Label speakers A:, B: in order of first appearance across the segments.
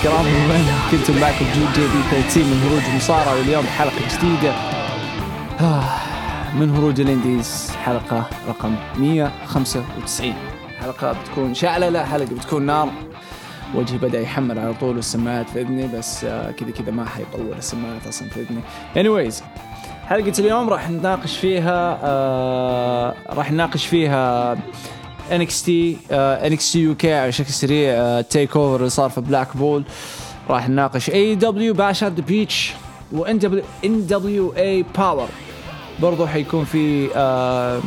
A: الكرام. وين كنتم معكم جي جي بي 30 من هروج المصارعه واليوم حلقة جديدة. آه، من هروج ال Indies حلقة رقم 195 حلقة بتكون شعلة لا حلقة بتكون نار. وجهي بدأ يحمر على طول والسماعات في إذني بس آه، كذا كذا ما حيطول السماعات أصلا في إذني. Anyways حلقة اليوم راح نناقش فيها آه راح نناقش فيها NXT آه NXT UK على شكل سريع آه TakeOver اللي صار في Blackpool راح نناقش AEW Bash the Beach وان دبليو ان دبليو اي باور برضو حيكون في آه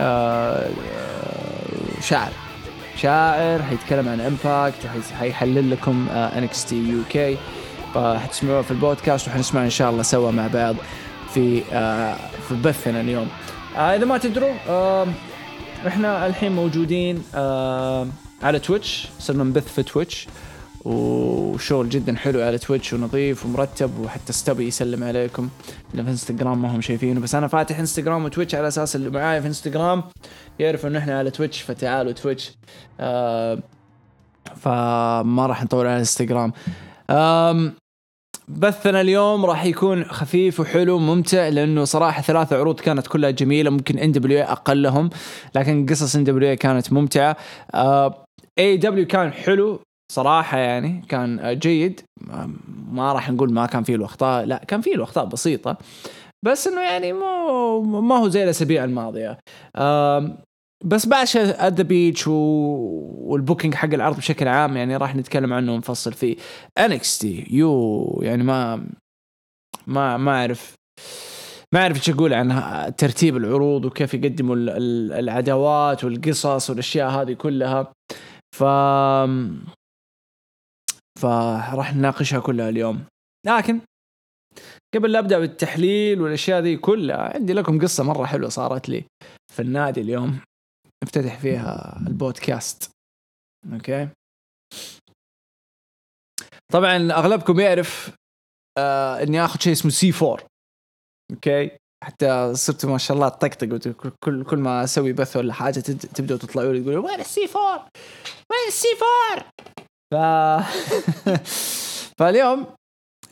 A: آه شاعر. شاعر حيتكلم عن Impact حيحلل لكم آه NXT UK فحتسمعوه في البودكاست وحنسمع إن شاء الله سوا مع بعض في آه في بثنا اليوم. آه إذا ما تدروا آه إحنا الحين موجودين آه على تويتش صرنا نبث في تويتش وشغل جدا حلو على تويتش ونظيف ومرتب وحتى ستبي يسلم عليكم. اللي في انستغرام ما هم شايفينه بس أنا فاتح انستغرام وتويتش على أساس اللي معاي في انستغرام يعرف إنه إحنا على تويتش فتعالوا تويتش آه فما راح نطول على الانستغرام آم بثنا اليوم راح يكون خفيف وحلو وممتع لأنه صراحة ثلاث عروض كانت كلها جميلة ممكن NWA أقلهم لكن قصص NWA كانت ممتعة. AEW كان حلو صراحة يعني كان جيد. ما راح نقول ما كان فيه له اخطاء لا كان فيه له اخطاء بسيطة بس إنه يعني مو ما هو زي الأسابيع الماضية. بس Bash at the Beach وال booking حق العرض بشكل عام يعني راح نتكلم عنه ونفصل فيه. NXT UK يعني ما ما ما أعرف. ما أعرف إيش أقول عن ترتيب العروض وكيف يقدموا العداوات والقصص والأشياء هذه كلها. ف فراح نناقشها كلها اليوم. لكن قبل لا أبدأ بالتحليل والأشياء دي كلها عندي لكم قصة مرة حلوة صارت لي في النادي اليوم. نفتتح فيها البودكاست. Okay؟ طبعا أغلبكم يعرف آه إني آخذ شيء اسمه C4 okay؟ حتى صرت ما شاء الله طقطق كل كل ما أسوي بث ولا حاجة تبداوا تطلعوا لي تقولوا وين السي 4 وين السي 4 ف فاليوم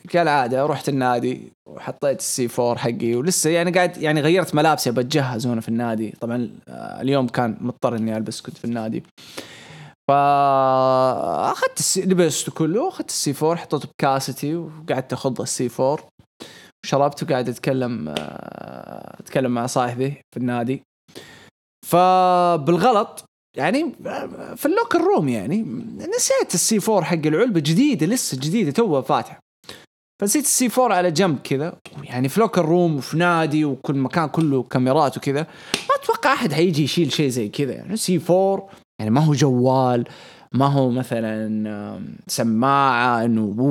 A: كالعادة رحت النادي وحطيت ال C4 حقي ولسه يعني قاعد يعني غيرت ملابسي بتجهز هنا في النادي. طبعا آه، اليوم كان مضطر إني ألبس كنت في النادي. فاخذت ال C لبست كله وأخذت ال C4 حطيته بكاستي وقعدت اخض ال C4 وشربت وقاعد أتكلم آه، أتكلم مع صاحبي في النادي. فبالغلط يعني في ال locker room يعني نسيت ال C4 حق العلبة جديدة لسه جديدة توها فاتحة. فنسيت ال C4 على جنب كذا يعني في locker room وفي نادي وكل مكان كله كاميرات وكذا. ما أتوقع أحد حيجي يشيل شيء زي كذا يعني C4 يعني ما هو جوال ما هو مثلا سماعة انه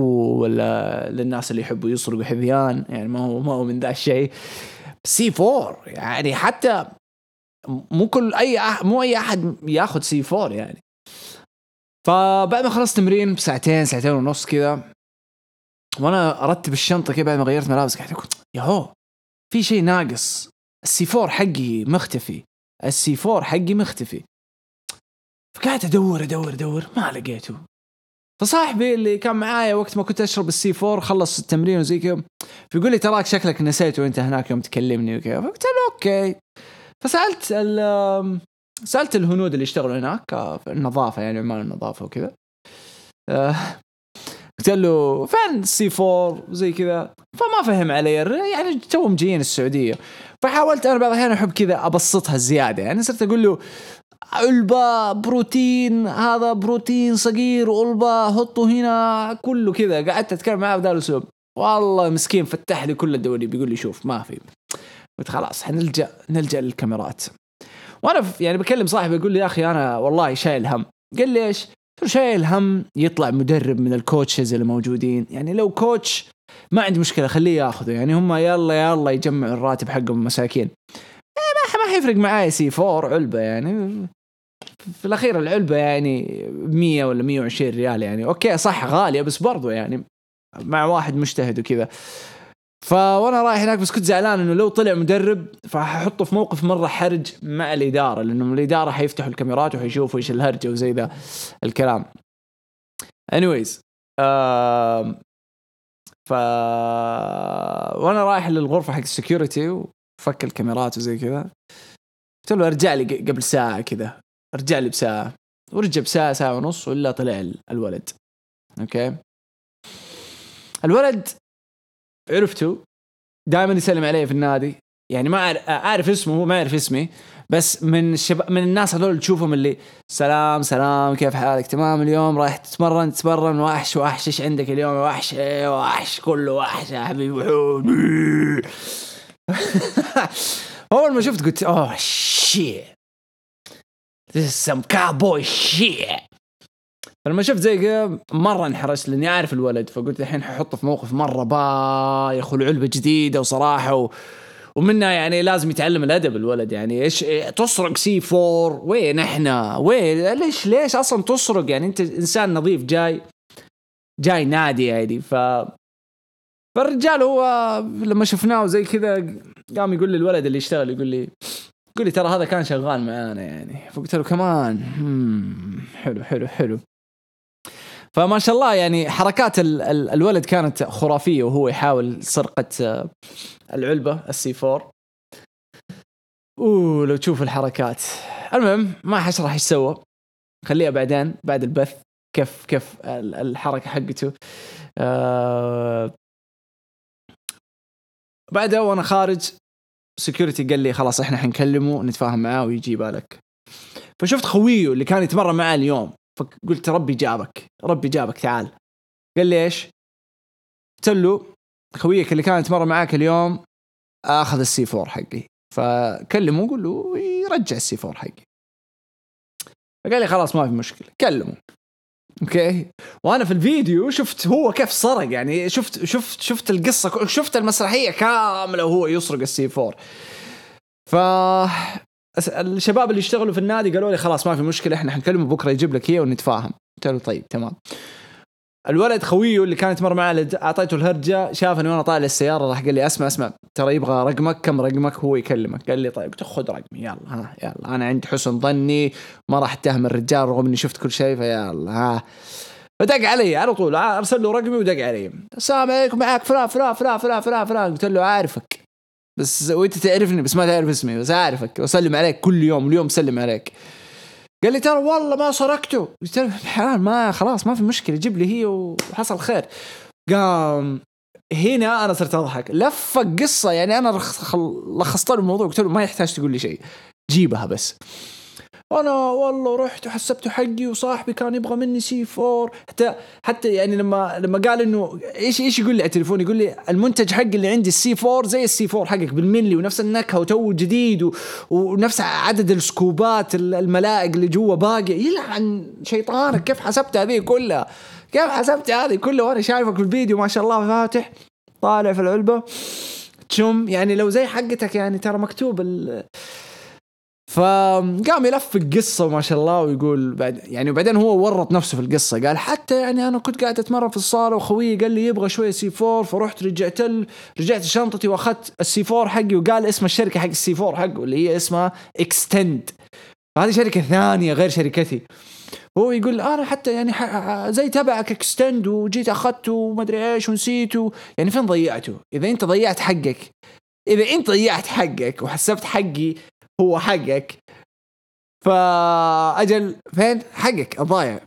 A: ولا للناس اللي يحبوا يسرقوا حذيان يعني ما هو ما هو من ذا الشيء. C4 يعني حتى مو كل أي أح مو أي أحد ياخذ C4 يعني. فبعد ما خلصت تمرين بساعتين ساعتين ونص كذا وأنا ارتب الشنطة كذا بعد ما غيرت ملابس قاعد أقول يا هو في شيء ناقص. السي 4 حقي مختفي. السي 4 حقي مختفي. فقعدت أدور أدور أدور ما لقيته. فصاحبي اللي كان معايا وقت ما كنت أشرب ال C4 خلص التمرين وزي كذا فيقول لي تراك شكلك نسيته وأنت هناك يوم تكلمني وكذا. فقلت له okay. فسألت سألت الهنود اللي يشتغلوا هناك في النظافة يعني عمال النظافة وكذا. آه، قلت له فين السي 4 وزي كذا. فما فهم علي يعني توهم جايين السعودية. فحاولت أنا بعض الأحيان أحب كذا أبسطها زيادة. يعني صرت أقول له علبة بروتين هذا بروتين صغير علبة حطه هنا. كله كذا. قعدت أتكلم معاه بهذا الاسلوب والله مسكين فتح لي كل الدوري. بيقول لي شوف ما في. قلت خلاص حنلجأ نلجأ للكاميرات. وأنا يعني بكلم صاحبي يقول لي يا أخي أنا والله شايل هم. قال لي إيش؟ شايل هم يطلع مدرب من ال coaches اللي موجودين. يعني لو coach ما عندي مشكلة خليه ياخذه. يعني هم يلا يلا يجمعوا الراتب حقهم مساكين. إيه، ما ما حيفرق معاي C4 علبة يعني. في الأخير العلبة يعني 100 ولا 120 ريال يعني. okay صح غالية بس برضو يعني مع واحد مجتهد وكذا. فوانا رايح هناك بس كنت زعلان إنه لو طلع مدرب فححطه في موقف مرة حرج مع الإدارة لأنه الإدارة حيفتحوا الكاميرات وحيشوفوا إيش الهرجة وزي ذا الكلام. آه ف وأنا رايح للغرفة حق ال security وفك الكاميرات وزي كذا. قلت له ارجع لي قبل ساعة كذا. ارجع لي بساعة. ورجع بساعة ساعة ونص ولا طلع الولد. Okay؟ الولد عرفته. دائما يسلم علي في النادي. يعني ما اعرف اسمه هو ما يعرف اسمي. بس من الشباب من الناس هذول تشوفهم اللي سلام سلام كيف حالك؟ تمام اليوم رايح تتمرن تتمرن وحش وحش إيش عندك اليوم؟ وحش إيه وحش كله وحش يا حبيبي وحود أول ما شفت قلت أوه شي This is some cowboy shit. فلما شفت زي كذا مرة انحرجت لأني عارف الولد فقلت الحين ححطه في موقف مرة بايخ والعلبه جديدة وصراحة و... ومنها يعني لازم يتعلم الأدب الولد. يعني إيش تسرق سي 4 وين إحنا؟ وين؟ ليش ليش أصلا تسرق؟ يعني أنت إنسان نظيف جاي جاي نادي يعني ف فالرجال هو لما شفناه زي كذا قام يقول لي الولد اللي يشتغل يقول لي يقول لي ترى هذا كان شغال معانا يعني. فقلت له كمان حلو حلو حلو. فما شاء الله يعني حركات ال ال الولد كانت خرافية وهو يحاول سرقة آه، العلبة ال C4 أوه لو تشوف الحركات. المهم ما حشرح إيش سوى. خليها بعدين بعد البث. كيف كيف الحركة حقته. آه بعدها وأنا خارج security قال لي خلاص إحنا حنكلمه نتفاهم معاه ويجي بالك فشفت خويه اللي كان يتمرن معاه اليوم. فقلت ربي جابك ربي جابك تعال. قال لي إيش؟ قلت له خويك اللي كان يتمرن معاك اليوم آخذ السي 4 حقي. فكلمه وقول له يرجع السي 4 حقي. فقال لي خلاص ما في مشكلة كلمه. okay؟ وأنا في الفيديو شفت هو كيف سرق يعني شفت شفت شفت القصة شفت المسرحية كاملة وهو يسرق السي 4 فالشباب اللي يشتغلوا في النادي قالوا لي خلاص ما في مشكلة إحنا حنكلمه بكرة يجيب لك هي ونتفاهم. قلت له طيب تمام. الولد خويه اللي كان يتمر معه أعطيته الهرجة شافني وأنا طالع السيارة راح قال لي أسمع أسمع ترى يبغى رقمك كم رقمك؟ هو يكلمك. قال لي طيب قلت خذ رقمي يلا ها يلا. أنا عندي حسن ظني ما راح اتهم الرجال رغم إني شفت كل شيء فيلا ها. فدق علي على طول أرسل له رقمي ودق علي. السلام عليكم معك فلان فلان فلان فلان فلان. قلت له عارفك. بس وانت تعرفني بس ما تعرف اسمي بس أعرفك. وأسلم عليك كل يوم اليوم سلم عليك. قال لي ترى والله ما سرقته. قلت له حلال ما خلاص ما في مشكلة جيب لي هي وحصل خير. قام هنا أنا صرت أضحك. لفق قصة يعني أنا لخصت له الموضوع قلت له ما يحتاج تقول لي شيء. جيبها بس. أنا والله رحت وحسبته حقي وصاحبي كان يبغى مني سي 4 حتى حتى يعني لما لما قال إنه إيش إيش يقول لي على التليفون؟ يقول لي المنتج حقي اللي عندي السي 4 زي السي 4 حقك بالملي ونفس النكهة وتوه جديد و... ونفس عدد السكوبات الملائق اللي جوا باقي يلعن شيطانك كيف حسبت هذه كلها؟ كيف حسبت هذه كلها؟ وأنا شايفك في الفيديو ما شاء الله فاتح طالع في العلبة. تشم يعني لو زي حقتك يعني ترى مكتوب ال... فقام يلفق قصة ما شاء الله ويقول بعد يعني وبعدين هو ورط نفسه في القصة. قال حتى يعني أنا كنت قاعد أتمرن في الصالة وخويي قال لي يبغى شوية سي 4 فرحت رجعت ل... رجعت شنطتي وأخذت السي 4 حقي وقال اسم الشركة حق السي 4 حقه اللي هي اسمها اكستند فهذه شركة ثانية غير شركتي. هو يقول أنا حتى يعني زي تبعك اكستند وجيت اخذته وما أدري إيش ونسيته يعني فين ضيعته؟ إذا أنت ضيعت حقك. إذا أنت ضيعت حقك وحسبت حقي هو حقك. فأجل فين؟ حقك الضايع.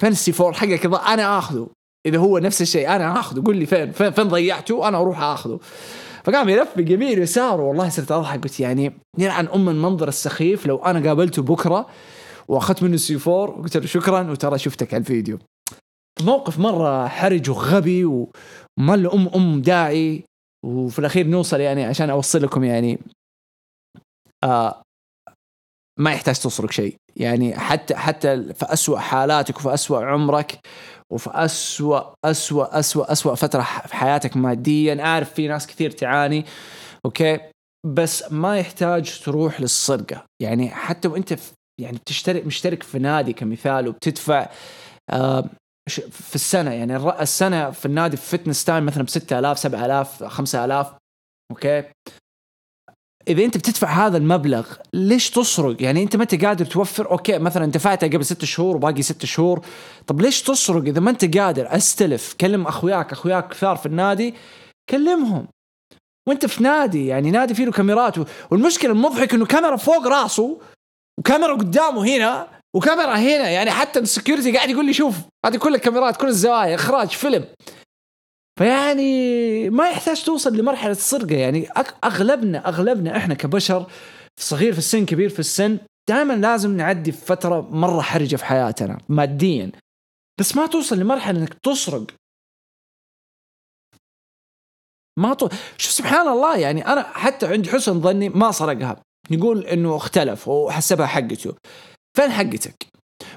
A: فين السي 4 حقك أنا آخذه. إذا هو نفس الشيء أنا آخذه. قول لي فين فين, فين ضيعته؟ أنا أروح آخذه. فقام يلفق يمين يسار والله صرت أضحك. قلت يعني يلعن أم المنظر السخيف لو أنا قابلته بكرة وأخذت منه السي 4 وقلت له شكرا وترى شفتك على الفيديو. موقف مرة حرج وغبي وما له أم ام داعي. وفي الأخير نوصل يعني عشان اوصل لكم يعني. آه ما يحتاج تسرق شيء. يعني حتى حتى في أسوأ حالاتك وفي أسوأ عمرك وفي أسوأ أسوأ أسوأ أسوأ فترة في حياتك ماديا أعرف في ناس كثير تعاني okay؟ بس ما يحتاج تروح للسرقة يعني حتى وإنت في يعني بتشترك مشترك في نادي كمثال وبتدفع آه في السنة. يعني السنة في النادي في فتنس تايم مثلا ب 6000 7000 5000 okay؟ إذا أنت بتدفع هذا المبلغ ليش تسرق؟ يعني أنت ما انت قادر توفر؟ okay مثلا دفعتها قبل ست شهور وباقي ست شهور. طب ليش تسرق؟ إذا ما أنت قادر أستلف كلم أخوياك أخوياك كثار في النادي كلمهم. وأنت في نادي يعني نادي فيه له كاميرات. والمشكلة المضحك إنه كاميرا فوق راسه وكاميرا قدامه هنا وكاميرا هنا. يعني حتى السكيورتي قاعد يقول لي شوف هذه كل الكاميرات كل الزوايا إخراج فيلم. فيعني ما يحتاج توصل لمرحلة السرقه يعني. اغلبنا أغلبنا إحنا كبشر صغير في السن كبير في السن دائما لازم نعدي فترة مرة حرجة في حياتنا ماديا. بس ما توصل لمرحلة إنك تسرق ما طو... شوف سبحان الله يعني أنا حتى عندي حسن ظني ما سرقها. نقول إنه اختلف وحسبها حقته. فين حقتك؟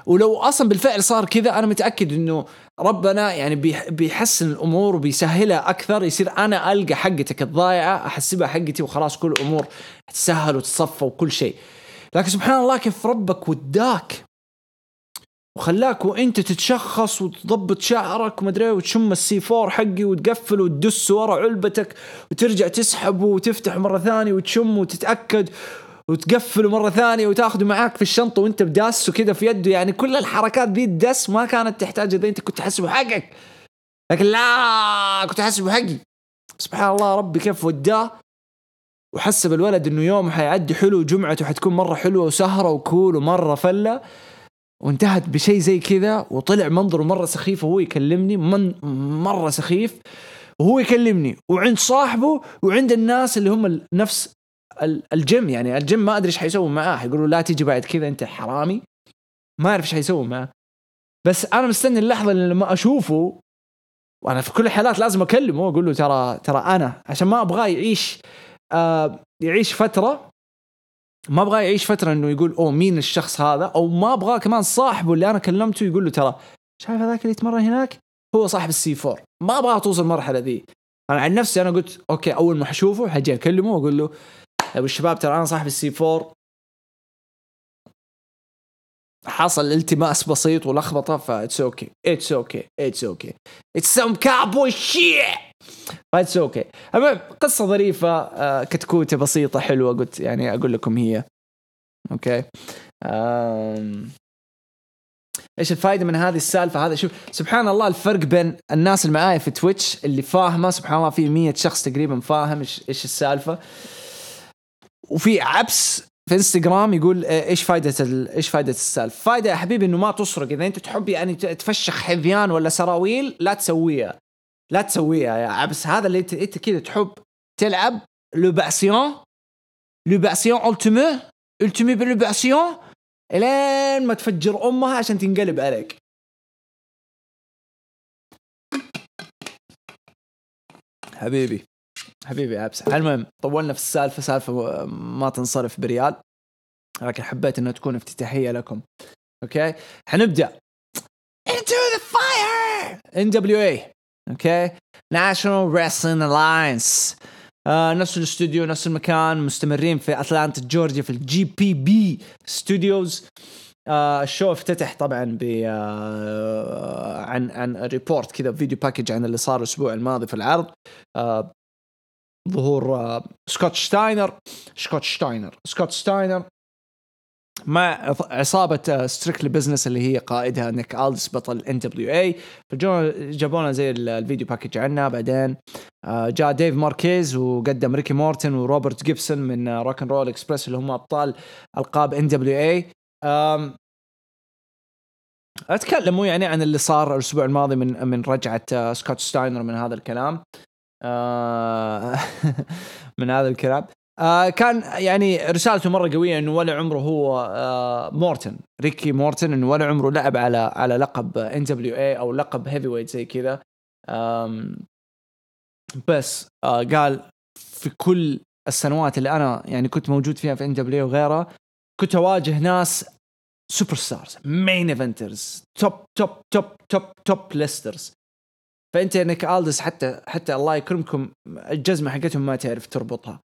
A: ولو أصلا بالفعل صار كذا أنا متأكد إنه ربنا يعني بيحسن الأمور وبيسهلها أكثر. يصير أنا ألقى حقتك الضايعة أحسبها حقتي وخلاص كل الأمور تسهل وتصفى وكل شيء. لكن سبحان الله كيف ربك وداك وخلاك وأنت تتشخص وتضبط شعرك ومدري وتشم السي four حقي وتقفل وتدس ورا علبتك وترجع تسحبه وتفتح مرة ثانية وتشم وتتأكد وتقفله مرة ثانية وتاخذه معاك في الشنطة وانت داسه كذا في يده. يعني كل الحركات دي الدس ما كانت تحتاج إذا انت كنت تحسبه حقك لكن لا كنت احسبه حقي سبحان الله ربي كيف وداه. وحسب الولد إنه يوم حيعدي حلو جمعته حتكون مرة حلوة وسهرة وكول ومرة فلة. وانتهت بشيء زي كذا وطلع منظره مرة سخيف وهو يكلمني. من مرة سخيف وهو يكلمني. وعند صاحبه وعند الناس اللي هم نفس الجيم يعني الجيم ما أدري إيش حيسوي معاه. حيقولوا لا تيجي بعد كذا أنت حرامي. ما أعرف إيش حيسوي معاه. بس أنا مستني اللحظة اللي لما أشوفه وأنا في كل الحالات لازم أكلمه وأقول له ترى ترى أنا عشان ما أبغاه يعيش آه يعيش فترة. ما أبغاه يعيش فترة إنه يقول أوه مين الشخص هذا؟ أو ما أبغاه كمان صاحبه اللي أنا كلمته يقول له ترى شايف هذاك اللي يتمرن هناك؟ هو صاحب السي 4 ما أبغاه توصل المرحلة ذي. أنا عن نفسي أنا قلت okay أول ما حشوفه حاجي أكلمه وأقول له ابو الشباب ترى أنا صاحب السي 4 حصل التماس بسيط ولخبطة ف it's okay it's okay it's okay it's some cowboy شيء ف it's okay المهم قصة ظريفة آه، كتكوتة بسيطة حلوة قلت يعني أقول لكم هي. okay إيش الفائده من هذه السالفة؟ هذا شوف سبحان الله الفرق بين الناس اللي معايا في تويتش اللي فاهمة سبحان الله في 100 شخص تقريبا فاهم إيش السالفة. وفي عبس في إنستغرام يقول آه، إيش فائده إيش فائده السالفة؟ فائده يا حبيبي إنه ما تسرق إذا أنت تحب يعني تفشخ حذيان ولا سراويل لا تسويها. لا تسويها يا عبس. هذا اللي أنت كذا تحب تلعب لو بأسيون لو بأسيون التيمي التيمي بلو بأسيون إلين ما تفجر أمها عشان تنقلب عليك. حبيبي. حبيبي عبس المهم طولنا في السالفة سالفة ما تنصرف بريال لكن حبيت انها تكون افتتاحية لكم. okay؟ حنبدأ. Into the fire! NWA okay؟ National Wrestling Alliance. آه نفس الاستوديو نفس المكان مستمرين في أتلانتا جورجيا في ال GPB Studios آه ال show افتتح طبعا ب آه عن عن report كذا video package عن اللي صار الأسبوع الماضي في العرض. آه ظهور آه، سكوت ستاينر. سكوت ستاينر. سكوت ستاينر مع عصابة ستريكلي آه، business اللي هي قائدها نيك ألدس بطل NWA فجابوا لنا زي ال video package عنها بعدين آه، جاء ديف ماركيز وقدم ريكي مورتن وروبرت جيبسون من Rock and Roll Express اللي هم أبطال ألقاب NWA اتكلموا يعني عن اللي صار الأسبوع الماضي من من رجعة سكوت ستاينر من هذا الكلام. من هذا الكلام آه كان يعني رسالته مرة قوية إنه ولا عمره هو آه مورتن ريكي مورتن إنه ولا عمره لعب على على لقب NWA أو لقب heavyweight زي كذا. بس آه قال في كل السنوات اللي أنا يعني كنت موجود فيها في NW وغيرها كنت أواجه ناس superstars main eventers top top top top top listers. فأنت نيك آلدس حتى حتى الله يكرمكم الجزمة حقتهم ما تعرف تربطها.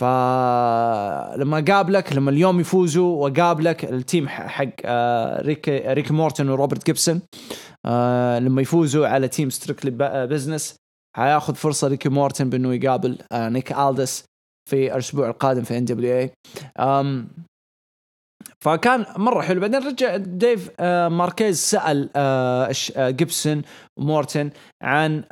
A: فلما قابلك لما اليوم يفوزوا وقابلك ال team حق آه، ريك ريك مورتن وروبرت جيبسون آه، لما يفوزوا على team Strictly Business حياخذ فرصة ريكي مورتن بإنه يقابل آه، نيك آلدس في الأسبوع القادم في NWA فكان مرة حلو. بعدين رجع ديف آه ماركيز سأل آه, آه، جيبسون ومورتن عن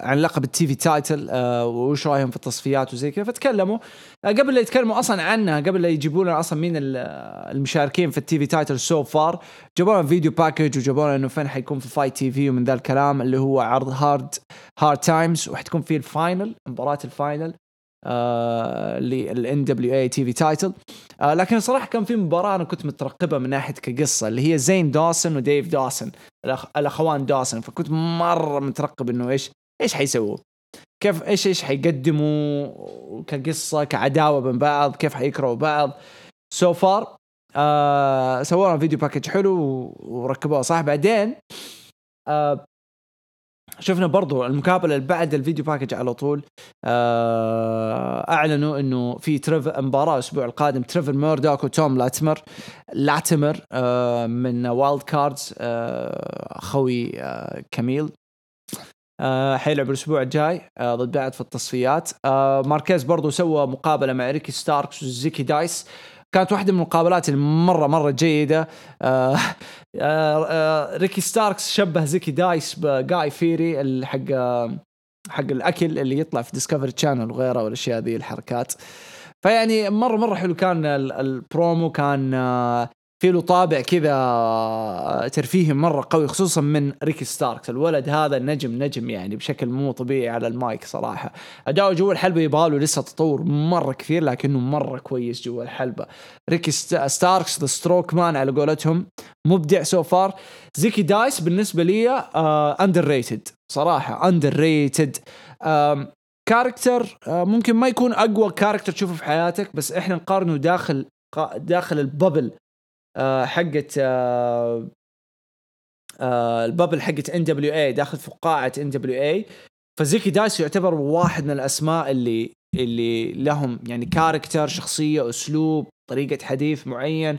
A: عن لقب ال TV title وش رأيهم في التصفيات وزي كذا. فتكلموا قبل لا يتكلموا أصلا عنها قبل لا يجيبوا لنا أصلا مين المشاركين في ال TV title so far جابوا لنا video package وجابوا لنا إنه فين حيكون في Fite TV ومن ذا الكلام اللي هو عرض Hard Hard Times وحتكون فيه ال final مباراة ال final لل NWA TV title لكن صراحة كان في مباراة أنا كنت مترقبها من ناحية كقصة اللي هي زين داسن وديف الأخ... الأخوان داسن فكنت مرة مترقب إنه إيش إيش حيسووا؟ كيف إيش إيش حيقدموا كقصة كعداوة بين بعض كيف حيكرهوا بعض. so so far آه سووا video package حلو وركبوه صح بعدين آه شفنا برضو المقابلة اللي بعد ال video package على طول آه، أعلنوا إنه في تريف مباراة الأسبوع القادم تريفر ميردوك وتوم لاتمر لاتمر آه، من وايلد كاردز آه، أخوي كميل حيلعب الأسبوع الجاي ضد بعض في التصفيات. ماركيز برضو سوى مقابلة مع ريكي ستاركس وزيكي دايس. كانت واحدة من المقابلات المره مره جيدة. آه آه آه ريكي ستاركس شبه زيكي دايس بجاي فيري حق حق الأكل اللي يطلع في ديسكفري تشانل وغيره والأشياء ذي الحركات. فيعني مره مرة حلو. كان البرومو كان آه، في له طابع كذا آه، ترفيهي مرة قوي خصوصا من ريكي ستاركس. الولد هذا نجم نجم يعني بشكل مو طبيعي على المايك صراحة. أداؤه جوا الحلبة يبغى لسه تطور مرة كثير لكنه مرة كويس جوا الحلبة. ريكي ستاركس the stroke man على قولتهم. مبدع so far زيكي دايس بالنسبة لي under uh, rated صراحة underrated character ممكن ما يكون أقوى character تشوفه في حياتك بس إحنا نقارنه داخل داخل ال bubble. آه، حقت آه، آه، ال bubble حقت NWA داخل فقاعه NWA فزيكي دايس يعتبر واحد من الأسماء اللي اللي لهم يعني character شخصية أسلوب طريقة حديث معين.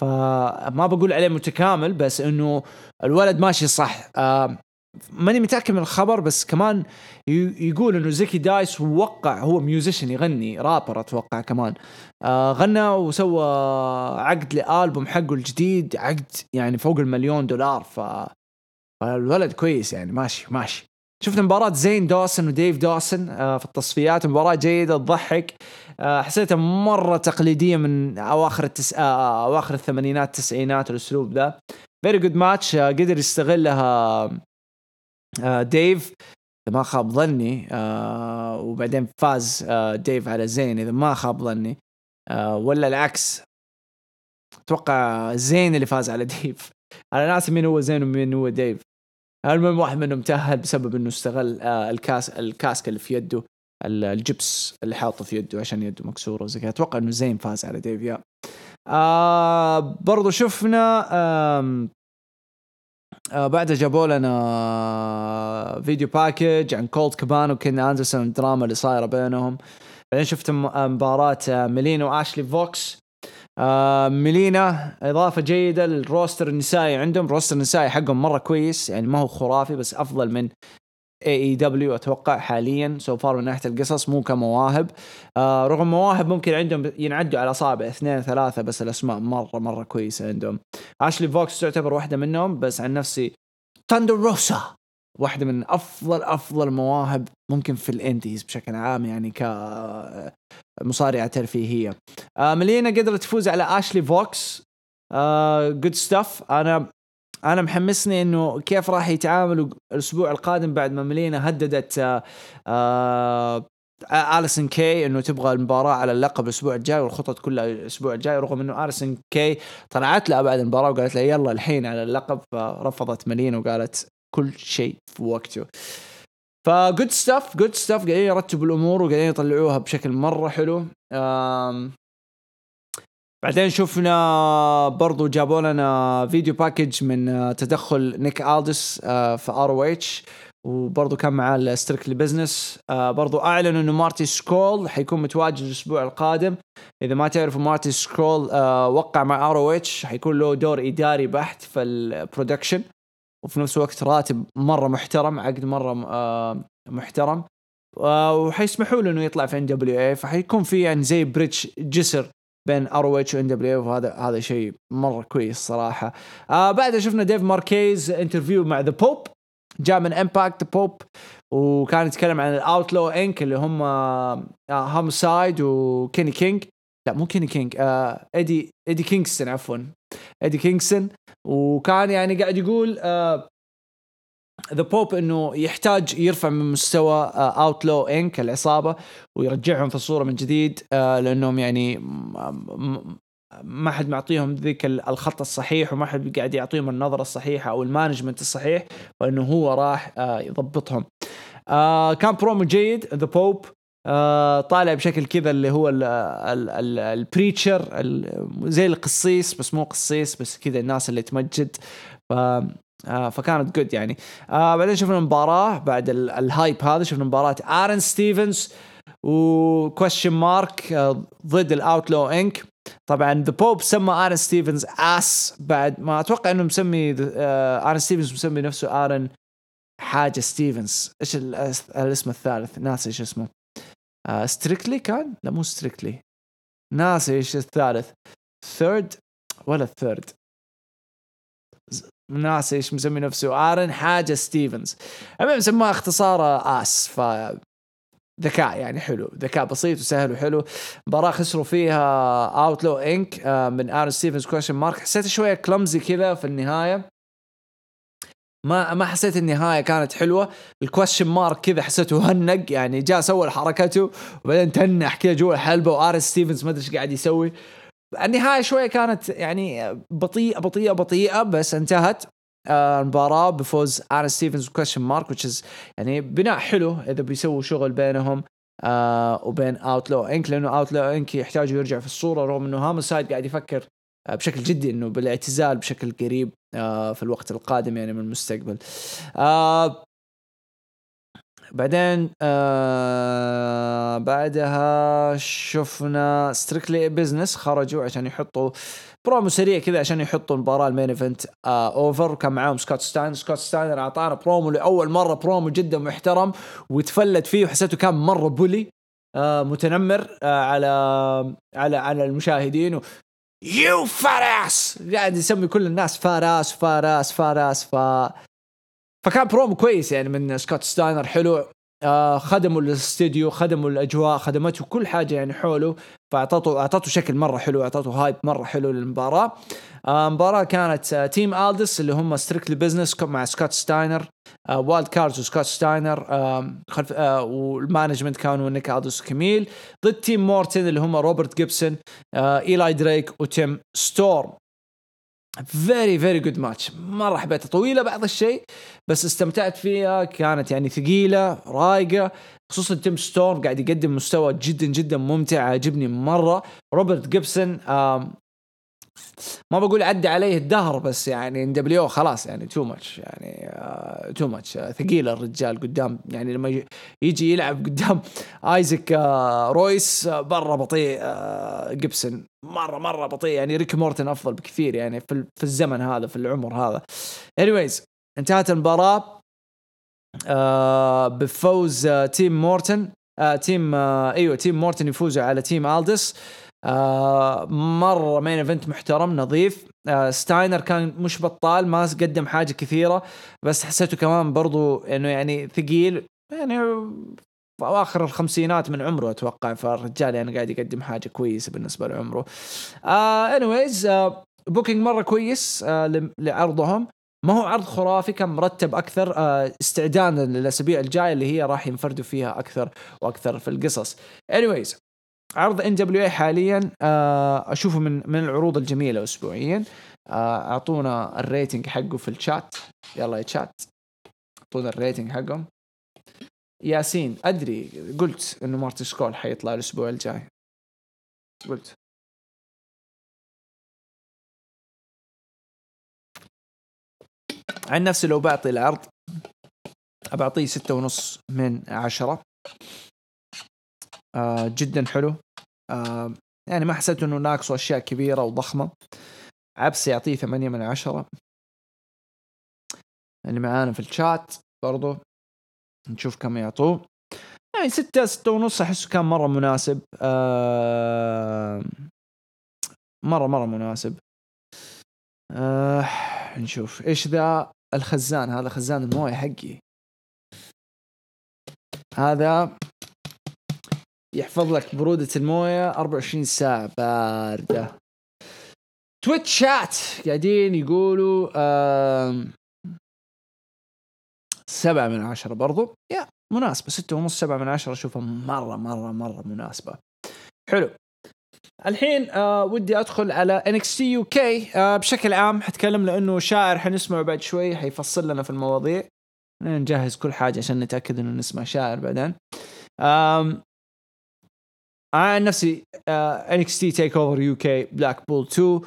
A: فما بقول عليه متكامل بس إنه الولد ماشي صح. ماني متأكد من الخبر بس كمان يقول إنه زيكي دايس وقع هو musician يغني رابر أتوقع كمان. آه غنى وسوى عقد لألبوم حقه الجديد عقد يعني فوق المليون دولار ف فالولد كويس يعني ماشي ماشي. شفنا مباراة زين دوسن وديف دوسن آه في التصفيات مباراة جيدة تضحك. آه حسيتها مرة تقليدية من أواخر التس... أواخر الثمانينات التسعينات الأسلوب ذا. very good match قدر يستغلها ديف اذا ما خاب ظني آه وبعدين فاز آه ديف على زين إذا ما خاب ظني آه ولا العكس. أتوقع زين اللي فاز على ديف. أنا ناسي مين هو زين ومين هو ديف. المهم واحد منهم تأهل بسبب إنه استغل آه ال cast ال cast اللي في يده الجبس اللي حاطه في يده عشان يده مكسورة وزي كذا. أتوقع إنه زين فاز على ديف يا. آه برضو شفنا آه آه بعدها جابوا لنا video package عن كولد كابان وكين أندرسون الدراما اللي صايرة بينهم. بعدين شفت مباراة آه، ميلينا وأشلي فوكس. آه ميلينا إضافة جيدة لل roster النسائي عندهم. roster النسائي حقهم مرة كويس يعني ما هو خرافي بس أفضل من AEW أتوقع حاليا so far من ناحية القصص مو كمواهب. آه رغم مواهب ممكن عندهم ينعدوا على أصابع اثنين ثلاثة بس الأسماء مرة مرة كويسة عندهم. اشلي فوكس تعتبر واحدة منهم بس عن نفسي تاندر روسا واحدة من أفضل أفضل مواهب ممكن في ال indies بشكل عام يعني ك مصارعة ترفيهية. آه ملينا قدرت تفوز على أشلي فوكس good uh, stuff أنا أنا محمسني إنه كيف راح يتعاملوا الأسبوع القادم بعد ما ملينا هددت آه آه اليسن كي إنه تبغى المباراة على اللقب الأسبوع الجاي والخطط كلها الأسبوع الجاي رغم إنه اليسن كي طلعت لها بعد المباراة وقالت له يلا الحين على اللقب فرفضت ملينا وقالت كل شيء في وقته. ف good stuff good stuff قاعدين يرتبوا الأمور وقاعدين يطلعوها بشكل مرة حلو. بعدين شفنا برضو جابوا لنا video package من آه، تدخل نيك ألدس آه، في ROH وبرضه كان معاه ال Strictly Business آه برضه أعلنوا إنه مارتي سكرول حيكون متواجد الأسبوع القادم. إذا ما تعرفوا مارتي سكرول وقع مع ROH. حيكون له دور إداري بحت في ال production وفي نفس الوقت راتب مرة محترم عقد مرة محترم. وحيسمحوا له إنه يطلع في NWA فحيكون في يعني زي bridge جسر بين ار اتش وان دبليو وهذا هذا شيء مره كويس صراحة. آه بعدها شفنا ديف ماركيز interview مع The Pope جاء من Impact Pope وكان يتكلم عن ال Outlaw Inc اللي هم هومسايد وكيني كينج لا مو كيني كينج آه ايدي ايدي كينغستون عفوا. ايدي كينغستون وكان يعني قاعد يقول آه The Pope إنه يحتاج يرفع من مستوى Outlaw uh, Inc العصابة ويرجعهم في الصورة من جديد uh, لأنهم يعني ما حد معطيهم ذيك الخط الصحيح وما حد قاعد يعطيهم النظرة الصحيحة أو ال management الصحيح وإنه هو راح uh, يضبطهم. كان برومو جيد The Pope طالع بشكل كذا اللي هو ال preacher زي القسيس بس مو قسيس بس كذا الناس اللي تمجد آه فكانت good يعني. آه بعدين شفنا المباراة بعد ال hype هذا شفنا مباراة ارن ستيفنز و Question Mark آه ضد ال Outlaw Inc طبعا The Pope سمى ارن ستيفنز ass بعد ما أتوقع إنه مسمي آه ارن ستيفنز مسمي نفسه ارن حاجة ستيفنز إيش الاسم الثالث؟ ناسي إيش اسمه. آه strictly كان؟ لا مو strictly ناسي إيش الثالث. third ولا ال third ناسي إيش مسمي نفسه؟ آرن حاجة ستيفنز. المهم سماه اختصار ass ف ذكاء يعني حلو. ذكاء بسيط وسهل وحلو. مباراة خسروا فيها Outlaw Inc آه، من آرن ستيفنز Question Mark حسيت شوية clumsy كذا في النهاية. ما ما حسيت النهاية كانت حلوة. ال Question Mark كذا حسيته هنق يعني جاء سوى حركته وبعدين تنح كذا جوا الحلبة وآرن ستيفنز ما أدري إيش قاعد يسوي. النهاية شوية كانت يعني بطيئة بطيئة بطيئة بس انتهت آه، المباراة بفوز آرن ستيفنز و Question Mark يعني بناء حلو إذا بيسووا شغل بينهم آه وبين Outlaw Inc لأنه Outlaw Inc يحتاج يرجع في الصورة رغم إنه هومسايد قاعد يفكر آه بشكل جدي إنه بالاعتزال بشكل قريب في الوقت القادم يعني من المستقبل. آه بعدين آه بعدها شفنا Strictly Business خرجوا عشان يحطوا برومو سريع كذا عشان يحطوا المباراة ال main event آه over وكان معاهم سكوت ستاينر سكوت ستاينر أعطانا برومو لأول مرة برومو جدا محترم وتفلت فيه وحسيته كان مرة bully آه متنمر آه على على على المشاهدين you fat ass قاعد يسمي كل الناس فاراس فاراس فاراس ف فكان برومو كويس يعني من سكوت ستاينر حلو. آه خدموا الاستديو خدموا الأجواء خدمته كل حاجة يعني حوله. فأعطته أعطته شكل مرة حلو أعطته hype مرة حلو للمباراة. آه مباراة كانت آه team ألدس اللي هم Strictly Business مع سكوت ستاينر. آه Wild Cards وسكوت ستاينر. آه خلف آه وال management كانوا نيك الدس وكميل. ضد team مورتن اللي هم روبرت جيبسون آه ايلاي دريك وتيم ستورم very very good match مرة حبيتها. طويلة بعض الشيء بس استمتعت فيها. كانت يعني ثقيلة رايقة. خصوصا تيم ستورم قاعد يقدم مستوى جدا جدا ممتع عجبني مرة. روبرت جيبسون ما بقول عدى عليه الدهر بس يعني NW خلاص يعني too much يعني too آه، much آه، ثقيل الرجال قدام يعني لما يجي يلعب قدام آيزك آه، رويس مره بطيء جيبسون. مرة مرة بطيء. يعني ريك مورتن أفضل بكثير يعني في, الزمن هذا في العمر هذا. anyways انتهت المباراة بفوز team مورتن team أيوه team مورتن يفوزوا على team ألدس. آه مرة main event محترم نظيف آه ستاينر كان مش بطال ما قدم حاجة كثيرة بس حسيته كمان برضو إنه يعني ثقيل يعني في أواخر الخمسينات من عمره أتوقع فالرجال يعني قاعد يقدم حاجة كويسة بالنسبة لعمره. آه anyways آه booking مرة كويس آه لعرضهم ما هو عرض خرافي كان مرتب أكثر آه استعدادا للأسابيع الجاية اللي هي راح ينفردوا فيها أكثر وأكثر في القصص. anyways عرض NWA حاليا آه، أشوفه من من العروض الجميلة اسبوعيا. آه، أعطونا ال rating حقه في الشات. يلا يا شات. أعطونا ال rating حقهم. ياسين أدري قلت إنه مارتي سكول حيطلع الأسبوع الجاي. قلت. عن نفسي لو بعطي العرض بعطيه ستة ونص من عشرة. جدا حلو. آه يعني ما حسيت إنه ناقصه أشياء كبيرة وضخمة. عبس يعطيه ثمانية من عشرة. اللي معانا في الشات برضو. نشوف كم يعطوه. يعني ستة ستة ونص احسه كان مرة مناسب. آه مرة مرة مناسب. آه نشوف. إيش ذا الخزان؟ هذا خزان الموية حقي. هذا يحفظ لك برودة الموية 24 ساعة. باردة. تويتش شات قاعدين يقولوا سبعة من عشرة برضو. يا مناسبة. ستة ونص سبعة من عشرة. أشوفها مرة مرة مرة مناسبة. حلو. الحين آه ودي أدخل على NXT UK آه بشكل عام حتكلم لأنه شاعر حنسمعه بعد شوي. حيفصل لنا في المواضيع. نجهز كل حاجة عشان نتأكد إنه نسمع شاعر بعدين. أنا عن نفسي آه NXT TakeOver UK Blackpool 2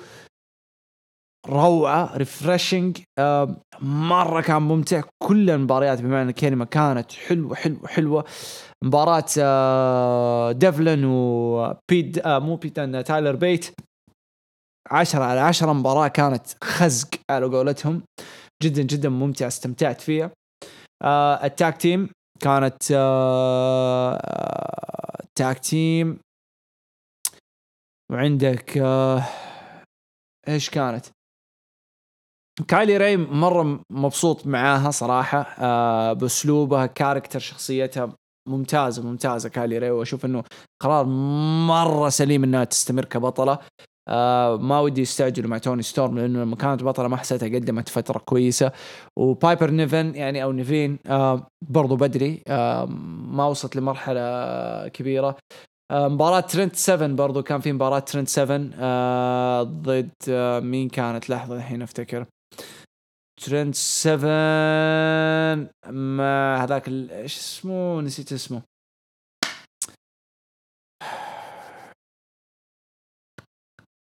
A: روعة refreshing آه مرة كان ممتع. كل المباريات بمعنى الكلمة كانت حلوة حلوة حلوة. مباراة آه ديفلن آه مو بيت تايلر بيت عشرة على عشرة مباراة كانت خزق على قولتهم. جدا جدا ممتعة استمتعت فيها. آه ال tag team كانت آه tag team وعندك آه إيش كانت؟ كايلي راي مرة مبسوط معاها صراحة آه بأسلوبها character شخصيتها ممتازة ممتازة كايلي راي وأشوف إنه قرار مرة سليم إنها تستمر كبطلة. آه ما ودي يستعجلوا مع توني ستورم لأنه لما كانت بطلة ما حسيتها قدمت فترة كويسة. وبايبر نيفن يعني أو نيفين آه برضو بدري آه ما وصلت لمرحلة كبيرة. مباراة ترنت 7 برضو كان في مباراة ترنت 7 آه ضد مين كانت؟ لحظة الحين أفتكر. ترند 7 مع هذاك إيش اسمه؟ نسيت اسمه.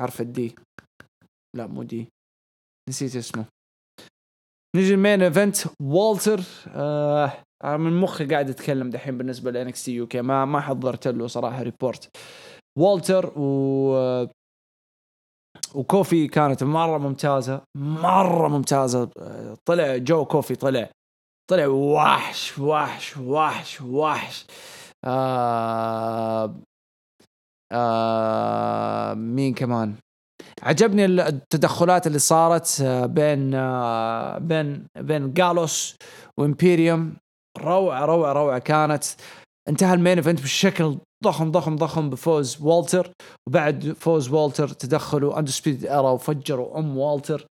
A: حرف الدي لا مو دي. نسيت اسمه. نجي ال main event والتر. آه من مخي قاعد أتكلم دحين بالنسبة ل NXT UK. ما ما حضرت له صراحة report والتر و وكوفي كانت مرة ممتازة مرة ممتازة. طلع جو كوفي طلع. طلع وحش وحش وحش وحش. آه آه مين كمان؟ عجبني التدخلات اللي صارت بين آه بين بين جالوس وامبيريوم روعة روعة روعة كانت. انتهى ال main event بشكل ضخم ضخم ضخم بفوز والتر. وبعد فوز والتر تدخلوا سبيد ارا وفجروا أم والتر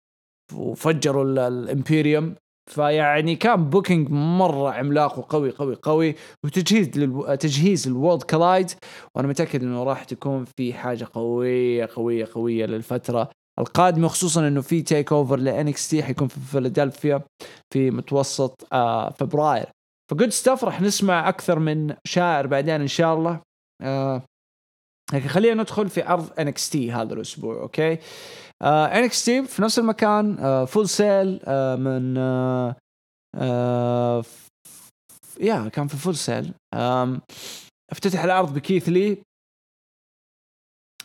A: وفجروا الامبيريوم فيعني كان booking مرة عملاق وقوي قوي قوي. وتجهيز للو... تجهيز الورلد كلايد وأنا متأكد إنه راح تكون في حاجة قوية قوية قوية للفترة القادمة. خصوصا إنه في تيك اوفر لانكس تي حيكون في فيلادلفيا في متوسط آه فبراير. ف good stuff راح نسمع أكثر من إشاعة بعدين إن شاء الله. آه لكن خلينا ندخل في عرض انكس تي هذا الأسبوع أوكي؟ انكس تي في نفس المكان آه فول سيل آه من آه آه يا كان في فول سيل آه افتتح العرض بكيث لي.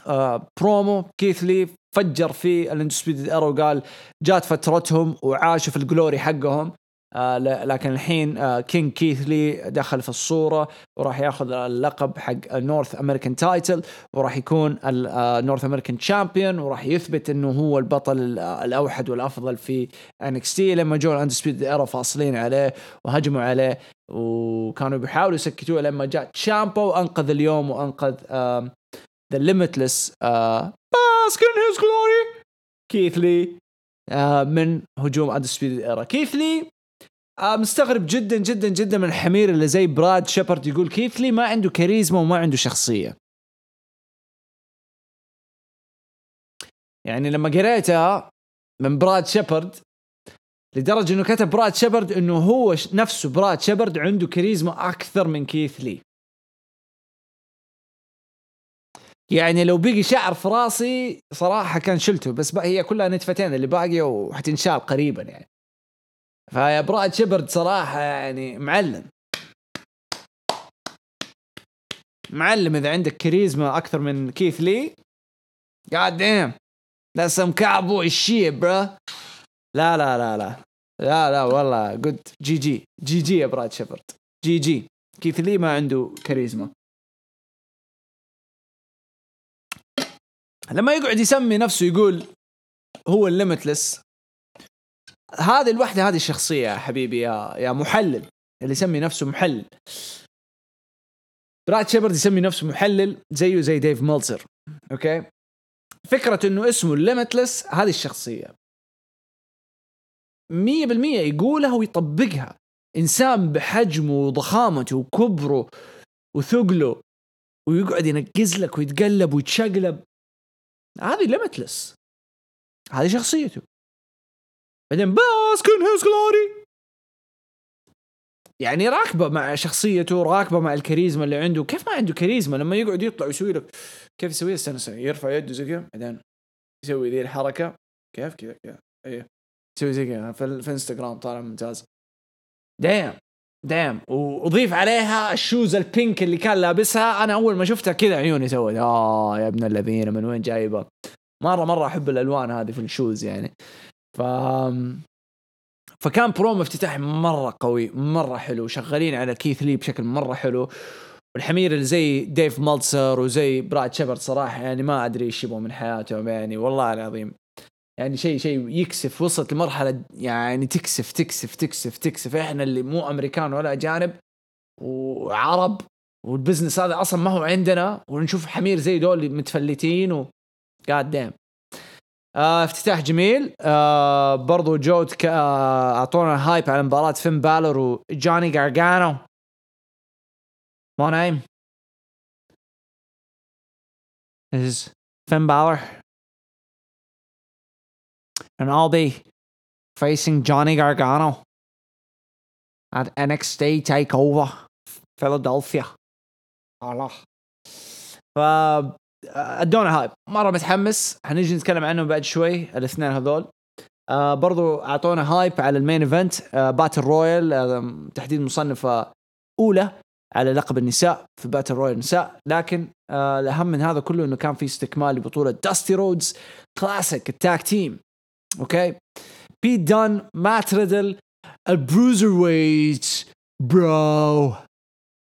A: آه برومو كيث لي. فجر في الاندسبيدد ايرو قال جات فترتهم وعاشوا في ال glory حقهم. آه لكن الحين آه كينج كيثلي دخل في الصورة وراح ياخذ اللقب حق North American title وراح يكون ال North American champion وراح يثبت إنه هو البطل الأوحد والأفضل في انكس تي لما جو الاندسبيد ايرا فاصلين عليه وهجموا عليه. وكانوا بيحاولوا يسكتوه لما جاء تشامبا وأنقذ اليوم وأنقذ the limitless bask in his glory كيثلي من هجوم اندسبيد ايرا كيثلي آه، مستغرب جدا جدا جدا من الحمير اللي زي براد شيبرد يقول كيثلي ما عنده كاريزما وما عنده شخصية؟ يعني لما قريتها من براد شيبرد لدرجة إنه كتب براد شيبرد إنه هو نفسه براد شيبرد عنده كاريزما أكثر من كيثلي يعني لو بقي شعر في راسي صراحة كان شلته بس بقى هي كلها نتفتين اللي باقية وحتنشال قريبا يعني. فيا براد شبرد صراحة يعني معلم. معلم إذا عندك كاريزما أكثر من كيث لي. God damn That's some cowboy shit bro لا لا لا لا. لا لا والله. جود جي جي جي جي يا براد شيبرد. GG كيث لي ما عنده كاريزما. لما يقعد يسمي نفسه يقول هو ال limitless هذه الوحدة هذه الشخصية يا حبيبي يا يا محلل اللي يسمي نفسه محلل. براد شيبرد يسمي نفسه محلل زيه زي ديف ميلتزر okay؟ فكرة إنه اسمه ال limitless هذه الشخصية. مية بالمية يقولها ويطبقها. إنسان بحجمه وضخامته وكبره وثقله ويقعد ينقز لك ويتقلب ويتشقلب. هذه limitless هذه شخصيته. بعدين bask in his glory. يعني راكبة مع شخصيته راكبة مع الكاريزما اللي عنده. كيف ما عنده كاريزما؟ لما يقعد يطلع ويسوي لك كيف يسويها استنى يرفع يده زي كذا بعدين يسوي ذي الحركة. كيف؟ كذا كذا. أيوه يسوي زي كذا في, في انستغرام طالع ممتاز. دايم دايم. وأضيف عليها ال shoes ال pink اللي كان لابسها. أنا أول ما شفتها كذا عيوني سوت آه يا ابن الذين من وين جايبة؟ مرة مرة أحب الألوان هذه في ال shoes يعني. ف فكان برومو افتتاحي مرة قوي مرة حلو شغالين على كيث لي بشكل مرة حلو والحمير اللي زي ديف ميلتزر وزي براد شيبرد صراحة يعني ما أدري إيش يبغوا من حياتهم يعني والله العظيم. يعني شيء شيء يكسف وصلت لمرحلة يعني تكسف تكسف تكسف تكسف. إحنا اللي مو أمريكان ولا أجانب وعرب وال business هذا أصلا ما هو عندنا ونشوف حمير زي دول متفلتين و قاعد دام آه افتتاح جميل. آه برضو جو آه أعطونا هايب على مباراة فين بالور وجوني جارجانو. مو نايم is Finn Balor. And I'll be facing Johnny Gargano at NXT Takeover Philadelphia. الله ف ادونا hype. مرة متحمس. حنيجي نتكلم عنهم بعد شوي الاثنين هذول. آه برضو أعطونا hype على ال main event آه battle royal آه تحديد مصنفة أولى على لقب النساء في battle royal نساء لكن آه الأهم من هذا كله إنه كان في استكمال لبطولة داستي رودز classic ال tag team okay؟ بيت دان مات ريدل البروزر ويت bro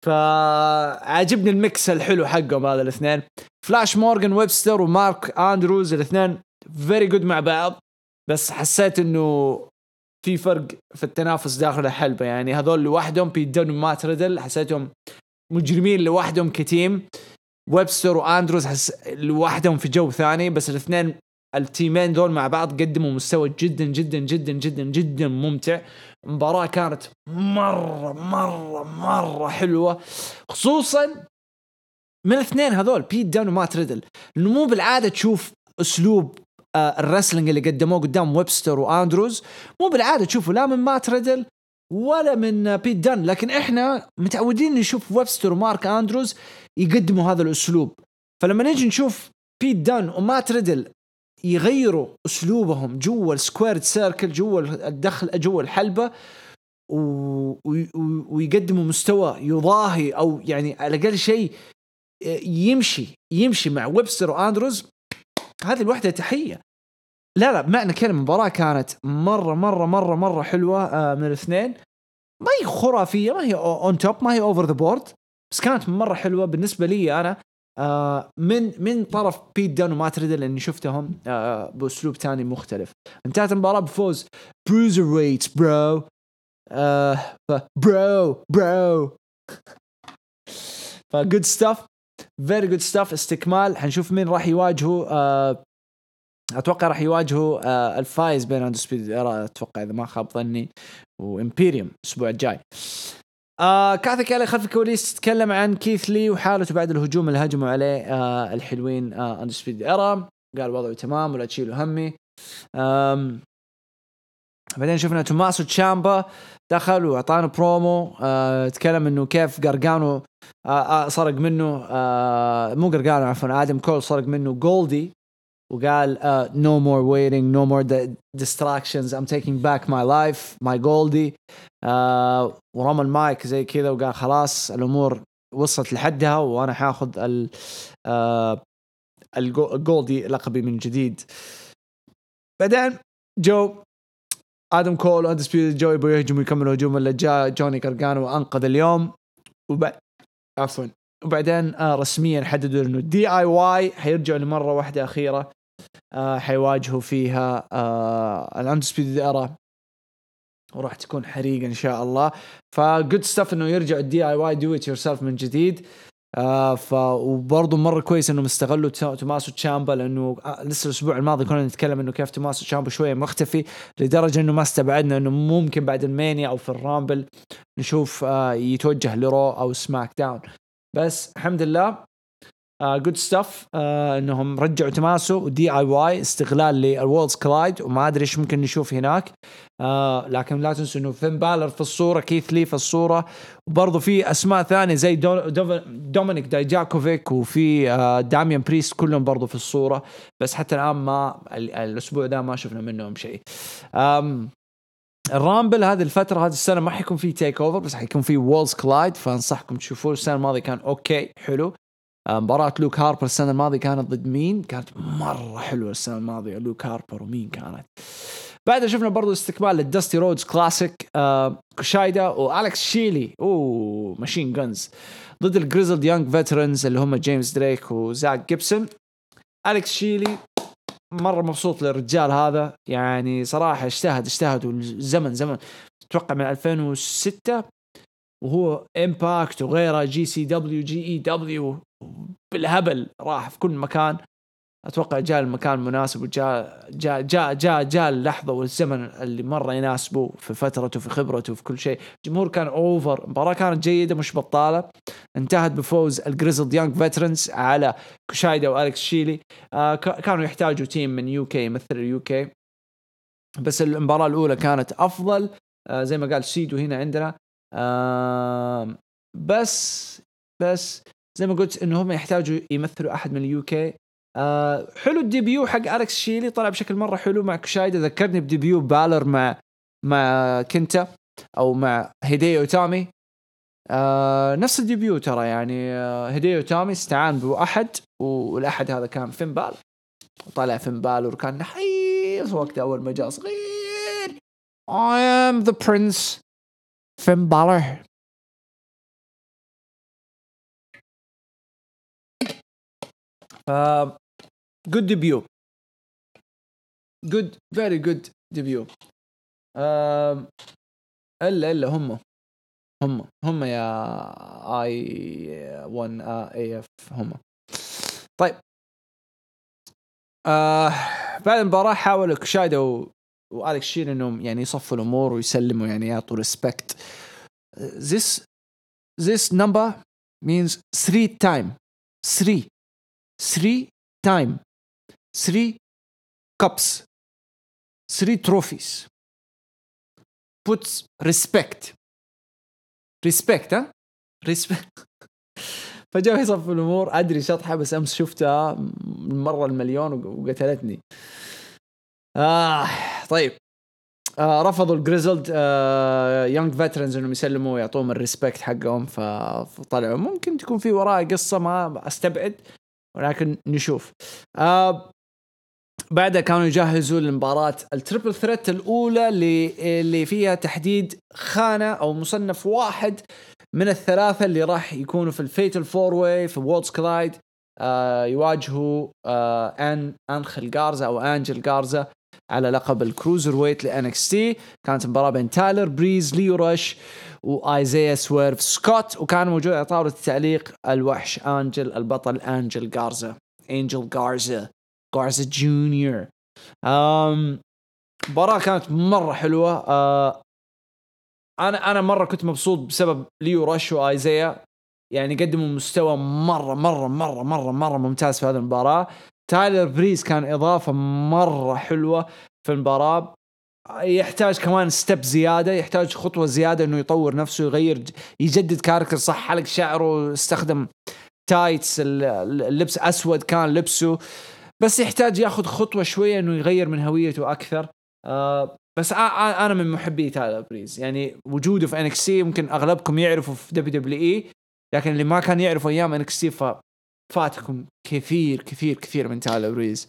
A: فعجبني ال mix الحلو حقهم هذا الاثنين. فلاش مورغان ويبستر ومارك اندروز الاثنين very good مع بعض بس حسيت إنه في فرق في التنافس داخل الحلبة. يعني هذول لوحدهم بيت ومات ريدل حسيتهم مجرمين لوحدهم ك team. ويبستر واندروز حس لوحدهم في جو ثاني بس الاثنين التيمين دول مع بعض قدموا مستوى جدا جدا جدا جدا جدا ممتع. المباراة كانت مرة مرة مرة حلوة خصوصا من الاثنين هذول بيت دان ومات ريدل. انه مو بالعادة تشوف أسلوب آه ال wrestling اللي قدموه قدام ويبستر وأندروز. مو بالعادة تشوفه لا من مات ريدل ولا من بيت دان لكن إحنا متعودين نشوف ويبستر ومارك أندروز يقدموا هذا الأسلوب. فلما نجي نشوف بيت دان ومات ريدل يغيروا أسلوبهم جوا ال squared circle جوا الدخل جوا الحلبة. ويقدموا مستوى يضاهي أو يعني على الأقل شيء يمشي يمشي مع ويبستر وأندروز. هذه الوحدة تحية. لا لا معنى كلمة المباراه كانت مرة مرة مرة مرة حلوة من الاثنين. ما هي خرافية ما هي on top ما هي over the board بس كانت مرة حلوة بالنسبة لي أنا. آه من من طرف بيت دان ومات ريدل اني شفتهم آه بأسلوب ثاني مختلف. انتهت المباراة بفوز. Broserweight bro. آه bro bro. ف good stuff very good stuff استكمال. حنشوف مين راح يواجهوا آه أتوقع راح يواجهوا الفايز بين Undisputed أتوقع إذا ما خاب ظني وامبيريوم الأسبوع الجاي. آه كاثي كيلي خلف الكواليس تتكلم عن كيث لي وحالته بعد الهجوم اللي هجموا عليه آه الحلوين آه Undisputed Era قال وضعه تمام ولا تشيلوا همي. آم بعدين شفنا توماسو تشامبا دخل وأعطانا برومو آه تكلم إنه كيف جارجانو آه آه سرق منه آه مو جارجانو عفوا آدم كول سرق منه جولدي وقال uh, no more waiting no more distractions. I'm taking back my life my goldie. uh, ورمى المايك زي كذا وقال خلاص الأمور وصلت لحدها وأنا حاخذ ال uh, الجولدي لقبي من جديد. بعدين جو آدم كول و Undisputed جو يبغوا يهجموا يكملوا هجوم اللي جاء جوني جارجانو وأنقذ اليوم. وبعد عفوا. وبعدين آه رسميا حددوا إنه DIY حيرجعوا لمرة واحدة أخيرة. آه حيواجهوا فيها آه ال Undisputed Era وراح تكون حريقة إن شاء الله. ف good stuff إنه يرجع ال DIY do it yourself من جديد. آه ف وبرضه مرة كويس إنهم استغلوا توماسو تشامبا لأنه آه لسه الأسبوع الماضي كنا نتكلم إنه كيف توماسو تشامبا شوية مختفي لدرجة إنه ما استبعدنا إنه ممكن بعد المانيا أو في الرامبل نشوف آه يتوجه لرو أو سماك داون. بس الحمد لله good uh, stuff uh, إنهم رجعوا توماسو و DIY استغلال لل Worlds Collide وما أدري إيش ممكن نشوف هناك. uh, لكن لا تنسوا إنه فين بالر في الصورة كيث لي في الصورة. وبرضه في أسماء ثانية زي دو دو دومينيك دايجاكوفيك وفي uh, داميان بريست كلهم برضه في الصورة. بس حتى الآن ما الأسبوع ده ما شفنا منهم شيء. الرامبل هذه الفترة هذه السنة ما حيكون في TakeOver بس حيكون في Worlds Collide فأنصحكم تشوفوه. السنة الماضية كان okay حلو. آه، مباراة لوك هاربر السنة الماضية كانت ضد مين؟ كانت مرة حلوة السنة الماضية لوك هاربر ومين كانت؟ بعدها شفنا برضو استقبال للدستي رودز كلاسيك آه كوشايدا والكس شيلي أوه Machine Guns ضد ال Grizzled Young Veterans اللي هم جيمس دريك وزاك جيبسون الكس شيلي مرة مبسوط للرجال هذا. يعني صراحة اجتهد اجتهد والزمن زمن. أتوقع من 2006 وهو Impact وغيره جي سي دبليو جي اي دبليو بالهبل راح في كل مكان. أتوقع جاء المكان المناسب وجاء جاء جاء جاء جاء اللحظة والزمن اللي مرة يناسبه في فترته في خبرته في كل شيء، الجمهور كان over، المباراة كانت جيدة مش بطالة، انتهت بفوز ال Grizzled Young Veterans على كوشايدا والكس شيلي، آه كانوا يحتاجوا team من UK يمثل ال UK بس المباراة الأولى كانت أفضل. آه زي ما قال سيدو هنا عندنا. آه بس بس زي ما قلت انه هم يحتاجوا يمثلوا أحد من ال UK. آه حلو ال debut حق الكس شيلي طلع بشكل مرة حلو مع كوشايدا. ذكرني ب debut بالر مع مع كنتا أو مع هيديو تامي. آه نفس ال debut ترى يعني آه هيديو تامي استعان باحد والأحد هذا كان فين بالور وطلع فين بالور كان نحيف وقت أول ما جاء صغير. I am the prince. فين بالر ف جود ديبيو جود فيري جود ديبيو إلا إلا هم. هم. هم يا اي 1 اي اف هم. طيب. آه بعد المباراة حاولوا كشايدا والكس شين إنهم يعني يصفوا الأمور ويسلموا يعني يعطوا ريسبكت this this number means three time. Three. Three time three cups three trophies. Puts respect. Respect ها respect. فجاء يصف الأمور. أدري شطحة بس أمس شفتها المره المليون وقتلتني. آه طيب. آه رفضوا ال Grizzled آه Young Veterans إنهم يسلموا ويعطوهم ال respect حقهم فطلعوا. ممكن تكون في وراء قصة ما أستبعد. ولكن نشوف. آه بعدها كانوا يجهزوا لمباراة ال triple threat الأولى اللي اللي فيها تحديد خانة أو مصنف واحد من الثلاثة اللي راح يكونوا في ال fatal four way في Worlds Collide. آه يواجهوا آه ان انخل جارزا أو انجل جارزا على لقب ال cruiserweight ل NXT كانت مباراة بين تايلر بريز ليو رش وايزيا سويرف سكوت. وكان موجود على طاولة التعليق الوحش آنجل البطل آنجل جارزا آنجل جارزا جارزا جونيور. مباراة كانت مرة حلوة. uh, أنا أنا مرة كنت مبسوط بسبب ليو رش وايزيا يعني قدموا مستوى مرة مرة مرة مرة مرة ممتاز في هذه المباراة. تايلر بريز كان إضافة مرة حلوة في المباراة. يحتاج كمان step زيادة يحتاج خطوة زيادة إنه يطور نفسه يغير يجدد character صح حلق شعره استخدم tights اللبس أسود كان لبسه. بس يحتاج ياخذ خطوة شوية إنه يغير من هويته أكثر. آه بس أنا من محبي تايلر بريز. يعني وجوده في NXT ممكن أغلبكم يعرفوا في WWE لكن اللي ما كان يعرفوا أيام NXT فاتكم كثير كثير كثير من تايلر بريز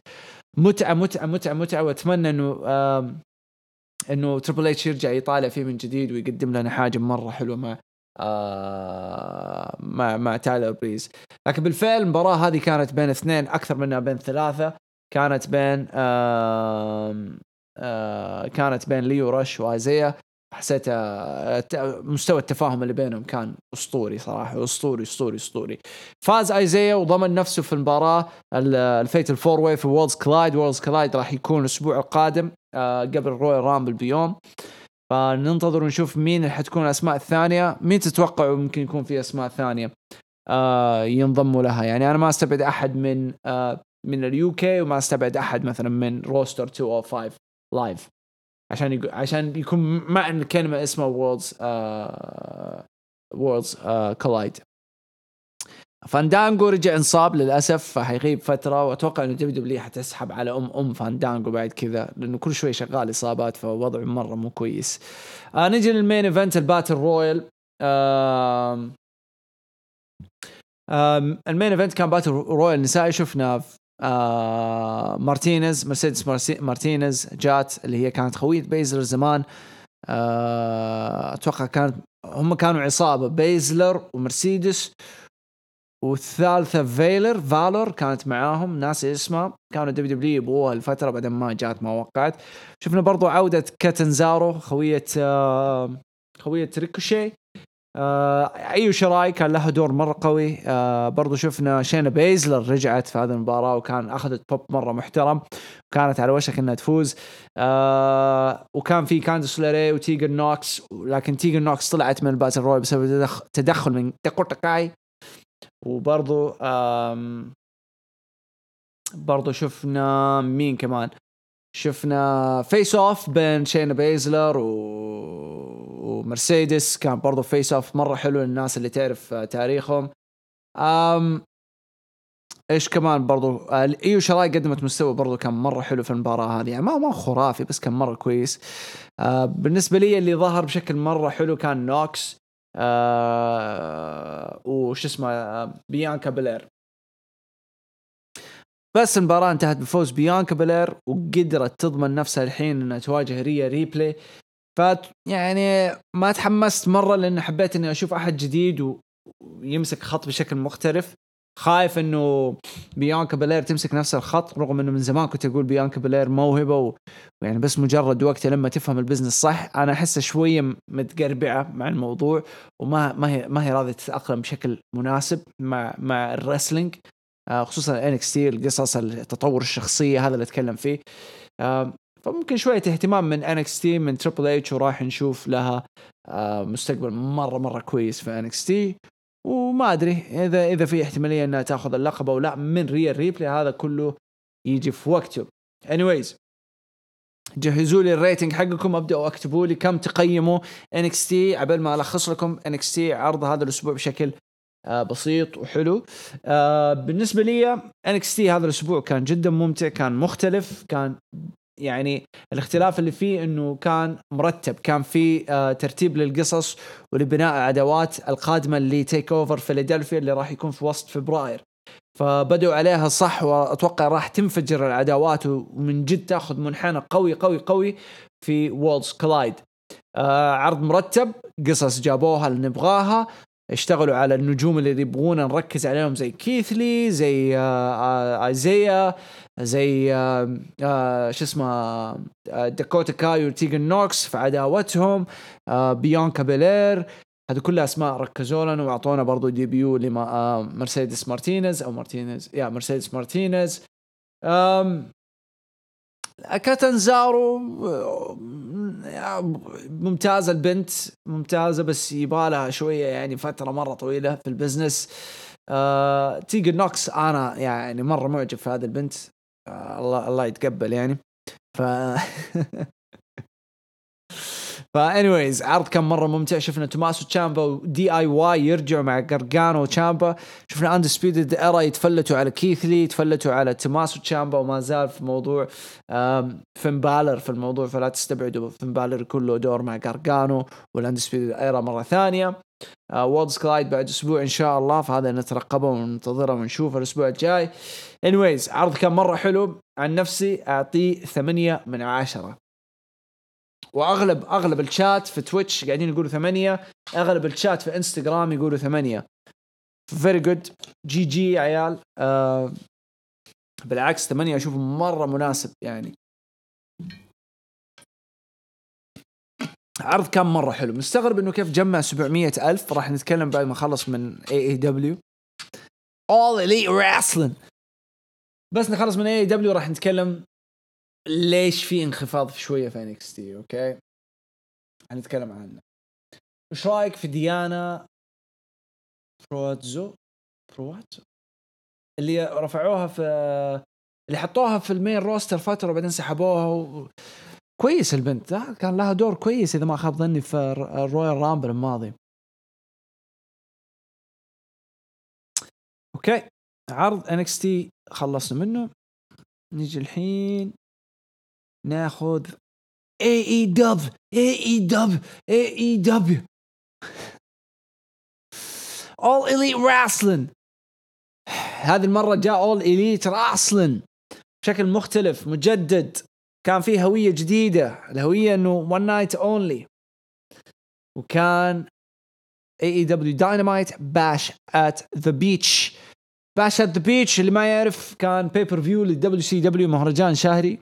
A: متعة متعة متعة متعة وأتمنى إنه إنه Triple H يرجع يطالع فيه من جديد ويقدم لنا حاجة مرة حلوة مع مع مع تايلر بريز لكن بالفعل المباراة هذه كانت بين اثنين أكثر منها بين ثلاثة. كانت بين آه كانت بين ليو رش وايزيا حسيت آه، مستوى التفاهم اللي بينهم كان أسطوري صراحة أسطوري أسطوري أسطوري. فاز أيزيا وضمن نفسه في المباراة ال Fatal Four Way في Worlds Collide Worlds Collide راح يكون الأسبوع القادم آه، قبل Royal Rumble بيوم. فننتظر ونشوف مين حتكون الأسماء الثانية. مين تتوقعوا ممكن يكون في أسماء ثانية؟ آه ينضموا لها. يعني أنا ما أستبعد أحد من من ال UK وما أستبعد أحد مثلا من roster 205 Live عشان يقول عشان يكون معنى الكلمة اسمها Worlds Worlds Collide فاندانجو رجع انصاب للأسف فحيغيب فترة وأتوقع إنه WWE حتسحب على ام أم فاندانجو بعد كذا لأنه كل شوي شغال إصابات فوضعه مرة مو كويس. آه نجي لل main event ال battle royal آه آه ال main event كان battle royal نسائي شفنا آه مارتينيز مرسيدس مارتينيز جات اللي هي كانت خوية بيزلر زمان. آه أتوقع كانت هم كانوا عصابة بيزلر ومرسيدس. والثالثة فيلر فالور كانت معاهم ناس اسمها. كانوا دبليو دبليو يبغوها الفترة بعدين ما جات ما وقعت. شفنا برضو عودة كاتنزارو خوية آه خوية ريكوشي. ايو شراي كان له دور مرة قوي. آه برضو شفنا شينا بيزلر رجعت في هذه المباراة وكان أخذت بوب مرة محترم. وكانت على وشك إنها تفوز. آه وكان في كاندس لاري وتيجن نوكس لكن تيجن نوكس طلعت من ال battle royal بسبب تدخل من تاكاي وبرضو برضو شفنا مين كمان؟ شفنا face off بين شينا بيزلر و... ومرسيدس كان برضو face off مرة حلو للناس اللي تعرف تاريخهم. أم إيش كمان برضو؟ إيو شراي قدمت مستوى برضو كان مرة حلو في المباراة هذه. يعني ما ما خرافي بس كان مرة كويس. آه بالنسبة لي اللي ظهر بشكل مرة حلو كان نوكس آه وش اسمه؟ آه بيانكا بلير بس المباراة انتهت بفوز بيانكا بلير وقدرت تضمن نفسها الحين إنها تواجه ريا ريبلي. ف يعني ما تحمست مرة لأن حبيت إني أشوف أحد جديد ويمسك خط بشكل مختلف. خايف إنه بيانكا بلير تمسك نفس الخط رغم إنه من زمان كنت أقول بيانكا بلير موهبة ويعني بس مجرد وقت لما تفهم ال business صح. أنا احسها شوية متقربعة مع الموضوع وما ما هي ما هي راضية تتأقلم بشكل مناسب مع مع ال wrestling خصوصا NXT القصص التطور الشخصية هذا اللي أتكلم فيه. آه، فممكن شوية اهتمام من NXT من Triple H وراح نشوف لها آه، مستقبل مرة مرة كويس في NXT وما أدري إذا إذا في احتمالية إنها تأخذ اللقب أو لا من ريا ريبلي هذا كله يجي في وقته. anyways جهزوا لي ال rating حقكم أبدأوا أكتبوا لي كم تقيموا NXT عبال ما ألخص لكم NXT عرض هذا الأسبوع بشكل آه بسيط وحلو. آه بالنسبة لي NXT هذا الأسبوع كان جدا ممتع كان مختلف كان يعني الاختلاف اللي فيه إنه كان مرتب كان في آه ترتيب للقصص ولبناء العداوات القادمة اللي TakeOver فيلادلفيا اللي راح يكون في وسط فبراير. فبدوا عليها صح وأتوقع راح تنفجر العداوات ومن جد تأخذ منحنى قوي قوي قوي في Worlds Collide آه عرض مرتب قصص جابوها اللي نبغاها اشتغلوا على النجوم اللي يبغونا نركز عليهم زي كيث لي زي آه آه آيزيا زي آه شو اسمه داكوتا كاي وتيجن نوكس في عداوتهم بيانكا بلير. هذه كلها أسماء ركزوا لنا وأعطونا برضو debut لما مرسيدس مارتينيز أو مارتينيز يا مرسيدس مارتينيز. كاتنزارو ممتازة البنت ممتازة بس يبغى لها شوية يعني فترة مرة طويلة في ال business. آه تيجن نوكس أنا يعني مرة معجب في هذه البنت. آه الله الله يتقبل يعني. ف ف anyways عرض كان مرة ممتع. شفنا توماسو تشامبا و DIY يرجعوا مع جرجانو وتشامبا شفنا Undisputed Era يتفلتوا على كيث لي يتفلتوا على توماسو تشامبا. وما زال في موضوع فين بالر في الموضوع. فلا تستبعدوا فين بالر يكون له دور مع جرجانو وال Undisputed Era مرة ثانية. Worlds Collide بعد أسبوع إن شاء الله. فهذا نترقبه وننتظره ونشوفه الأسبوع الجاي. anyways عرض كان مرة حلو. عن نفسي أعطيه ثمانية من عشرة. واغلب أغلب الشات في تويتش قاعدين يقولوا ثمانية أغلب الشات في انستغرام يقولوا ثمانية. very good GG يا عيال. آه بالعكس ثمانية أشوفه مرة مناسب يعني. عرض كان مرة حلو. مستغرب إنه كيف جمع 700 ألف. راح نتكلم بعد ما خلص من AEW All Elite Wrestling. بس نخلص من AE W راح نتكلم ليش في انخفاض في شوية في NXT okay؟ حنتكلم عنه. إيش رأيك في Deonna Purrazzo Purrazzo اللي رفعوها في اللي حطوها في ال main roster فترة وبعدين سحبوها و... كويس البنت كان لها دور كويس إذا ما خاب ظني في ال Royal Rumble الماضي. okay عرض NXT خلصنا منه. نيجي الحين. ناخذ اي اي دب اي اي دب اي اي دب اول Elite Wrestling هذه المرة جاء All Elite Wrestling بشكل مختلف مجدد. كان فيه هوية جديدة الهوية إنه one night only وكان AEW Dynamite Bash at the Beach Bash at the Beach اللي ما يعرف كان بيبر فيو للدبليو سي دبليو مهرجان شهري.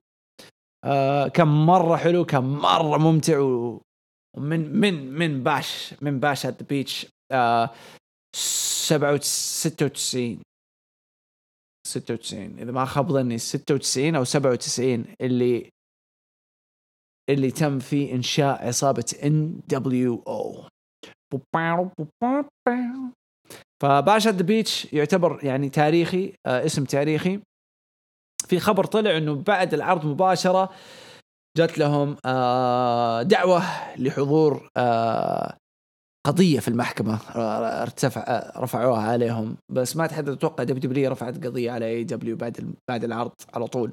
A: آه كان مرة حلو كان مرة ممتع ومن من من Bash من Bash at Beach آه 96 96 إذا ما خاب ظني 96 أو 97 اللي اللي تم فيه إنشاء عصابة إن دبليو أو. ف Bash at the Beach يعتبر يعني تاريخي آه اسم تاريخي. في خبر طلع إنه بعد العرض مباشرة جات لهم آه دعوة لحضور آه قضية في المحكمة ارتفع رفعوها عليهم. بس ما تحدد أتوقع WW رفعت قضية على AEW بعد بعد العرض على طول.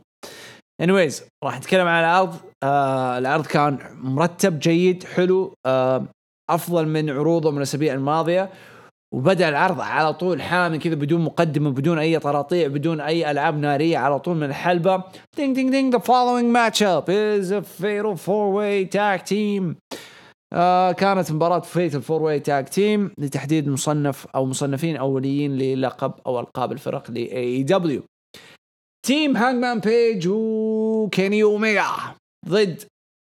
A: anyways راح نتكلم عن العرض آه العرض كان مرتب جيد حلو آه أفضل من عروضه من الأسابيع الماضية. وبدأ العرض على طول حامي كذا بدون مقدمة بدون أي طراطيع بدون أي ألعاب نارية على طول من الحلبة. ding ding ding the up is a fatal four way tag team. آه كانت مباراة fatal four way tag team لتحديد مصنف أو مصنفين أوليين للقب أو ألقاب الفرق ل AEW. team Hangman Page و Kenny Omega ضد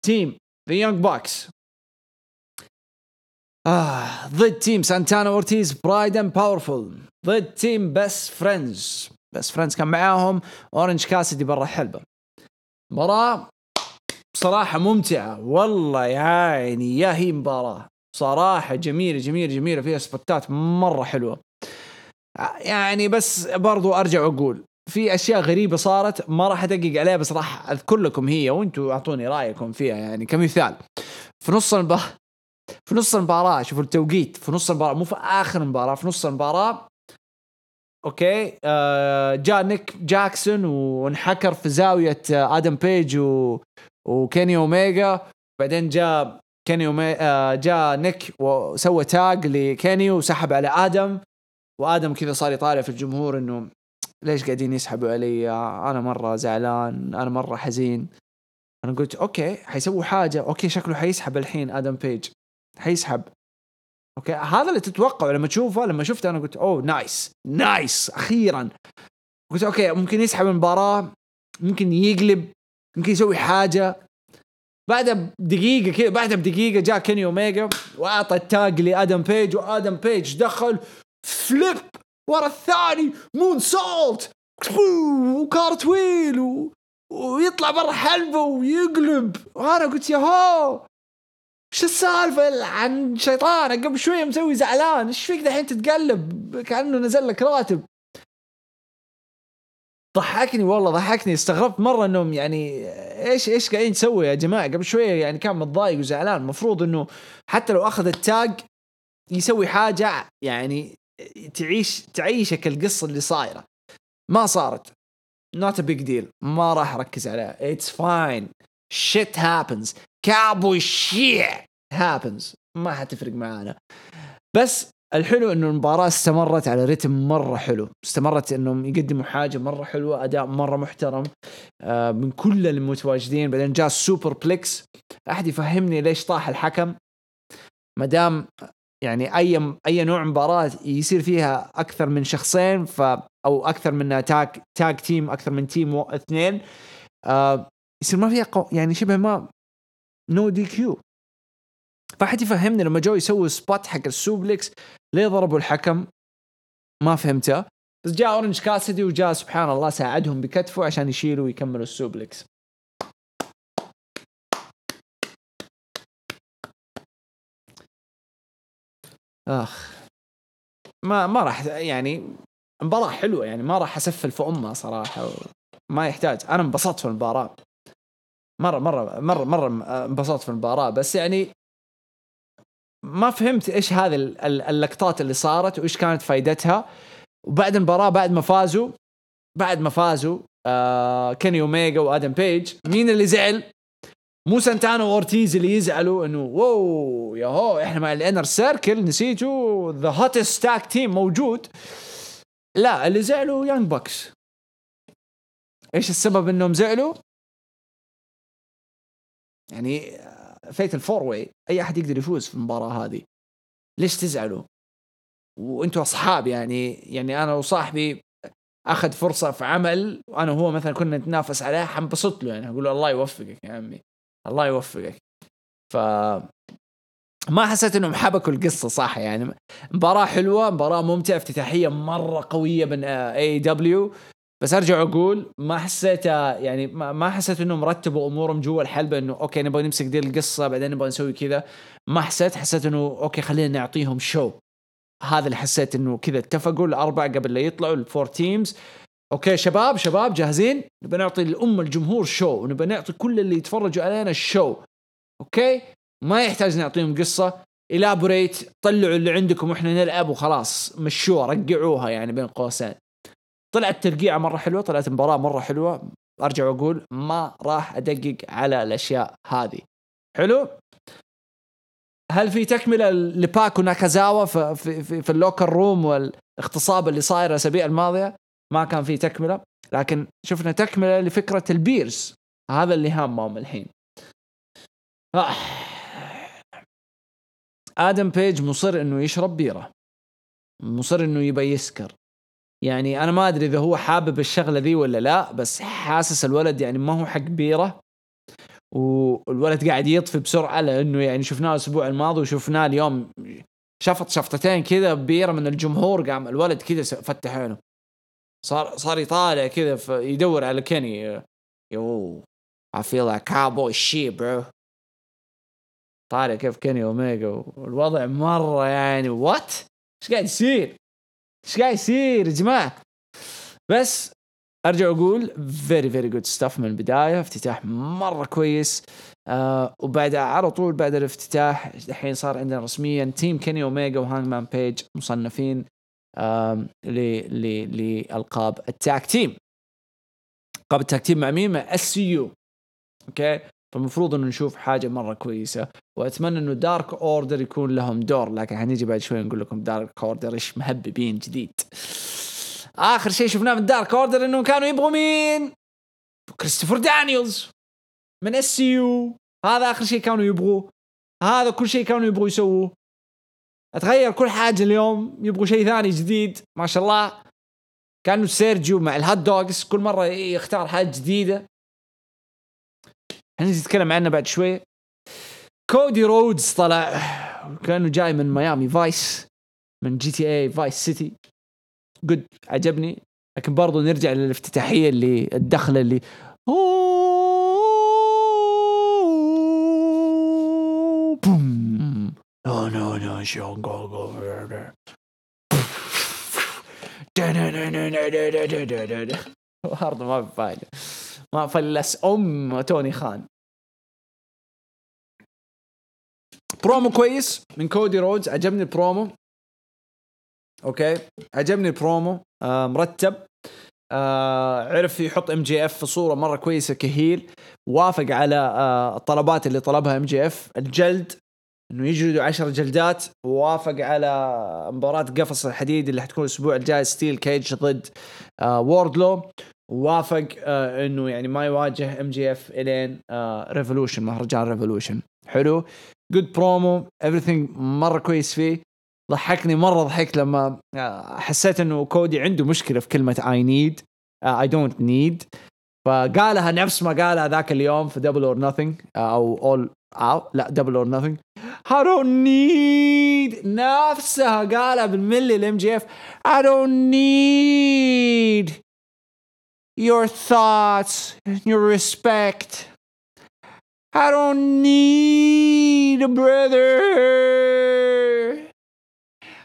A: team The Young Bucks آه ضد team Santana Ortiz Proud and Powerful. ضد team Best Friends. Best Friends كان معاهم Orange Cassidy برا الحلبة مباراة بصراحة ممتعة. والله يا عيني يا هي مباراة. صراحة جميلة جميلة جميلة. فيها سبوتات مرة حلوة. يعني بس برضو أرجع وأقول في أشياء غريبة صارت ما راح أدقق عليها بس راح أذكر لكم هي وأنتم أعطوني رأيكم فيها يعني كمثال. في نص المباراة في نص المباراة شوفوا التوقيت في نص المباراة مو في آخر المباراة في نص المباراة okay آه جاء Nick Jackson وانحكر في زاوية آه Adam Page و... و Kenny Omega بعدين جاء Kenny Omega آه جاء Nick وسوى tag ل Kenny وسحب على Adam و Adam كذا صار يطالع في الجمهور إنه ليش قاعدين يسحبوا علي؟ أنا مرة زعلان أنا مرة حزين. أنا قلت okay حيسووا حاجة okay شكله حيسحب الحين Adam Page. حيسحب okay؟ هذا اللي تتوقعه. لما تشوفه لما شفته أنا قلت أوه nice nice أخيرا. قلت okay ممكن يسحب المباراة ممكن يقلب ممكن يسوي حاجة. بعدها بدقيقة كذا بعدها بدقيقة جاء Kenny Omega وأعطى ال tag ل Adam Page و Adam Page دخل flip ورا الثاني moonsault و cartwheel و... ويطلع برا حلبة ويقلب. وأنا قلت ياهو! إيش السالفة؟ عن شيطان قبل شوية مسوي زعلان. إيش فيك دحين تتقلب؟ كأنه نزل لك راتب. ضحكني والله ضحكني. استغربت مرة إنهم يعني إيش إيش قاعدين تسوي يا جماعة؟ قبل شوية يعني كان متضايق وزعلان. المفروض إنه حتى لو أخذ التاج يسوي حاجة يعني تعيش تعيشك القصة اللي صايرة. ما صارت. Not a big deal. ما راح أركز عليها. It's fine. Shit happens. Cowboy shit happens. ما حتفرق معانا. بس الحلو إنه المباراة استمرت على رتم مرة حلو. استمرت إنهم يقدموا حاجة مرة حلوة أداء مرة محترم. آه من كل المتواجدين. بعدين جاء ال superplex. أحد يفهمني ليش طاح الحكم؟ ما دام يعني أي أي نوع مباراة يصير فيها أكثر من شخصين ف أو أكثر من tag tag team أكثر من team اثنين آه يصير ما فيها قو يعني شبه ما no DQ فحد يفهمني لما جو يسوي spot حق ال suplex ليه ضربوا الحكم؟ ما فهمته. بس جاء Orange Cassidy وجاء سبحان الله ساعدهم بكتفه عشان يشيلوا ويكملوا ال suplex أخ. ما ما راح يعني مباراة حلوة يعني ما راح أسفل في امها صراحة ما يحتاج. أنا انبسطت في المباراة. مرة مرة مرة مرة انبسطت في المباراة بس يعني ما فهمت إيش هذه اللقطات اللي صارت وإيش كانت فائدتها وبعد المباراة بعد ما فازوا بعد ما فازوا آه Kenny Omega و Adam Page مين اللي زعل؟ مو Santana و Ortiz اللي يزعلوا إنه wow يا هو إحنا مع ال Inner Circle نسيتوا the hottest tag team موجود لا اللي زعلوا Young Bucks إيش السبب إنهم زعلوا؟ يعني Fatal Four Way أي أحد يقدر يفوز في المباراة هذه؟ ليش تزعلوا؟ وأنتم أصحاب يعني يعني أنا وصاحبي أخذ فرصة في عمل وأنا وهو مثلا كنا نتنافس عليه حنبسط له يعني أقول له الله يوفقك يا عمي الله يوفقك. ف ما حسيت إنهم حبكوا القصة صح؟ يعني مباراة حلوة مباراة ممتعة افتتاحية مرة قوية من AEW بس ارجع أقول ما حسيت يعني ما حسيت انهم رتبوا امورهم جوا الحلبة انه okay نبغى نمسك دي القصة بعدين نبغى نسوي كذا. ما حسيت حسيت انه okay خلينا نعطيهم show هذا اللي حسيت انه كذا اتفقوا الأربعة قبل لا يطلعوا ال four teams okay شباب شباب جاهزين؟ نبغى نعطي الام الجمهور show ونبغى نعطي كل اللي يتفرجوا علينا ال show Okay؟ ما يحتاج نعطيهم قصة. elaborate طلعوا اللي عندكم وإحنا نلعب وخلاص. مشوها رقعوها يعني بين قوسين. طلعت ترقيعة مرة حلوة طلعت مباراة مرة حلوة. أرجع وأقول ما راح أدقق على الأشياء هذه. حلو؟ هل في تكملة لباكو ناكازاوا في, في, في, ال locker room والاغتصاب اللي صاير الأسابيع الماضية؟ ما كان في تكملة. لكن شفنا تكملة لفكرة ال beers. هذا اللي هامهم الحين. آه. آدم بيج مصر إنه يشرب بيرة. مصر إنه يبى يسكر. يعني أنا ما أدري إذا هو حابب الشغلة ذي ولا لا بس حاسس الولد يعني ما هو حق بيره. والولد قاعد يطفي بسرعة لأنه يعني شفناه الأسبوع الماضي وشفناه اليوم شفط شفطتين كذا بيره من الجمهور قام الولد كذا فتح عينه. صار صار يطالع كذا يدور على كيني. Yo I feel like cowboy shit bro. طالع كيف كيني اوميجا والوضع مرة يعني what إيش قاعد يصير؟ إيش قاعد يصير يا جماعة؟ بس أرجع أقول very very good stuff من البداية افتتاح مرة كويس آه وبعدها على طول بعد الافتتاح الحين صار عندنا رسميا team كيني اوميجا وهانج مان بيج مصنفين آه لألقاب ال tag team ألقاب ال tag team مع مين؟ مع SCU okay فالمفروض انه نشوف حاجة مرة كويسة وأتمنى إنه Dark Order يكون لهم دور لكن حنيجي بعد شوي نقول لكم Dark Order إيش مهببين جديد. آخر شيء شفناه من Dark Order انهم كانوا يبغوا مين؟ كريستوفر دانييلز من SCU هذا آخر شيء كانوا يبغوه. هذا كل شيء كانوا يبغوا يسووه. أتغير كل حاجة اليوم يبغوا شيء ثاني جديد. ما شاء الله. كأنه سيرجيو مع ال hot dogs كل مرة يختار حاجة جديدة. حنجي نتكلم عنه بعد شوي؟ كودي رودز طلع. كأنه جاي من Miami Vice من GTA Vice City good عجبني. لكن برضو نرجع للافتتاحية اللي الدخلة اللي بوم. نو نو نو شون جو جو برضه ما في فايدة. ما فلس أم توني خان. برومو كويس. من كودي رودز عجبني البرومو. أوكي. عجبني البرومو. آه مرتب. آه عرف يحط ام جي اف في صورة مرة كويسة كهيل. وافق على آه الطلبات اللي طلبها MJF الجلد إنه يجلدوا عشر جلدات. ووافق على مباراة قفص الحديد اللي حتكون الأسبوع الجاي. Steel cage ضد آه ووردلو ووافق آه إنه يعني ما يواجه MJF إلين آه Revolution مهرجان Revolution حلو. Good promo everything مرة كويس فيه. ضحكني مرة ضحكت لما آه، حسيت إنه كودي عنده مشكلة في كلمة I need I don't need فقالها نفس ما قالها ذاك اليوم في Double or Nothing أو اول أو لا Double or Nothing I don't need. نفسها قالها بالملي ال MJF I don't need. your thoughts your respect I don't need a brother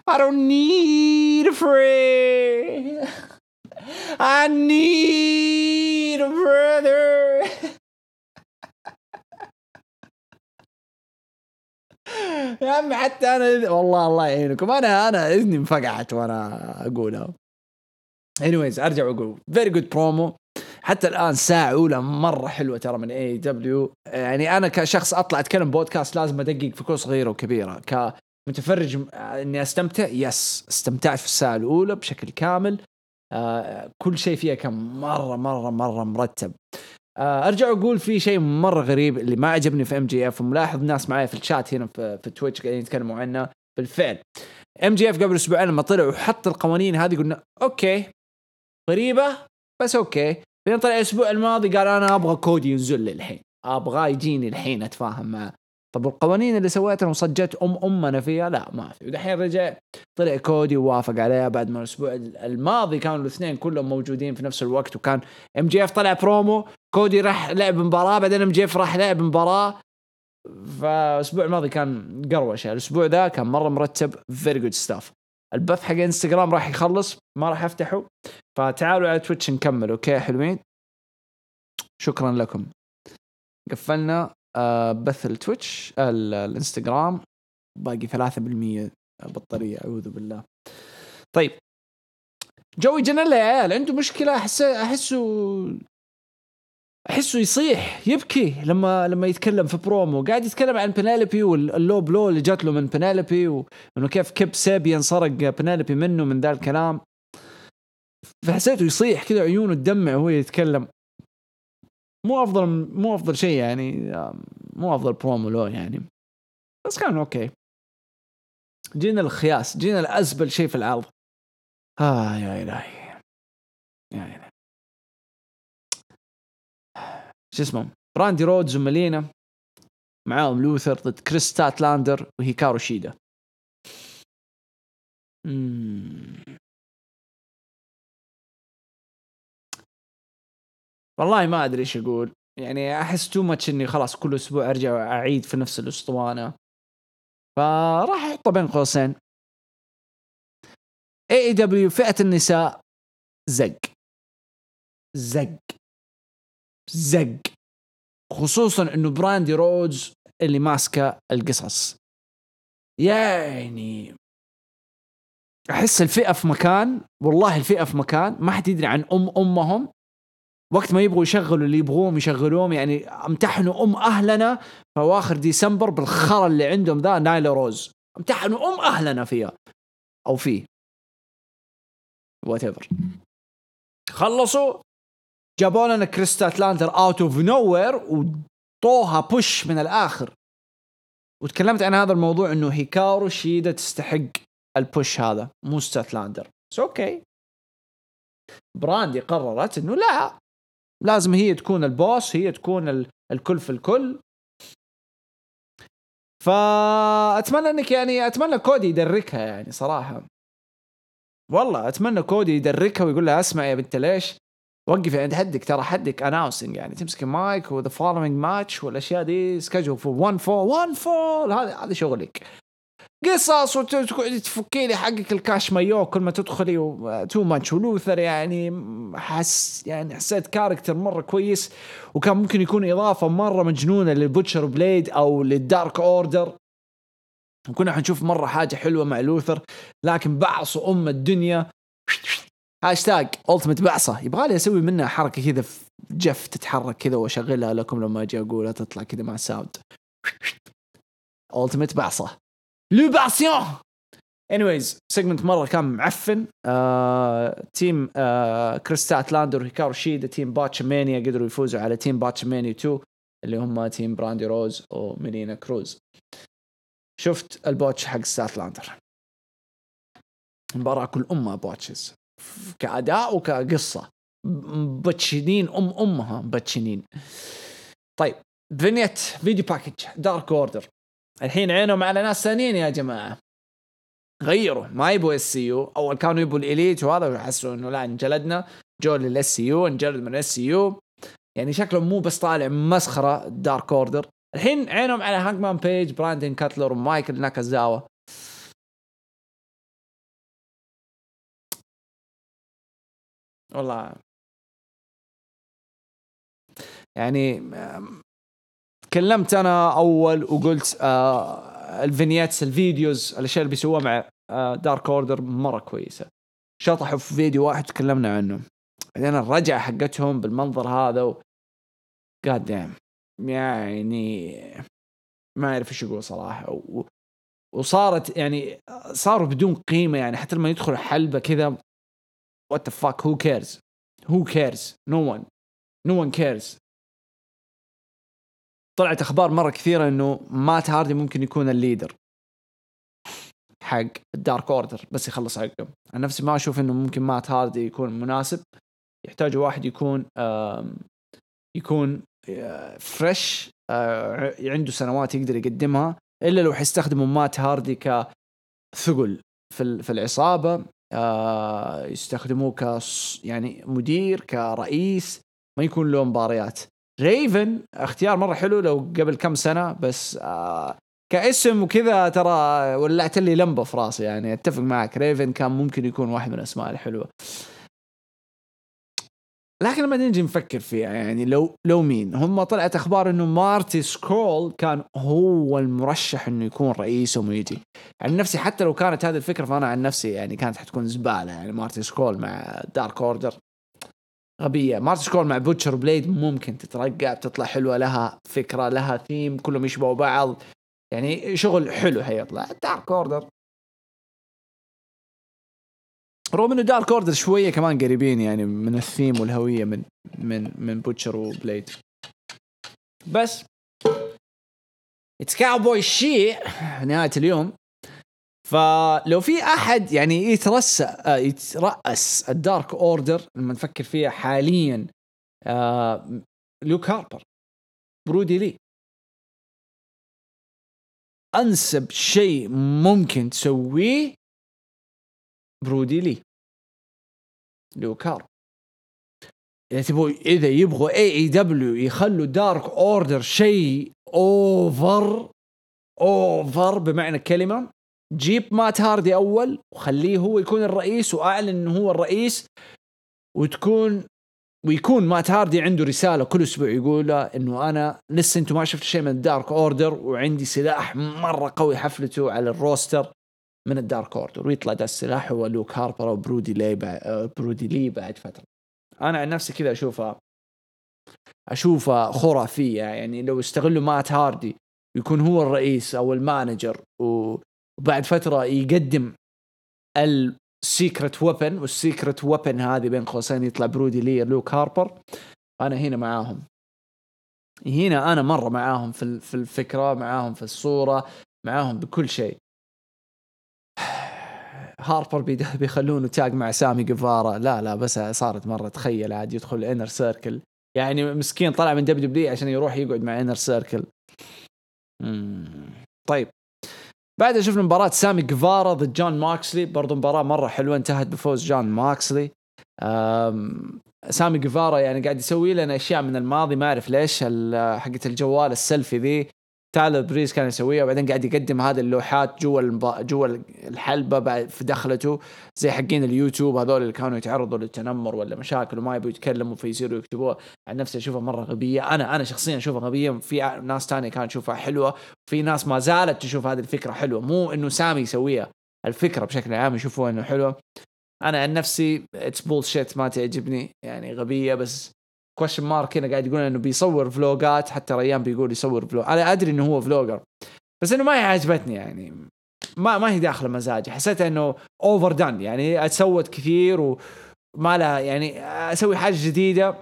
A: I don't need a friend I need a brother يا عم حتى انا والله الله يعينكم انا انا اذني انفقعت وانا اقولها anyways أرجع وأقول. Very good promo حتى الآن ساعة أولى مرة حلوة ترى من AEW يعني أنا كشخص أطلع أتكلم بودكاست لازم أدقق في كل صغيره وكبيره كمتفرج إني أستمتع؟ Yes استمتعت في الساعة الأولى بشكل كامل. آه كل شيء فيها كان مرة مرة مرة مرتب. آه أرجع أقول في شيء مرة غريب اللي ما عجبني في MJF وملاحظ ناس معي في الشات هنا في, في تويتش قاعدين يتكلموا عنه بالفعل. MJF قبل أسبوعين لما طلع وحط القوانين هذه قلنا okay غريبه بس okay. بعدين طلع الأسبوع الماضي قال أنا أبغى كودي ينزل لي الحين. ابغاه يجيني الحين أتفاهم معه طب القوانين اللي سويتها وصجت أم أمنا فيها؟ لا ما في. ودحين رجع طلع كودي ووافق عليها بعد ما الأسبوع الماضي كانوا الاثنين كلهم موجودين في نفس الوقت وكان MJF طلع برومو كودي راح لعب مباراة بعدين MJF راح لعب مباراة. فالأسبوع الماضي كان قروشه الأسبوع ذا كان مرة مرتب very good stuff البث حق إنستغرام راح يخلص ما راح أفتحه. فتعالوا على تويتش نكمل okay حلوين؟ شكرا لكم. قفلنا آه، بث التويتش الإنستغرام. باقي 3% بطارية أعوذ بالله. طيب. جوي جانيلا يا عيال عنده مشكلة احس احسه أحسه يصيح يبكي لما لما يتكلم في برومو. قاعد يتكلم عن بينيلوبي وال low blow اللي جات له من بينيلوبي وإنه كيف كيب سيبيان سرق بينيلوبي منه من ذا الكلام. فحسيته يصيح كذا عيونه تدمع وهو يتكلم. مو أفضل مو أفضل شيء يعني مو أفضل برومو له يعني. بس كان أوكي. جينا الخياس جينا الازبل شيء في العرض آه يا إلهي. يا إلهي. شو اسمه؟ براندي رودز ومالينا معاهم لوثر ضد كريس ستاتلاندر وهيكارو شيدا. والله ما أدري إيش أقول. يعني أحس too much إني خلاص كل أسبوع أرجع أعيد في نفس الأسطوانة. فراح أحطه بين قوسين. AEW فئة النساء زق. زق. زق. خصوصا إنه براندي رودز اللي ماسكة القصص. يعني أحس الفئة في مكان والله الفئة في مكان ما حد يدري عن أم أمهم. وقت ما يبغوا يشغلوا اللي يبغوهم يشغلوهم يعني امتحنوا أم أهلنا في أواخر ديسمبر بالخرا اللي عندهم ذا نايلا روز. امتحنوا أم أهلنا فيها. أو فيه whatever خلصوا. جابوا لنا كريس ستاتلاندر out of nowhere وعطوها push من الآخر. وتكلمت عن هذا الموضوع إنه هيكارو شيدا تستحق ال push هذا مو ستاتلاندر أوكي براندي قررت إنه لا. لازم هي تكون ال boss هي تكون الكل في الكل. فأتمنى إنك يعني أتمنى كودي يدركها يعني صراحة. والله أتمنى كودي يدركها ويقول لها اسمع يا بنت ليش؟ وقفي عند حدك ترى حدك announcing يعني تمسك المايك و the following match والأشياء دي scheduled for 1 fall 1 fall هذا هذا شغلك. قصص وتقعدي تفكي لي حقك الكاش مايو كل ما تدخلي تو ماتش ولوثر يعني حس يعني حسيت كاركتر مرة كويس وكان ممكن يكون إضافة مرة مجنونة للبوتشر بليد أو للدارك اوردر وكنا حنشوف مرة حاجة حلوة مع لوثر لكن بعصوا أم الدنيا. هاشتاج التمت بعصة. يبغى لي أسوي منها حركة كذا جف تتحرك كذا وأشغلها لكم لما أجي أقولها تطلع كذا مع الساوند التيميت بعصة. لوباسيون انيويز سيجمنت مرة كان معفن. آه، تيم آه، كريستات لاندر وهيكارو شيدا تيم باتش مانيا قدروا يفوزوا على تيم باتش مانيا 2 اللي هم تيم براندي روز وميلينا كروز شفت البوتش حق ستات لاندر مباراة كل أمها بوتشز. كأداء وكقصة. بتشنين أم أمها بتشنين طيب فينيت فيديو باكج دارك اوردر الحين عينهم على ناس ثانيين يا جماعة. غيروا ما يبوا اس يو أول كانوا يبوا الإليت وهذا وحسوا إنه لا انجلدنا. جو للاس يو انجلد من اس سي يو يعني شكلهم مو بس طالع مسخرة دارك اوردر الحين عينهم على هانكمان بيج براندن كاتلر ومايكل ناكازاوا. والله. يعني تكلمت أنا أول وقلت آه ال vignettes ال videos الأشياء اللي بيسووها مع آه دارك اوردر مرة كويسة. شطحوا في فيديو واحد تكلمنا عنه. بعدين الرجعة حقتهم بالمنظر هذا و... god damn يعني ما أعرف إيش يقول صراحة. و... وصارت يعني صاروا بدون قيمة يعني حتى لما يدخل حلبة كذا what the fuck who cares who cares no one no one cares طلعت أخبار مرة كثيرة إنه مات هاردي ممكن يكون ال leader. حق الدارك أوردر بس يخلص عقده عن نفسي ما أشوف إنه ممكن مات هاردي يكون مناسب. يحتاجوا واحد يكون يكون fresh آه، عنده سنوات يقدر يقدمها إلا لو حيستخدموا مات هاردي كثقل في في العصابة آه، يستخدموه ك يعني مدير كرئيس ما يكون له مباريات. ريفن اختيار مرة حلو لو قبل كم سنة بس آه كاسم وكذا ترى ولعت لي لمبة في راسي يعني أتفق معك. ريفن كان ممكن يكون واحد من الأسماء الحلوة. لكن لما نجي نفكر فيها يعني لو لو مين؟ هم طلعت أخبار إنه مارتي سكرول كان هو المرشح إنه يكون رئيسهم ويجي عن نفسي حتى لو كانت هذه الفكرة فأنا عن نفسي يعني كانت حتكون زبالة يعني مارتي سكرول مع دارك اوردر غبية. مارتي سكرول مع بوتشر بليد ممكن تترقع بتطلع حلوة لها فكرة لها ثيم كلهم يشبهوا بعض. يعني شغل حلو حيطلع. دارك اوردر رغم إنه دارك اوردر شوية كمان قريبين يعني من الثيم والهوية من من من بوتشر وبليد بس. it's cowboy shit نهاية اليوم. فلو في أحد يعني يترس يترأس الدارك أوردر لما نفكر فيها حاليا آه لوك هاربر برودي لي. أنسب شيء ممكن تسويه برودي لي. لوك هاربر. إذا تبغوا إذا يبغوا AEW يخلوا Dark Order شيء over over بمعنى الكلمة جيب مات هاردي أول وخليه هو يكون الرئيس وأعلن إنه هو الرئيس وتكون ويكون مات هاردي عنده رسالة كل أسبوع يقول إنه أنا لسه أنتم ما شفتوا شيء من ال Dark Order وعندي سلاح مرة قوي حفلته على ال roster من ال Dark Order. ويطلع ده السلاح هو لوك هاربر أو برودي لي برودي لي بعد فترة. أنا عن نفسي كذا اشوفها اشوفها خرافية. يعني لو استغلوا مات هاردي يكون هو الرئيس أو ال manager و وبعد فترة يقدم ال secret weapon وال secret weapon هذه بين قوسين يطلع برودي لي لوك هاربر. أنا هنا معاهم. هنا أنا مرة معاهم في الفكرة معاهم في الصورة معاهم بكل شيء. هاربر بيخلونه tag مع سامي جفارا لا لا بس صارت مرة. تخيل عاد يدخل Inner Circle يعني مسكين طلع من WWE عشان يروح يقعد مع Inner Circle طيب. بعدها شفنا مباراة سامي جفارا ضد جون ماكسلي. برضو مباراة مرة حلوة انتهت بفوز جون ماكسلي. سامي جفارا يعني قاعد يسوي لنا أشياء من الماضي ما أعرف ليش حقت الجوال السيلفي ذي. تايلر بريز كان يسويها وبعدين قاعد يقدم هذه اللوحات جوا المبا... جوا الحلبة بعد في دخلته زي حقين اليوتيوب هذول اللي كانوا يتعرضوا للتنمر ولا مشاكل وما يبوا يتكلموا فيصيروا يكتبوها. عن نفسي أشوفها مرة غبية. أنا أنا شخصيا أشوفها غبية. في ناس ثانية كانت تشوفها حلوة. في ناس ما زالت تشوف هذه الفكرة حلوة. مو إنه سامي يسويها الفكرة بشكل عام يشوفوها إنه حلوة. أنا عن نفسي it's bullshit ما تعجبني. يعني غبية بس question mark هنا قاعد يقول إنه بيصور فلوجات حتى ريان بيقول يصور vlog أنا أدري إنه هو vlogger بس إنه ما هي عجبتني يعني. ما ما هي داخله مزاجي. حسيت إنه overdone يعني أتسوت كثير وما لها يعني أسوي حاجة جديدة.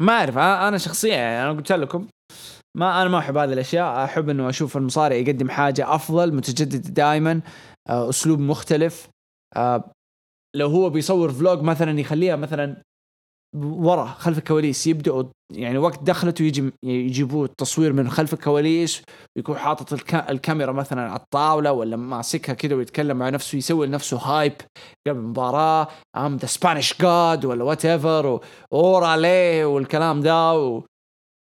A: ما أعرف. أنا شخصيا يعني أنا قلت لكم ما أنا ما أحب هذه الأشياء. أحب إنه أشوف المصارع يقدم حاجة أفضل متجددة دائما أسلوب مختلف. لو هو بيصور vlog مثلا يخليها مثلا ورا خلف الكواليس يبدأوا يعني وقت دخلته يجي يجيبوه التصوير من خلف الكواليس ويكون حاطط الكاميرا مثلا على الطاولة ولا ماسكها كذا ويتكلم مع نفسه يسوي لنفسه هايب قبل المباراة ام ذا سبانيش جاد ولا وات ايفر اورا ليه والكلام ده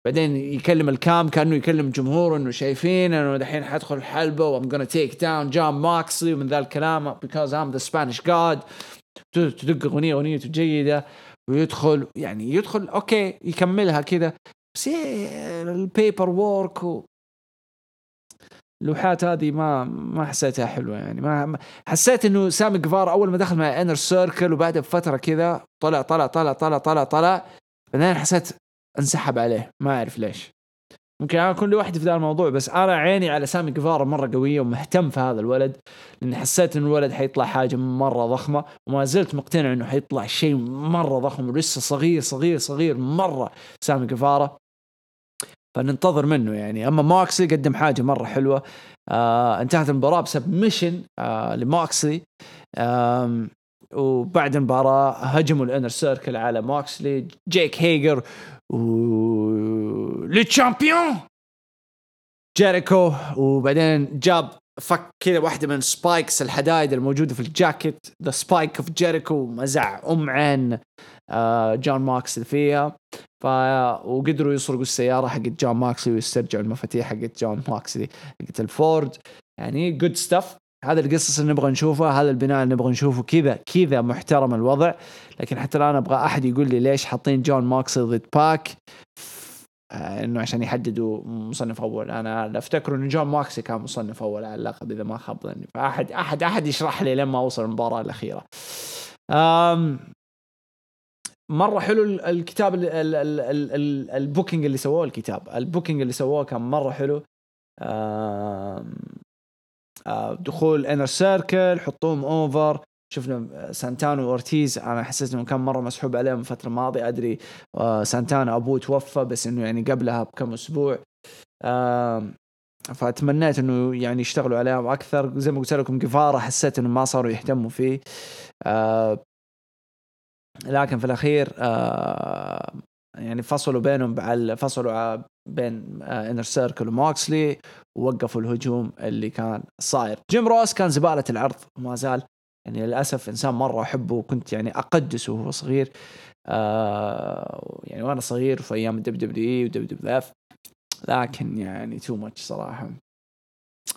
A: بعدين يكلم الكام كأنه يكلم جمهور إنه شايفين إنه دحين حدخل الحلبة وام gonna تيك داون جون ماكسلي ومن ذا الكلام because I'm the Spanish God. تدق أغنية اغنيته جيدة. ويدخل يعني يدخل okay يكملها كذا بس ال paperwork و اللوحات هذه ما ما حسيتها حلوة يعني. ما حسيت إنه سامي جفار أول ما دخل مع Inner Circle وبعدها بفترة كذا طلع طلع طلع طلع طلع طلع بعدين حسيت انسحب عليه. ما أعرف ليش. ممكن أنا أكون لوحدي في ذا الموضوع بس أنا عيني على سامي جفارة مرة قوية ومهتم في هذا الولد لأني حسيت إن الولد حيطلع حاجة مرة ضخمة وما زلت مقتنع إنه حيطلع شيء مرة ضخم ولسه صغير صغير صغير مرة سامي جفارة فننتظر منه يعني. أما ماكسلي قدم حاجة مرة حلوة. آه انتهت المباراة ب submission آه لماكسلي آه وبعد المباراة هجموا ال Inner Circle على ماكسلي جيك هيجر و Le Champion جيريكو وبعدين جاب فك كذا واحدة من spikes الحدايد الموجودة في الجاكيت the spike of Jericho مزع أم عين آه جون ماكسلي فيها ف وقدروا يسرقوا السيارة حقت جون ماكسلي ويسترجعوا المفاتيح حقت جون ماكسلي حقت الفورد. يعني good stuff هذا القصص اللي نبغى نشوفه هذا البناء اللي نبغى نشوفه كذا كذا محترم الوضع. لكن حتى الآن أبغى أحد يقول لي ليش حاطين جون ماكسلي ضد باك إنه عشان يحددوا مصنف أول. أنا أفتكر إنه جون ماكسلي كان مصنف أول على اللقب إذا ما خاب ظني. فاحد احد أحد يشرح لي لما أوصل المباراة الأخيرة. أم مرة حلو الكتاب ال booking اللي سووه الكتاب. ال booking اللي سووه كان مرة حلو. آه، دخول Inner Circle حطوهم over شفنا سانتانا وأورتيز أنا حسيت انه كان مرة مسحوب عليهم الفترة الماضية أدري آه، سانتانا أبوه توفى بس إنه يعني قبلها بكم أسبوع. فتمنيت إنه يعني يشتغلوا عليهم أكثر. زي ما قلت لكم جفارا حسيت إنه ما صاروا يهتموا فيه. آه، لكن في الأخير يعني فصلوا بينهم فصلوا بين Inner Circle وموكسلي. ووقفوا الهجوم اللي كان صاير. جيم روس كان زبالة العرض وما زال. يعني للأسف إنسان مرة أحبه وكنت يعني اقدسه وهو صغير. آه يعني وأنا صغير في أيام الدب دبليو ودب دبليو إف. لكن يعني too much صراحة.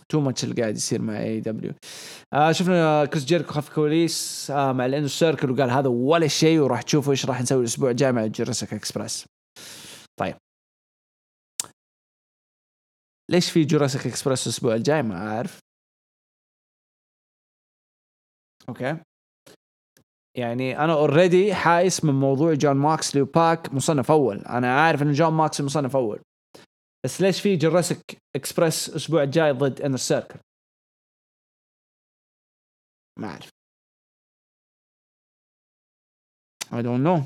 A: too much اللي قاعد يصير مع AEW آه شفنا كريس جيريكو خلف كواليس آه مع ال Inner Circle وقال هذا ولا شيء وراح تشوفوا إيش راح نسوي الأسبوع الجاي مع Jurassic Express طيب. ليش في Jurassic Express الأسبوع الجاي؟ ما أعرف. okay. يعني أنا already حايس من موضوع جون ماكسلي وباك مصنف أول. أنا عارف إن جون ماكسلي مصنف أول. بس ليش في Jurassic Express الأسبوع الجاي ضد Inner Circle ما أعرف. I don't know.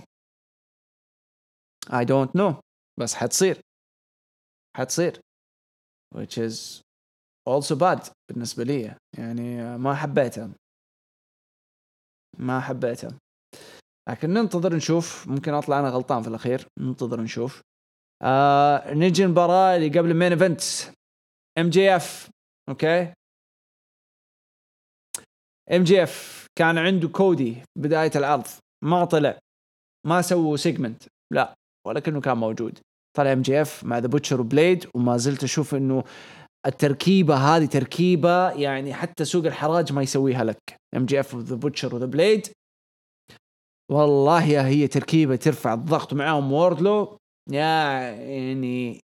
A: I don't know. بس حتصير. حتصير. Which is also bad بالنسبة لي. يعني ما حبيتها. ما حبيتها. لكن ننتظر نشوف. ممكن أطلع أنا غلطان في الأخير. ننتظر نشوف. آه نجي المباراة اللي قبل ال main event MJF okay؟ MJF كان عنده كودي بداية العرض. ما طلع. ما سووا segment لا. ولكنه كان موجود. طلع MJF مع The Butcher و Blade وما زلت أشوف إنه التركيبة هذه تركيبة يعني حتى سوق الحراج ما يسويها لك. MJF و The Butcher و The Blade والله يا هي تركيبة ترفع الضغط معاهم ووردلو يعني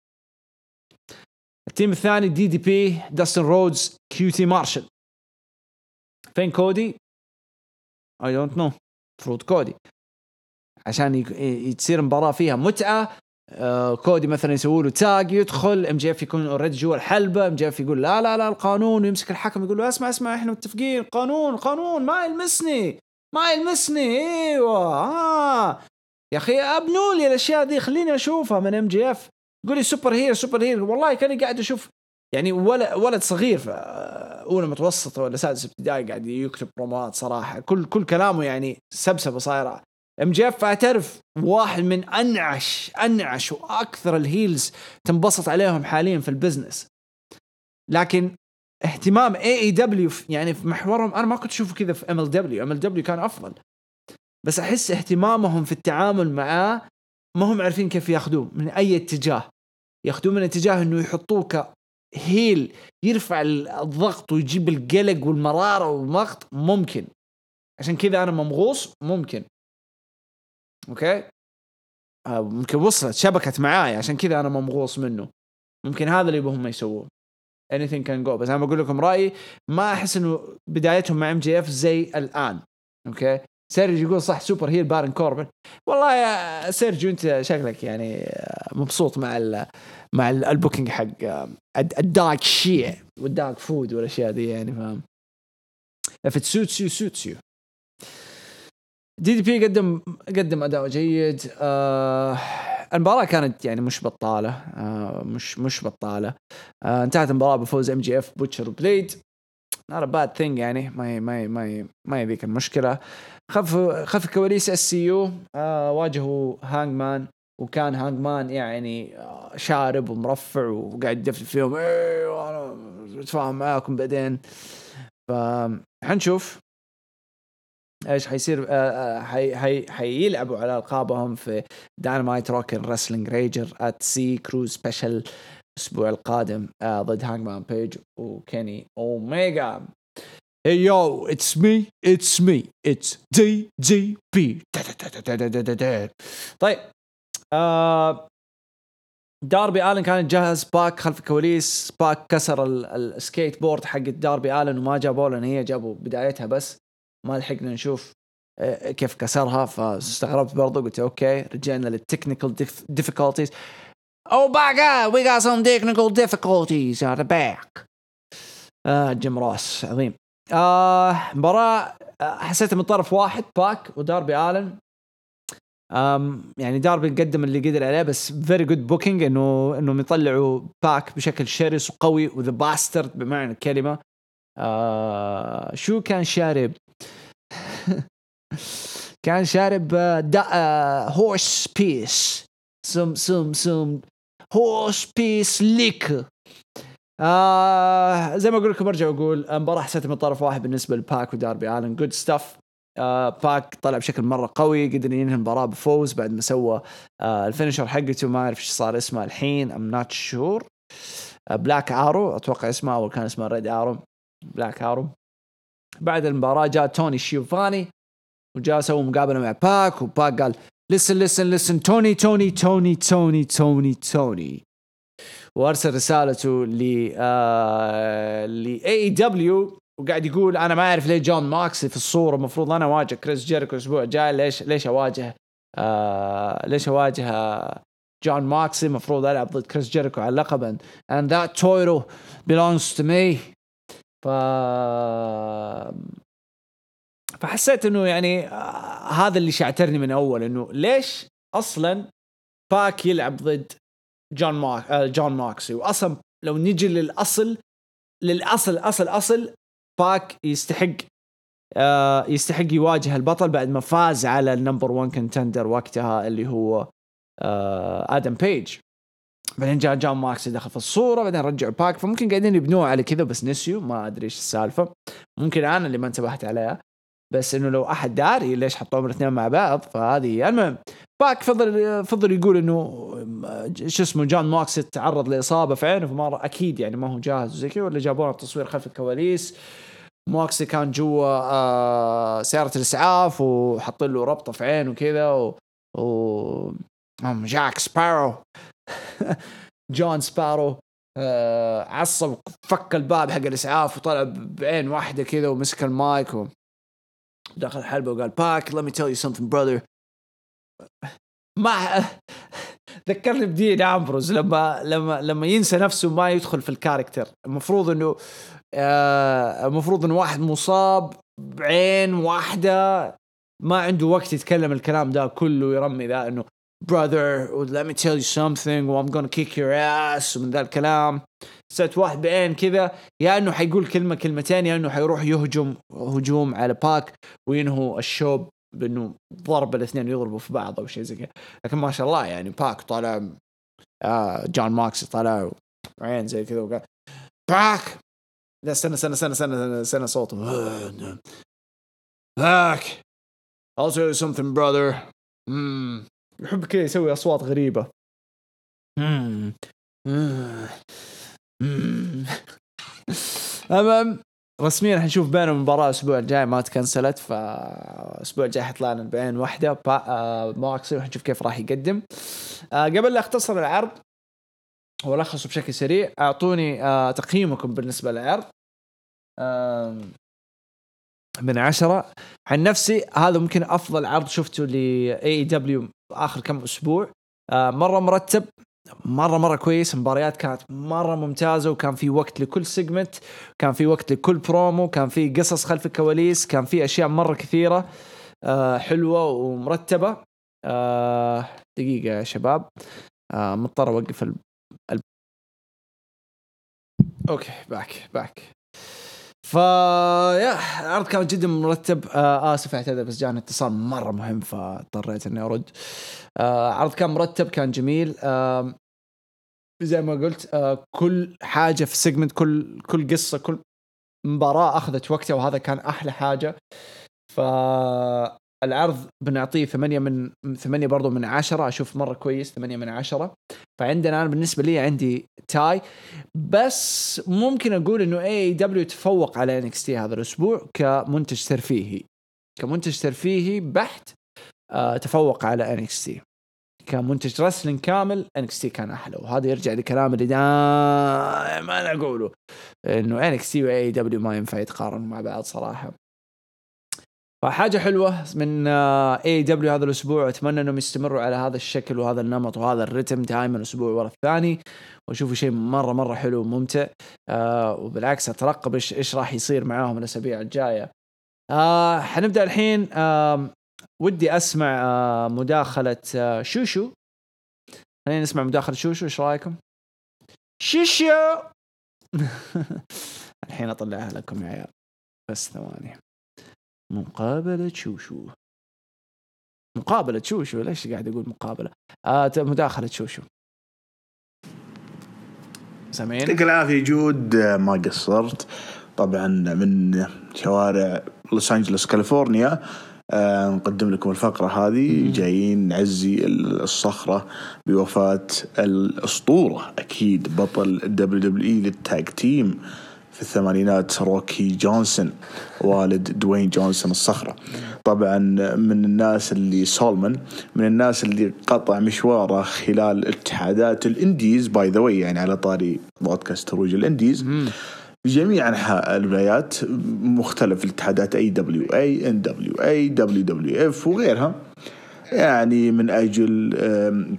A: ال team الثاني DDP داستن رودز QT Marshall فين كودي؟ I don't know المفروض كودي. عشان تصير مباراة فيها متعة. آه كودي مثلا يسوي له tag يدخل MJF يكون already جوا الحلبة MJF يقول لا لا لا القانون ويمسك الحكم يقول له اسمع اسمع إحنا متفقين قانون قانون ما يلمسني ما يلمسني إيوه آه. يا أخي أبنوا لي الأشياء دي خليني أشوفها من MJF. يقول لي super heel super heel والله كأني قاعد أشوف يعني ولد ولد صغير في اولى متوسطه ولا سادس ابتدائي قاعد يكتب بروموات صراحة. كل كل كلامه يعني سبسبة صايرة. MJF اعترف. واحد من انعش انعش وأكثر ال heels تنبسط عليهم حاليا في ال business. لكن اهتمام AEW يعني في محورهم أنا ما كنت أشوفه كذا في ام ال دبليو ام ال دبليو كان أفضل. بس أحس اهتمامهم في التعامل معاه ما هم عارفين كيف ياخذوه من أي اتجاه. ياخذوه من اتجاه إنه يحطوه ك heel يرفع الضغط ويجيب القلق والمرارة والمقت ممكن. عشان كذا أنا ممغوص ممكن. okay؟ آه ممكن وصلت شبكت معاي عشان كذا أنا ممغوص منه. ممكن هذا اللي هم يسووه anything can go. بس أنا بقول لكم رأيي ما أحس إنه بدايتهم مع MJF زي الآن. okay؟ سيرجيو يقول صح super heel بارن كوربن والله يا سيرجيو أنت شكلك يعني مبسوط مع ال مع ال booking حق ال dark شيء وال dog food والأشياء دي يعني فاهم؟ If it suits you suits you. DDP قدم قدم أداء جيد. آه المباراة كانت يعني مش بطالة. آه مش مش بطالة. آه انتهت المباراة بفوز MJF بوتشر وبليد not a bad thing يعني ما هي ما هي ما هي ما هي ذيك المشكلة خلف خلف الكواليس SCU واجهوا هانج مان وكان هانج مان يعني آه شارب ومرفع وقاعد يدفل فيهم. إيه وأنا بتفاهم معاكم بعدين. ف حنشوف. إيش حيصير؟ آه حي حيلعبوا على ألقابهم في Dynamite Rock 'n' Wrestling Rager at Sea cruise special الأسبوع القادم. آه ضد هانج مان بيج وكيني اوميجا Hey yo, it's me, it's me, it's DGP. طيب آه داربي الن كان جهز باك خلف الكواليس باك كسر السكيت بورد حق داربي الن وما جابوه لأن هي جابوا بدايتها بس. ما لحقنا نشوف كيف كسرها فاستغربت برضو قلت أوكي رجعنا لل technical difficulties god, we got some technical difficulties at the back. آه جيم روس عظيم. آه مباراة حسيتها من طرف واحد باك وداربي آلن. أم يعني داربي قدم اللي قدر عليه بس very good booking إنه انهم يطلعوا باك بشكل شرس وقوي و The Bastard بمعنى الكلمة. آه شو كان شارب؟ كان شارب دا آه horse piss. some some some. horse piss like. آه زي ما أقول لكم أرجع وأقول المباراه حسيتها من طرف واحد بالنسبة لباك وداربي آلن. good stuff آه باك طلع بشكل مرة قوي قدر ينهي المباراة بفوز بعد ما سوى آه ال finisher حقته. ما أعرف إيش صار اسمه الحين I'm not sure Black Arrow أتوقع اسمه اول كان اسمه Red Arrow Black Arrow بعد المباراة جاء توني شيوفاني وجاء سوى مقابلة مع باك وباك قال listen listen listen توني توني توني توني توني توني. وأرسل رسالته ل آه ل AEW وقاعد يقول أنا ما أعرف ليه جون ماكسي في الصورة المفروض أنا أواجه كريس جيريكو الأسبوع الجاي ليش ليش أواجه آه ليش أواجه جون ماكسي المفروض ألعب ضد كريس جيريكو على اللقب and that title belongs to me. ف فحسيت إنه يعني آه هذا اللي شعترني من أول إنه ليش أصلا باك يلعب ضد جون ماك آه جون موكسلي؟ واصلا لو نجي للأصل للأصل أصل أصل باك يستحق آه يستحق يواجه البطل بعد ما فاز على ال number 1 contender وقتها اللي هو آدم بيج. بعدين جاء جون موكسلي دخل في الصورة بعدين رجعوا باك فممكن قاعدين يبنوه على كذا بس نسيوا ما أدري إيش السالفة. ممكن أنا اللي ما انتبهت عليها. بس إنه لو أحد داري ليش حطوهم الاثنين مع بعض فهذه المهم. باك فضل فضل يقول إنه شو اسمه جون موكس تعرض لإصابة في عينه فما أكيد يعني ما هو جاهز وزي كذا ولا جابونا التصوير خلف الكواليس. موكسي كان جوا آه سيارة الإسعاف وحاطين له ربطة في عينه كذا و, و... جاك سبارو. جون سبارو آه عصب فك الباب حق الإسعاف وطلع بعين واحدة كذا ومسك المايك و... دخل الحلبة وقال باك let me tell you something brother. ما ذكرني بدين أمبروز لما لما لما ينسى نفسه ما يدخل في ال character. المفروض إنه آه المفروض انه واحد مصاب بعين واحدة ما عنده وقت يتكلم الكلام ده كله يرمي ذا إنه brother let me tell you something. و I'm gonna kick your ass ومن ذا الكلام. سألت واحد بعين كذا يا إنه حيقول كلمة كلمتين يا إنه حيروح يهجم هجوم على باك وينهوا ال show بإنه ضرب الاثنين يضربوا في بعض أو شيء زي كذا. لكن ما شاء الله يعني باك طالع آه جون موكس طالع عين زي كذا وقال باك! لا استنى استنى استنى استنى استنى صوته. باك! I'll tell you something brother. Mm. يحب كذا يسوي أصوات غريبة. mm. المهم رسميا حنشوف بينهم المباراة الأسبوع الجاي ما تكنسلت فالأسبوع الجاي حيطلع لنا بين واحدة. ماكسي وحنشوف كيف راح يقدم. آه، قبل لا أختصر العرض والخصه بشكل سريع أعطوني آه، تقييمكم بالنسبة للعرض. من عشرة. عن نفسي هذا ممكن أفضل عرض شفته ل AEW آخر كم أسبوع. آه، مرة مرتب مرة مرة كويس المباريات كانت مرة ممتازة وكان في وقت لكل segment كان في وقت لكل برومو كان في قصص خلف الكواليس كان في أشياء مرة كثيرة آه حلوة ومرتبة. آه دقيقة يا شباب. مضطر أوقف ال... ال... okay باك باك فا يا العرض كان جدا مرتب. آه اسف اعتذر بس جاني اتصال مرة مهم فاضطريت إني أرد. آه عرض كان مرتب كان جميل. آه زي ما قلت آه كل حاجة في ال segment كل كل قصة كل مباراة أخذت وقتها وهذا كان أحلى حاجة. ف العرض بنعطيه ثمانية من ثمانية برضو من عشرة. أشوف مرة كويس ثمانية من عشرة. فعندنا أنا بالنسبة لي عندي tie. بس ممكن أقول إنه AEW تفوق على NXT هذا الأسبوع كمنتج ترفيهي. كمنتج ترفيهي بحت آه تفوق على NXT كمنتج wrestling كامل NXT كان أحلى. وهذا يرجع لكلام اللي دائما أقوله إنه NXT و AEW ما ينفع يتقارنوا مع بعض صراحة. فحاجة حلوة من AEW هذا الأسبوع. أتمنى إنهم يستمروا على هذا الشكل وهذا النمط وهذا الرتم دائما أسبوع ورا الثاني واشوفوا شيء مرة مرة حلو وممتع. آه وبالعكس أترقب إيش إيش راح يصير معاهم الأسابيع الجاية. آه حنبدأ الحين. آه ودي أسمع آه مداخلة آه شوشو. خلينا نسمع مداخلة شوشو إيش رأيكم؟ شوشو! الحين أطلعها لكم يا عيال. بس ثواني. مقابلة شوشو مقابلة شوشو ليش قاعد أقول مقابلة؟ آه مداخلة شوشو
B: سامعين؟ يعطيك العافية جود. آه، ما قصرت. طبعا من شوارع لوس أنجلوس كاليفورنيا. آه نقدم لكم الفقرة هذه. جايين نعزي الصخرة بوفاة الأسطورة. أكيد بطل ال WWE لل tag team. في الثمانينات روكي جونسون والد دوين جونسون الصخرة. طبعا من الناس اللي Soulman من الناس اللي قطع مشواره خلال اتحادات ال indies by the يعني على طاري بودكاست هروج الإنديز. في جميع أنحاء الولايات مختلف الاتحادات اي دبليو اي ان دبليو اي دبليو دبليو اف وغيرها. يعني من أجل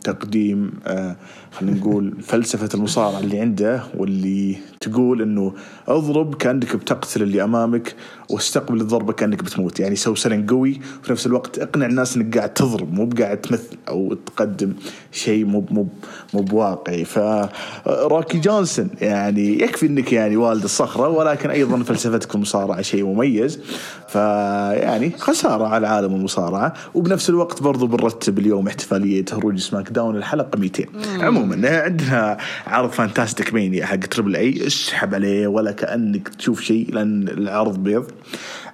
B: تقديم آه، خلينا نقول فلسفة المصارعة اللي عنده واللي تقول إنه اضرب كأنك بتقتل اللي أمامك واستقبل الضربة كأنك بتموت. يعني سوي selling قوي وفي نفس الوقت اقنع الناس إنك قاعد تضرب مو بقاعد تمثل أو تقدم شيء مو مو مو بواقعي. فروكي جونسون يعني يكفي إنك يعني والد الصخرة ولكن أيضا فلسفتك المصارعة شيء مميز. فيعني خسارة على عالم المصارعة وبنفس الوقت برضو بنرتب اليوم احتفالية هروج سماك داون الحلقة 200 عموما عندنا عرض Fantasticamania حق Triple A اسحب عليه ولا كأنك تشوف شيء لأن العرض بيض.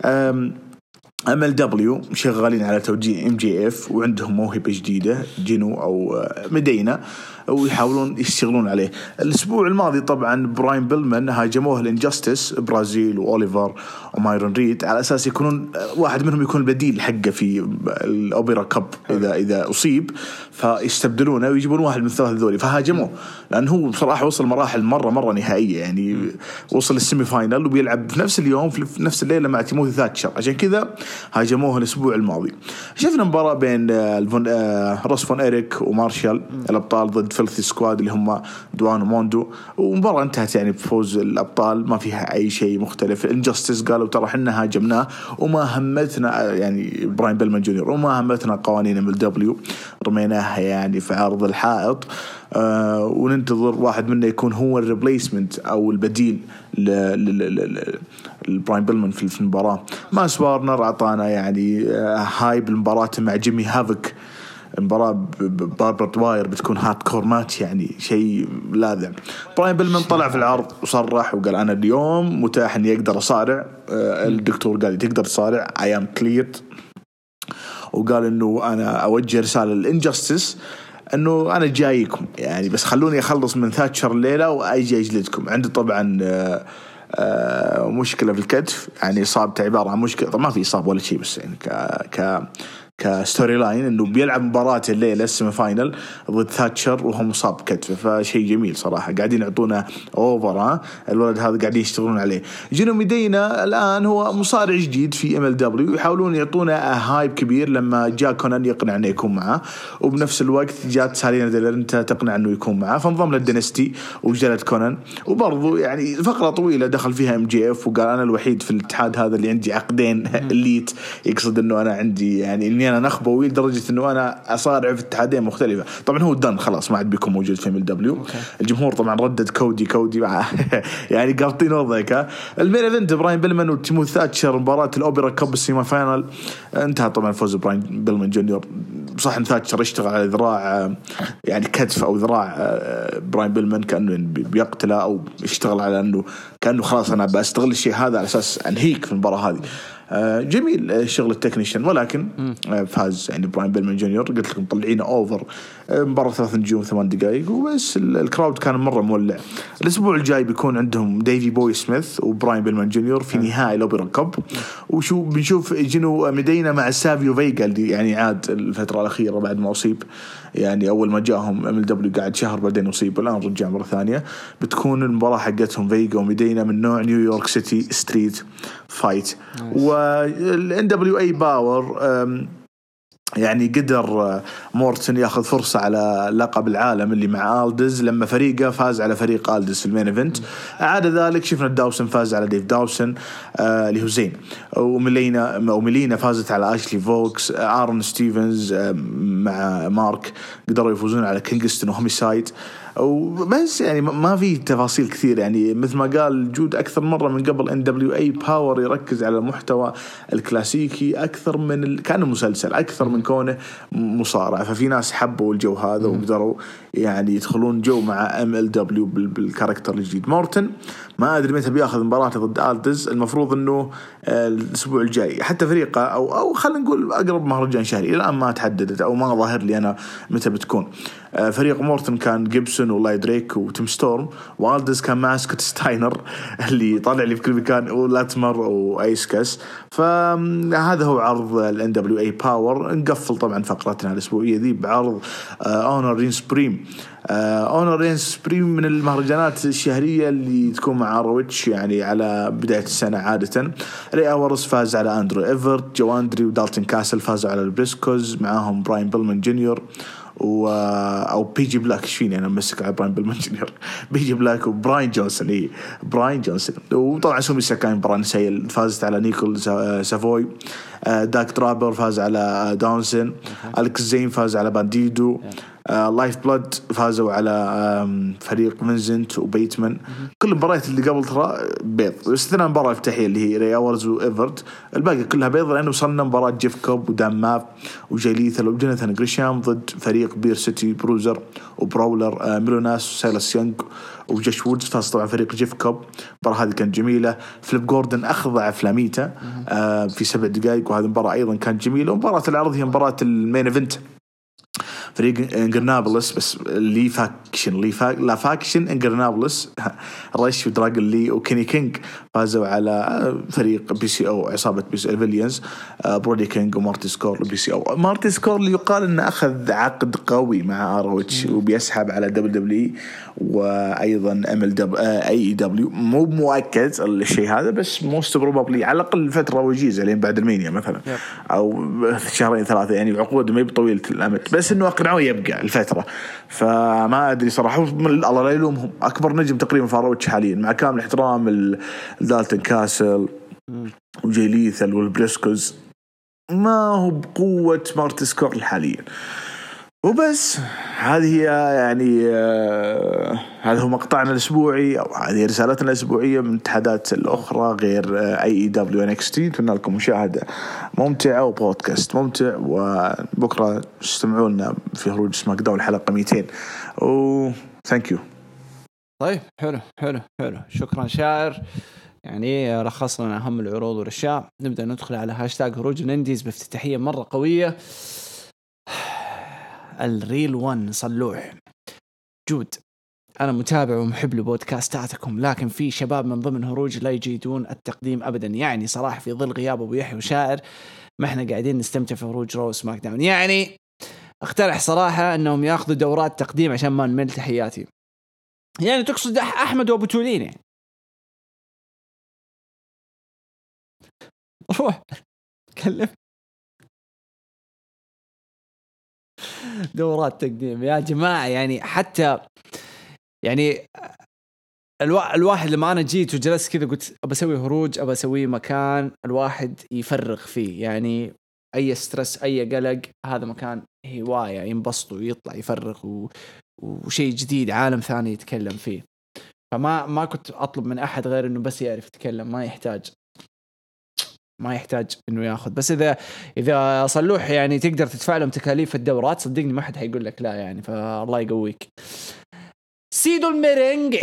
B: MLW شغالين على توجيه MJF وعندهم موهبة جديدة جينو مدينا ويحاولون يشتغلون عليه. الأسبوع الماضي طبعا براين بيلمان هاجموه ال Injustice برازيل وأوليفر ومايرون ريد على أساس يكونون واحد منهم يكون البديل حقه في ال Opera Cup إذا إذا أصيب. فيستبدلونه ويجيبون واحد من الثلاثة ذولي. فهاجموه. لأن هو بصراحة وصل مراحل مرة مرة نهائية. يعني وصل ال semi final وبيلعب في نفس اليوم في نفس الليلة مع تيموثي ثاتشر. عشان كذا هاجموه الأسبوع الماضي. شفنا مباراة بين آه، آه، روس فون إيريك ومارشال الأبطال ضد Filthy Squad اللي هم دوان وموندو ومباراة انتهت يعني بفوز الأبطال ما فيها أي شيء مختلف. ال Injustice قالوا ترى إحنا هاجمناه وما همتنا يعني براين بيلمان جونيور وما همتنا قوانين MLW. رميناها يعني في عرض الحائط. آه وننتظر واحد منا يكون هو ال replacement أو البديل لبراين بيلمان في المباراة. مانس وارنر أعطانا يعني آه hype المباراة مع جيمي هافك المباراة barbed wire بتكون hardcore match يعني شيء لاذع. براين بيلمان طلع في العرض وصرح وقال أنا اليوم متاح إني أقدر أصارع. آه الدكتور قال تقدر تصارع. I'm cleared وقال إنه أنا أوجه رسالة لل Injustice إنه أنا جايكم. يعني بس خلوني أخلص من ثاتشر الليلة وأجي أجلدكم. عنده طبعا آه آه مشكلة في الكتف. يعني اصابته عبارة عن مشكلة. طبعا ما في إصابة ولا شيء بس يعني ك ك ك storyline إنه بيلعب مباراة الليلة ال semi final ضد ثاتشر وهو مصاب كتفه فشيء جميل صراحة. قاعدين يعطونا over ها؟ الولد هذا قاعدين يشتغلون عليه. جينو ميدينا الآن هو مصارع جديد في MLW يحاولون يعطونا hype كبير لما جاء كونان يقنع إنه يكون معاه وبنفس الوقت جات سالينا ديلارنتا تقنع إنه يكون معاه فانضم لل Dynasty وجلد كونان. وبرضه يعني فقرة طويلة دخل فيها MJF وقال أنا الوحيد في الاتحاد هذا اللي عندي عقدين elite يقصد إنه أنا عندي يعني اني أنا نخبوي لدرجه إنه أنا أصارع في اتحادين مختلفة. طبعا هو done خلاص ما عاد بيكون موجود في MLW الجمهور طبعا ردد كودي كودي يعني قابطين وضعك ال main event براين بيلمان وتيمو ثاتشر مباراة ال Opera Cup ال semi final انتهى طبعا فوز براين بيلمان جونيور. صح إن ثاتشر يشتغل على ذراع يعني كتف أو ذراع براين بيلمان كأنه بيقتله أو يشتغل على إنه كأنه خلاص أنا بستغل الشيء هذا على أساس أنهيك في المباراة هذه. آه، جميل شغل ال technician ولكن آه، فاز يعني براين بيلمان جونيور قلت لكم مطلعينه over آه، مباراة ثلاث نجوم ثمان دقائق وبس ال crowd كان مرة مولع. الأسبوع الجاي بيكون عندهم ديفي بوي سميث وبراين بيلمان جونيور في نهائي ال Opera Cup وشو بنشوف جنو مدينه مع سافيو فيجا اللي يعني عاد الفترة الأخيرة بعد ما أصيب. يعني أول ما جاهم MLW قاعد شهر بعدين أصيب الآن رجع مرة ثانية. بتكون المباراة حقتهم فيجا ومدينه من نوع New York City street fight. وال NWA Power يعني قدر مورتن ياخذ فرصة على لقب العالم اللي مع ألدز لما فريقه فاز على فريق ألدز في ال main event. عدا ذلك شفنا داوسن فاز على ديف داوسن آه اللي هو زين. وميلينا فازت على أشلي فوكس ارون ستيفنز آه مع مارك قدروا يفوزون على كينغستون وهوميسايد. وبس يعني ما في تفاصيل كثير يعني مثل ما قال جود أكثر مرة من قبل NWA Power يركز على المحتوى الكلاسيكي أكثر من ال... كأنه مسلسل أكثر من كونه مصارع ففي ناس حبوا الجو هذا وقدروا يعني يدخلون جو مع MLW بال character الجديد. مورتن ما أدري متى بيأخذ مباراته ضد الدز المفروض إنه الأسبوع الجاي. حتى فريقه أو أو خلينا نقول أقرب مهرجان شهري. الآن ما تحددت أو ما ظاهر لي أنا متى بتكون. فريق مورتن كان جيبسون وايلاي دريك وتيم ستورم والدز كان مع سكوت ستاينر اللي طالع لي في كل مكان ولاتمر وأيسكس. فهذا هو عرض ال NWA Power نقفل طبعا فقرتنا الأسبوعية ذي بعرض Honor Reigns Supreme Honor Reigns Supreme من المهرجانات الشهرية اللي تكون مع ROH يعني على بداية السنة عادة. ري هورس فاز على اندرو ايفرت جو هندري ودالتون كاسل فازوا على البريسكوز معاهم براين بيلمان جونيور و أو بي جي بلاك إيش فيني أنا أمسك على براين بيلمان جونيور بي جي بلاك وبراين جونسون اي براين جونسون وطبعا سومي ساكاي مباراه نسائيه فازت على نيكول سافوي داك دريبر فاز على داونسون الكس زين فاز على بانديدو LifeBlood فازوا على فريق منزنت وبيتمان كل المباريات اللي قبل ترى بيض. باستثناء المباراه الافتتاحيه اللي هي ري هورس وايفرت الباقي كلها بيض لأنه وصلنا مباراة جيف كوب ودان ماف وجاي ليثل وجوناثان جريشام ضد فريق Beer City Bruiser وبراولر ميلوناس وسايلس يونغ وجوش وودز فاز طبعا فريق جيف كوب المباراه هذه كانت جميلة. فليب جوردون أخضع فلاميتا في سبع دقائق. وهذه المباراه أيضا كانت جميلة. ومباراة العرض هي مباراة ال main event. فريق Ingobernable بس La Facción La Fac La Facción Ingobernable رش ودراجون لي وكيني كينج فازوا على فريق PCO عصابة بي سي Villains برودي كينج ومارتي سكور PCO. مارتي سكور اللي يقال إنه أخذ عقد قوي مع ROH وبيسحب على WW وأيضا MLW مو مؤكد الشيء هذا بس most probably على الأقل فترة وجيزة لين بعد ال Mania
A: مثلا.
B: أو شهرين ثلاثة يعني العقود ما هي بطويلة الأمد. بس إنه اقنعوه يبقى الفترة. فما أدري صراحة الله لا يلومهم. أكبر نجم تقريبا ف ROH حاليا مع كامل احترام ال- دالتون كاسل وجي ليثل والبريسكوز. ما هو بقوة مارتي سكور حاليا. وبس. هذه هي يعني آه هذا هو مقطعنا الأسبوعي أو هذه رسالتنا الأسبوعية من الاتحادات الأخرى غير AEW NXT نتمنى لكم مشاهدة ممتعة وبودكاست ممتع وبكرة استمعوا لنا في خروج سماك داون الحلقة 200 و thank you
A: طيب حلو حلو حلو. شكرا شاعر. يعني لخص لنا اهم العروض والأشياء. نبدأ ندخل على هاشتاج هروج الانديز بافتتاحية مرة قوية. ال Real 1 صلوح. جود. أنا متابع ومحب لبودكاستاتكم لكن في شباب من ضمن هروج لا يجيدون التقديم ابدا. يعني صراحة في ظل غياب أبو يحيى وشاعر ما إحنا قاعدين نستمتع في هروج Raw SmackDown. يعني أقترح صراحة إنهم يأخذوا دورات تقديم عشان ما نمل تحياتي. يعني تقصد أحمد وأبو تولين يعني روح. كلم دورات تقديم. يا جماعة يعني حتى يعني الوا... الواحد لما أنا جيت وجلست كذا قلت أبى أسوي هروج أبى أسوي مكان الواحد يفرغ فيه. يعني أي ستريس أي قلق هذا مكان هواية ينبسط ويطلع يفرغ و... وشيء جديد عالم ثاني يتكلم فيه. فما ما كنت أطلب من أحد غير إنه بس يعرف يتكلم ما يحتاج. ما يحتاج إنه ياخذ. بس إذا إذا صلوح يعني تقدر تدفع لهم تكاليف الدورات صدقني ما حد حيقول لك لا يعني فالله يقويك. سيدو الميرينج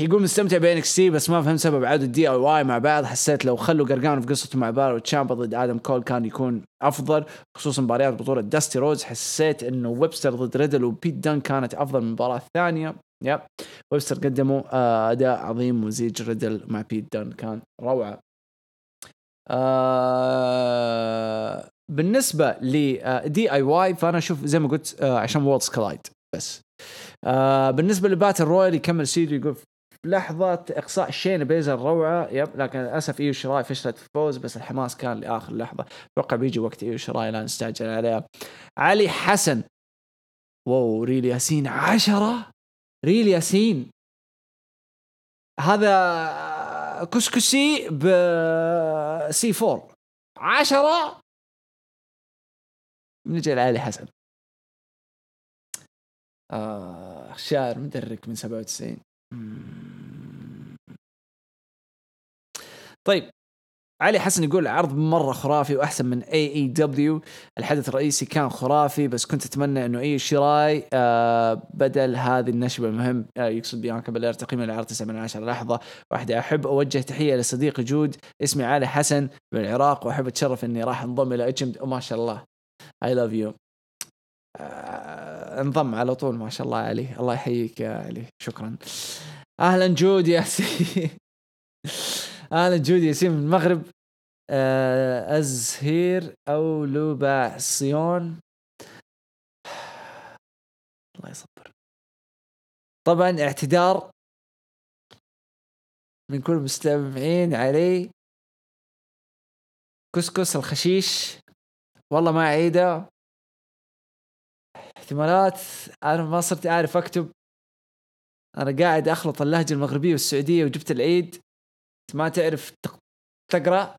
A: يقول مستمتع ب NXT بس ما فهمت سبب عوده DIY مع بعض. حسيت لو خلوا قرقان في قصته مع بارو تشامبا ضد آدم كول كان يكون أفضل خصوصا مباريات بطولة داستي روز. حسيت إنه ويبستر ضد ريدل وبيت دان كانت أفضل من المباراه الثانية yep. ويبستر قدموا آه، أداء عظيم وزيج ريدل مع بيت دان كان روعة. آه بالنسبة ل DIY فأنا أشوف زي ما قلت آه عشان Worlds Collide بس. آه بالنسبة ل Battle Royal يكمل سيدو يقول لحظة إقصاء شين بيزر روعة yep لكن للأسف إيو شراي فشلت في الفوز بس الحماس كان لآخر لحظة. أتوقع بيجي وقت إيو شراي لا نستعجل عليها علي حسن. wow Real ياسين عشرة؟ Real ياسين. هذا كسكسي ب C4 عشرة نجي لعلي حسن. آه شاعر مدرك من 97 مم. طيب علي حسن يقول عرض مرة خرافي وأحسن من AEW الحدث الرئيسي كان خرافي بس كنت أتمنى أنه أي شراي آه بدل هذه النشبة. المهم آه يقصد بيانكا بلير تقييم العرض 9 من 10 لحظة واحدة. أحب أوجه تحية لصديقي جود اسمي علي حسن من العراق وأحب أتشرف أني راح انضم إلى اتشم وما شاء الله. I love you انضم على طول. ما شاء الله علي. الله يحييك يا علي. شكرا. أهلا جود ياسين أهلا جود ياسين من المغرب. آه، أزهير أو لوباسيون الله يصبر. طبعا اعتذار من كل المستمعين علي كسكس الخشيش. والله ما عيده احتمالات أنا ما صرت أعرف أكتب. أنا قاعد أخلط اللهجة المغربية والسعودية وجبت العيد. ما تعرف تق- تقرأ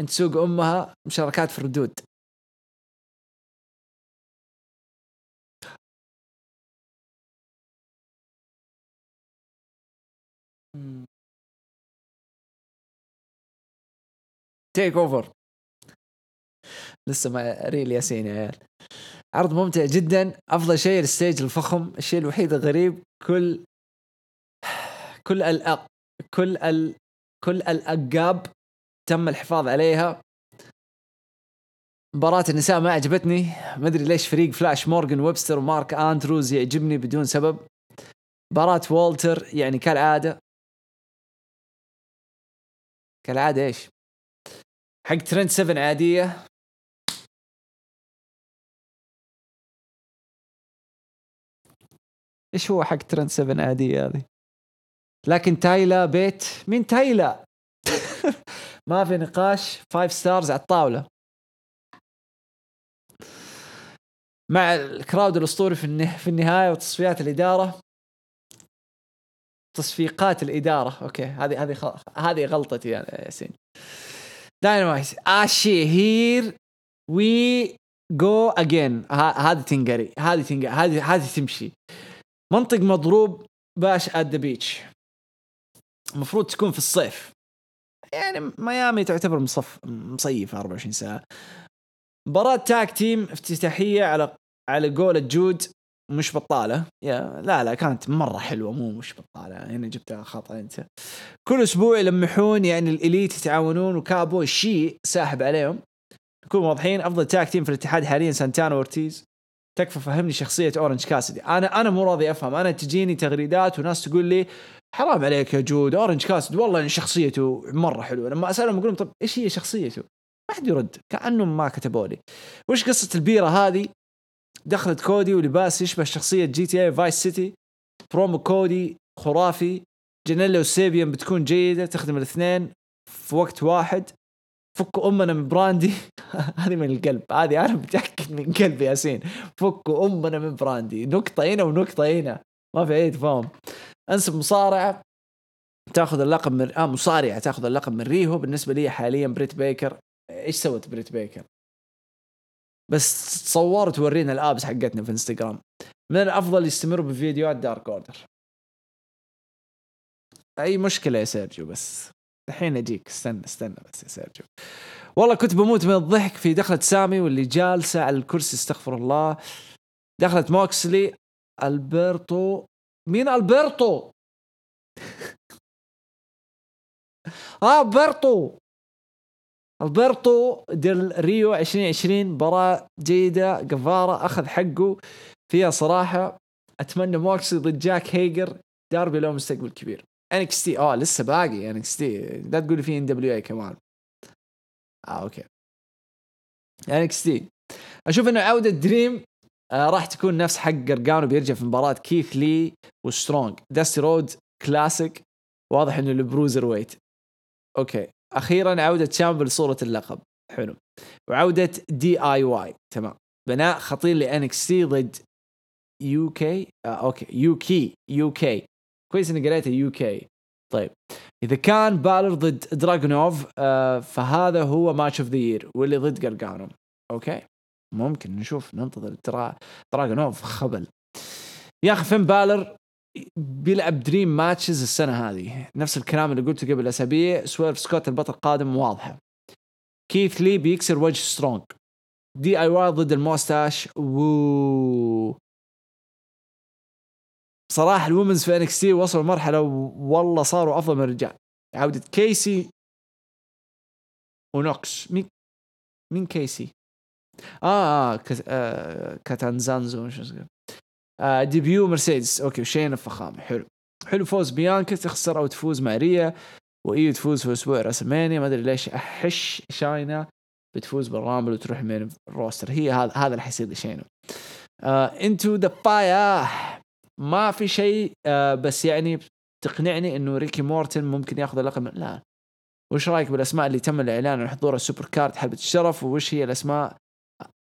A: انت سوق أمها مشاركات في الردود. TakeOver لسه ما Real ياسين يا عيال. عرض ممتع جدا. أفضل شيء ال stage الفخم. الشيء الوحيد الغريب كل كل الأق كل ال كل الأقاب تم الحفاظ عليها. مباراة النساء ما عجبتني. ما أدري ليش فريق فلاش مورغان ويبستر ومارك أندروز يعجبني بدون سبب. مباراة والتر يعني كالعادة. كالعادة إيش؟ حق Trent Seven عادية. إيش هو حق Trent Seven عادية هذه؟ لكن تايلا بيت مين تايلا؟ ما في نقاش. 5 stars على الطاولة. مع ال crowd الأسطوري في في النهاية وتصفيات الإدارة. تصفيقات الإدارة. أوكي. هذه هذه هذه غلطتي يا ياسين داينامايت اشي here we go again هذه تنقري. هذه تنقري. هذه هذه تمشي. منطق مضروب Bash at the Beach المفروض تكون في الصيف. يعني ميامي تعتبر مصف مصيف 24 ساعة. مباراة tag team افتتاحية على على قولة جود مش بطالة. يا لا لا كانت مرة حلوة مو مش بطالة. هنا جبتها خطأ أنت. كل أسبوع يلمحون يعني ال Elite يتعاونون و cowboy shit ساحب عليهم. نكون واضحين أفضل tag team في الاتحاد حاليا سانتانا وورتيز تكفى فهمني شخصية أورنج كاسدي أنا أنا مو راضي أفهم. أنا تجيني تغريدات وناس تقول لي حرام عليك يا جود. أورنج كاسدي والله إن شخصيته مرة حلوة. لما أسألهم أقول لهم طب إيش هي شخصيته؟ ما حد يرد. كأنهم ما كتبوا لي وش قصة البيرة هذه؟ دخلت كودي ولباس يشبه شخصية GTA Vice City promo كودي خرافي. جانيلا وسيبيان بتكون جيدة تخدم الاثنين في وقت واحد. فكوا أمنا من براندي. هذه من القلب. هذه أنا متأكد من قلبي ياسين. فكوا أمنا من براندي. نقطة هنا ونقطة هنا. ما في اي تفاهم انسب مصارعة تاخذ اللقب من آه مصارعة تاخذ اللقب من ريهو. بالنسبة لي حاليا بريت بيكر. إيش سوت بريت بيكر؟ بس تصور تورينا ال abs حقتنا في إنستغرام. من الأفضل يستمروا بفيديوهات Dark Order. أي مشكلة يا سيرجيو؟ بس الحين أجيك. استنى استنى بس يا سيرجيو. والله كنت بموت من الضحك في دخلت سامي واللي جالسة على الكرسي استغفر الله. دخلت موكسلي ألبرتو مين ألبرتو؟ آه برتو ألبرتو ديل ريو 2020 مباراة جيدة قفارة أخذ حقه فيها صراحة. أتمنى موكسي ضد جاك هيجر. داربي له مستقبل كبير. NXT آه لسه باقي NXT. لا تقولي في NWA كمان. آه أوكي. NXT. أشوف إنه عودة دريم آه راح تكون نفس حق قرقانو بيرجع في مباراة كيث لي وسترونج Dusty Rhodes Classic واضح إنه ال Bruiserweight. Okay. أخيرا عودة شامبا لصورة اللقب. حلو. وعودة DIY تمام. بناء خطير ل NXT ضد UK آه okay. UK UK كويس إني قريته UK طيب. إذا كان بالر ضد دراجونوف آه فهذا هو match of the year واللي ضد قرقانو. Okay. ممكن نشوف ننتظر ترى دراجونوف خبل. يا أخي فين بالر بيلعب dream matches السنة هذه. نفس الكلام اللي قلته قبل أسابيع سويرف سكوت البطل القادم واضحة. كيث لي بيكسر وجه سترونج DIY ضد ال Moustache. و صراحة ال women's في NXT وصلوا مرحلة والله صاروا أفضل من الرجال. عودة كيسي ونوكس. مين مين كيسي؟ آه آه, آه كاتانزارو آه debut مرسيدس. Okay وشين الفخامة. حلو. حلو فوز بيانكا. تخسر أو تفوز مع ريا وإيو تفوز في أسبوع راسلمانيا. ما أدري ليش أحس شاينا بتفوز بال Rumble وتروح من ال roster. هي هذا هذا اللي حيصير لشينا into the fire ما في شيء آه بس يعني تقنعني إنه ريكي مورتن ممكن ياخذ اللقب لا. وش رأيك بالأسماء اللي تم الإعلان عن حضور ال Supercard حلبة الشرف؟ وش هي الأسماء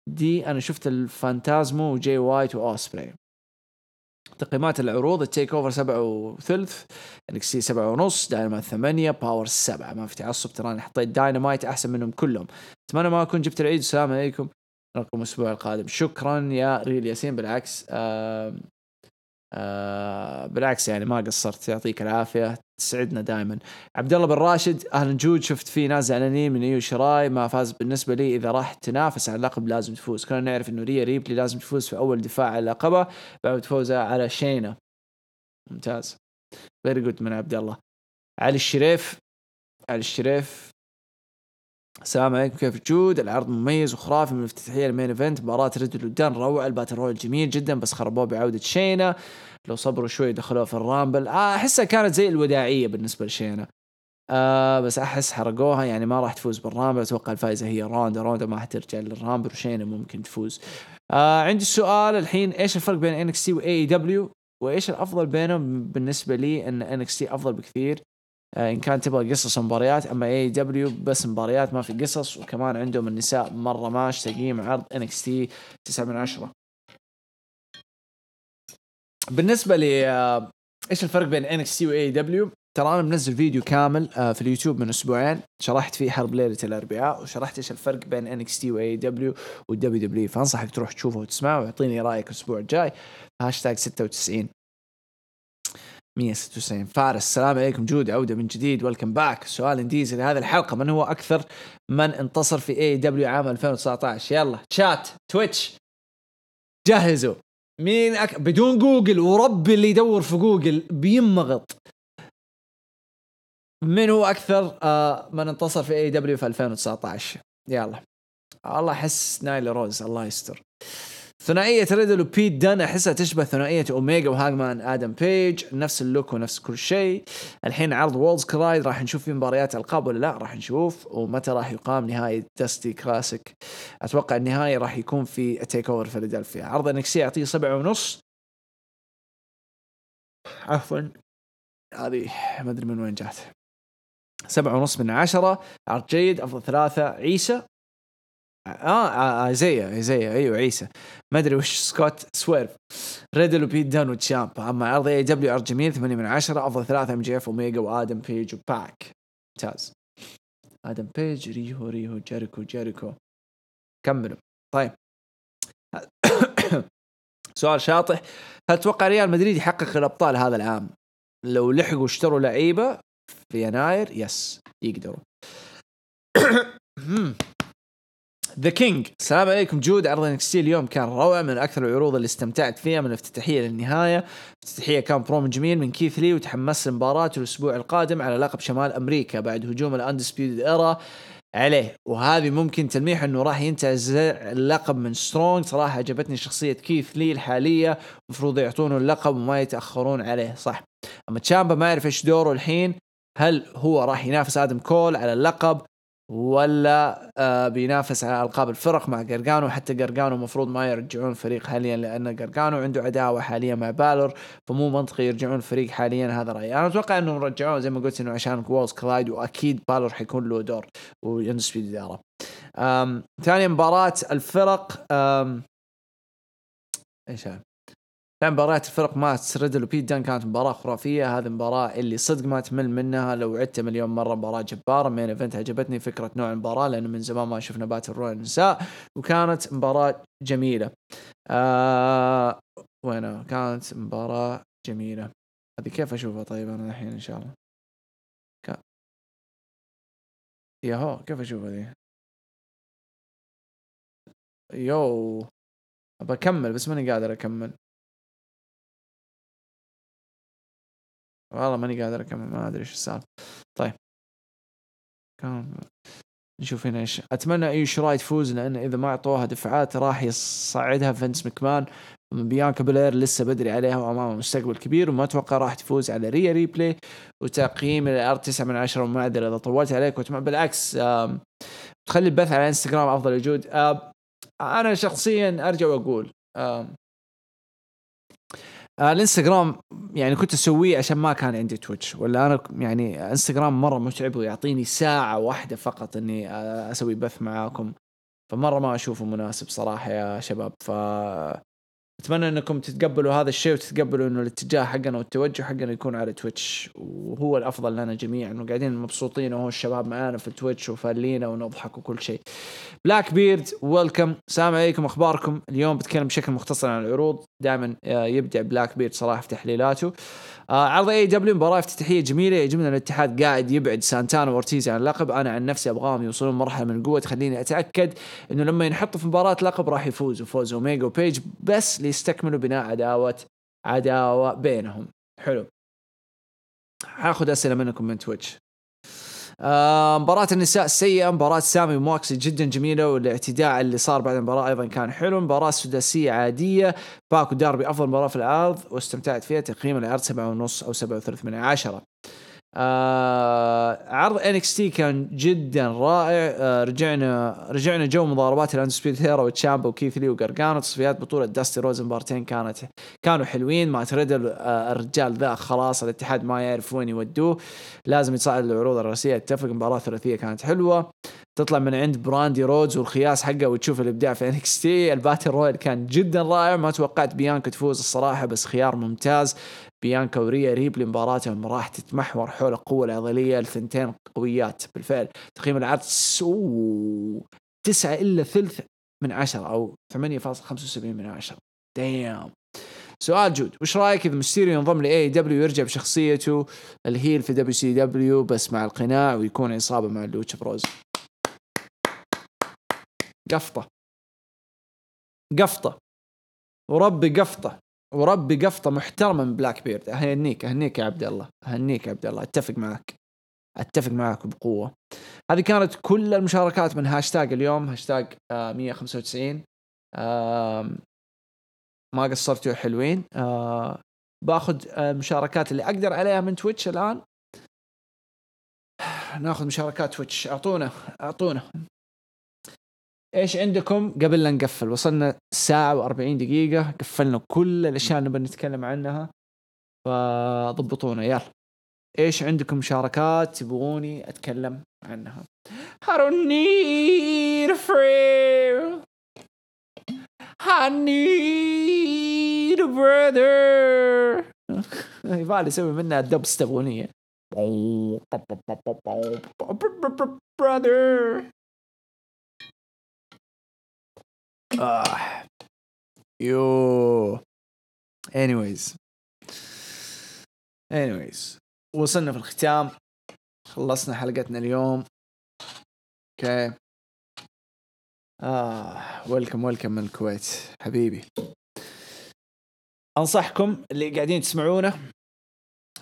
A: دي أنا شفت الفانتازمو وجاي وايت وأوسبري. تقييمات العروض ال TakeOver سبعة وثلث NXT سبعة ونص داينامايت ثمانية Power سبعة. ما في تعصب تراني حطيت داينامايت أحسن منهم كلهم. أتمنى ما أكون جبت العيد. السلام عليكم. نلقاكم الأسبوع القادم. شكرا يا ريل ياسين. بالعكس آه آه بالعكس يعني ما قصرت. يعطيك العافية. تسعدنا دائما عبد الله بن راشد أهلا جود شفت في ناس زعلانين من ايو شراي ما فاز بالنسبة لي إذا راح تنافس على اللقب لازم تفوز. كنا نعرف إنه ريا ريبلي لازم تفوز في أول دفاع على لقبها بعد فوزها على شينا. ممتاز. very good من عبد الله. علي الشريف علي الشريف السلام عليكم كيف جود العرض مميز وخرافي من الافتتاحيه ال main event مباراة ريدل ودان روعة ال battle royal جميل جدا بس خربوه بعودة شينا. لو صبروا شوي دخلوه في ال Rumble. آه، أحسها كانت زي الوداعية بالنسبة لشينا. آه بس أحس حرقوها يعني ما راح تفوز بال Rumble. أتوقع الفائزة هي روندا. روندا ما حترجع لل Rumble وشينا ممكن تفوز. آه عندي سؤال الحين إيش الفرق بين NXT و AEW؟ وإيش الأفضل بينهم بالنسبة لي إن NXT أفضل بكثير؟ إن كان تبغى قصص ومباريات أما AEW بس مباريات ما في قصص وكمان عندهم النساء مرة ماش تقييم عرض NXT 9 من 10 بالنسبة لي آه إيش الفرق بين NXT و AEW ترى أنا منزل فيديو كامل آه، في اليوتيوب من أسبوعين شرحت فيه حرب ليلة الأربعاء وشرحت إيش الفرق بين انكس تي واي دبليو والدبليو دبليو فأنصحك تروح تشوفه وتسمعه ويعطيني رأيك الأسبوع الجاي. هاشتاج 96 196 فارس السلام عليكم. جود عودة من جديد. Welcome back سؤال انديزي لهذه الحلقة. من هو أكثر من انتصر في AEW عام 2019 يلا chat Twitch جهزوا. مين أك... بدون جوجل وربي اللي يدور في جوجل بينمغط. من هو أكثر آه من انتصر في AEW في 2019 يلا. الله احس نايل روز الله يستر. ثنائية ريدل وبيت دان أحسها تشبه ثنائية اوميجا وهاجمان آدم بيج نفس ال look ونفس كل شيء. الحين عرض Worlds Collide راح نشوف فيه مباريات ألقاب ولا لا؟ راح نشوف. ومتى راح يقام نهاية Dusty Classic أتوقع النهاية راح يكون في TakeOver فيلادلفيا عرض NXT أعطيه سبعة ونص. عفوا. هذه ما أدري من وين جات. سبعة ونص من عشرة. عرض جيد. أفضل ثلاثة. عيسى. آه, آه ايزيا ايزيا أيوه عيسى. ما أدري وش سكوت سويرف. ريدل وبيت دان وتشامبا أما عرض AEW عرض جميل 8 من 10 أفضل ثلاثة MJF اوميجا وآدم بيج وباك. ممتاز. آدم بيج ريهو ريهو جيريكو جيريكو كملوا. طيب. سؤال شاطح. هل تتوقع ريال مدريد يحقق الأبطال هذا العام؟ لو لحقوا واشتروا لعيبة في يناير yes يقدروا. ذا كينج السلام عليكم جود عرض NXT اليوم. كان روعة من أكثر العروض اللي استمتعت فيها من الافتتاحيه للنهاية. الافتتاحيه كان بروم جميل من كيث لي وتحمست لمباراه الأسبوع القادم على لقب شمال أمريكا بعد هجوم ال Undisputed Era عليه. وهذه ممكن تلميح إنه راح ينتزع اللقب من سترونج صراحة عجبتني شخصية كيث لي الحالية. المفروض يعطونه اللقب وما يتأخرون عليه صح. أما تشامبا ما يعرف إيش دوره الحين. هل هو راح ينافس آدم كول على اللقب؟ ولا آه بينافس على ألقاب الفرق مع قرقانو حتى قرقانو المفروض ما يرجعون الفريق حاليا لأن قرقانو عنده عداوة حاليا مع بالور فمو منطقي يرجعون الفريق حاليا هذا رايي أنا أتوقع إنهم رجعوه زي ما قلت إنه عشان Worlds Collide وأكيد بالور حيكون له دور وينسبي الاداره ثاني مباراة الفرق. إيش مباريات الفرق مات ريدل وبيت دان كانت مباراة خرافية. هذه المباراة اللي صدق ما تمل منها لو عدتها مليون مرة مباراة جبارة. Main event عجبتني فكرة نوع المباراة لأنه من زمان ما شفنا battle royal نساء وكانت مباراة جميلة. آه وين كانت مباراة جميلة. هذه كيف أشوفها طيب أنا الحين إن شاء الله؟ ك... ياهو كيف أشوفها ذي؟ يو بكمل بس ماني قادر أكمل. والله ماني قادر أكمل ما أدري إيش السالفة. طيب. كان نشوف هنا إيش. أتمنى اي شراي تفوز لأن إذا ما أعطوها دفعات راح يصعدها فينس مكمان. بيانكا بلير لسه بدري عليها وامامها مستقبل كبير وما أتوقع راح تفوز على ريا ريبلي وتقييم العرض 9 من 10 ومعذره إذا طولت عليك. بالعكس تخلي البث على إنستغرام أفضل وجود أنا شخصيا أرجع وأقول الانستغرام يعني كنت اسويه عشان ما كان عندي تويتش ولا أنا يعني انستغرام مرة متعب ويعطيني ساعة واحدة فقط إني آه، أسوي بث معاكم. فمرة ما أشوفه مناسب صراحة يا شباب. ف أتمنى أنكم تتقبلوا هذا الشيء وتتقبلوا إنه الاتجاه حقنا والتوجه حقنا يكون على تويتش. وهو الأفضل لنا جميعا. وقاعدين مبسوطين وهو الشباب معانا في تويتش وفالينها ونضحك وكل شيء. بلاك بيرد welcome السلام عليكم. أخباركم؟ اليوم بتكلم بشكل مختصر عن العروض. دائما يبدع بلاك بيرد صراحة في تحليلاته. آه عرض AEW مباراة افتتاحية جميلة يعجبنا الاتحاد قاعد يبعد سانتانا وارتيزي عن اللقب. أنا عن نفسي أبغاهم يوصلون مرحلة من القوه تخليني أتأكد إنه لما ينحطوا في مباراة لقب راح يفوزوا فوز اوميجا وبيج بس ليستكملوا بناء عداوه عداوة بينهم. حلو. حاخذ أسئلة منكم من تويتش. آه مباراة النساء سيئة مباراة سامي وموكسي جدا جميلة والاعتداء اللي صار بعد المباراة أيضا كان حلو. مباراة سداسية عادية باك وداربي أفضل مباراة في العرض واستمتعت فيها تقييم العرض سبعة ونص أو سبعة وثلاث من عشرة. آه عرض NXT كان جدا رائع. آه رجعنا رجعنا جو مضاربات ال Undisputed Era وتشامبا وكيث لي وقرقانو تصفيات بطولة داستي رودز مبارتين كانت كانوا حلوين. مات ريدل آه الرجال ذا خلاص. الاتحاد ما يعرف وين يودوه. لازم يتصعد للعروض الرئيسية. اتفق مباراة ثلاثيه كانت حلوة. تطلع من عند براندي رودز والخياس حقه وتشوف الإبداع في NXT ال battle royal كان جدا رائع. ما توقعت بيانكا تفوز الصراحة بس خيار ممتاز. بيانكا وريا ريبلي مباراتهم راح تتمحور حول القوة العضلية الثنتين قويات بالفعل. تقييم العرض so تسعة إلا ثلث من عشرة أو 8.75 من عشرة. دايم سؤال جود. وش رأيك إذا مستيريو ينضم ل AEW ويرجع بشخصيته ال heel في WCW بس مع القناع ويكون عصابة مع ال Lucha Bros؟ قفطة. قفطة. وربي قفطة. وربي قفطة محترمة من بلاك بيرد أهنيك أهنيك يا عبد الله. أهنيك يا عبد الله. أتفق معك. أتفق معك بقوة. هذه كانت كل المشاركات من هاشتاج اليوم هاشتاج 195 آه ما قصرتوا حلوين. آه باخذ المشاركات اللي أقدر عليها من تويتش الآن. ناخذ مشاركات تويتش أعطونا أعطونا. إيش عندكم قبل لا نقفل؟ وصلنا ساعة و40 دقيقة قفلنا كل الأشياء اللي نبغى نتكلم عنها. فضبطونا يلا. إيش عندكم مشاركات تبغوني أتكلم عنها؟ I don't need a friend I need a brother يبغالي أسوي منها دب brother آه. يو anyways. Anyways. وصلنا في الختام. خلصنا حلقتنا اليوم. أوكي آه welcome welcome من الكويت. حبيبي. أنصحكم اللي قاعدين تسمعونا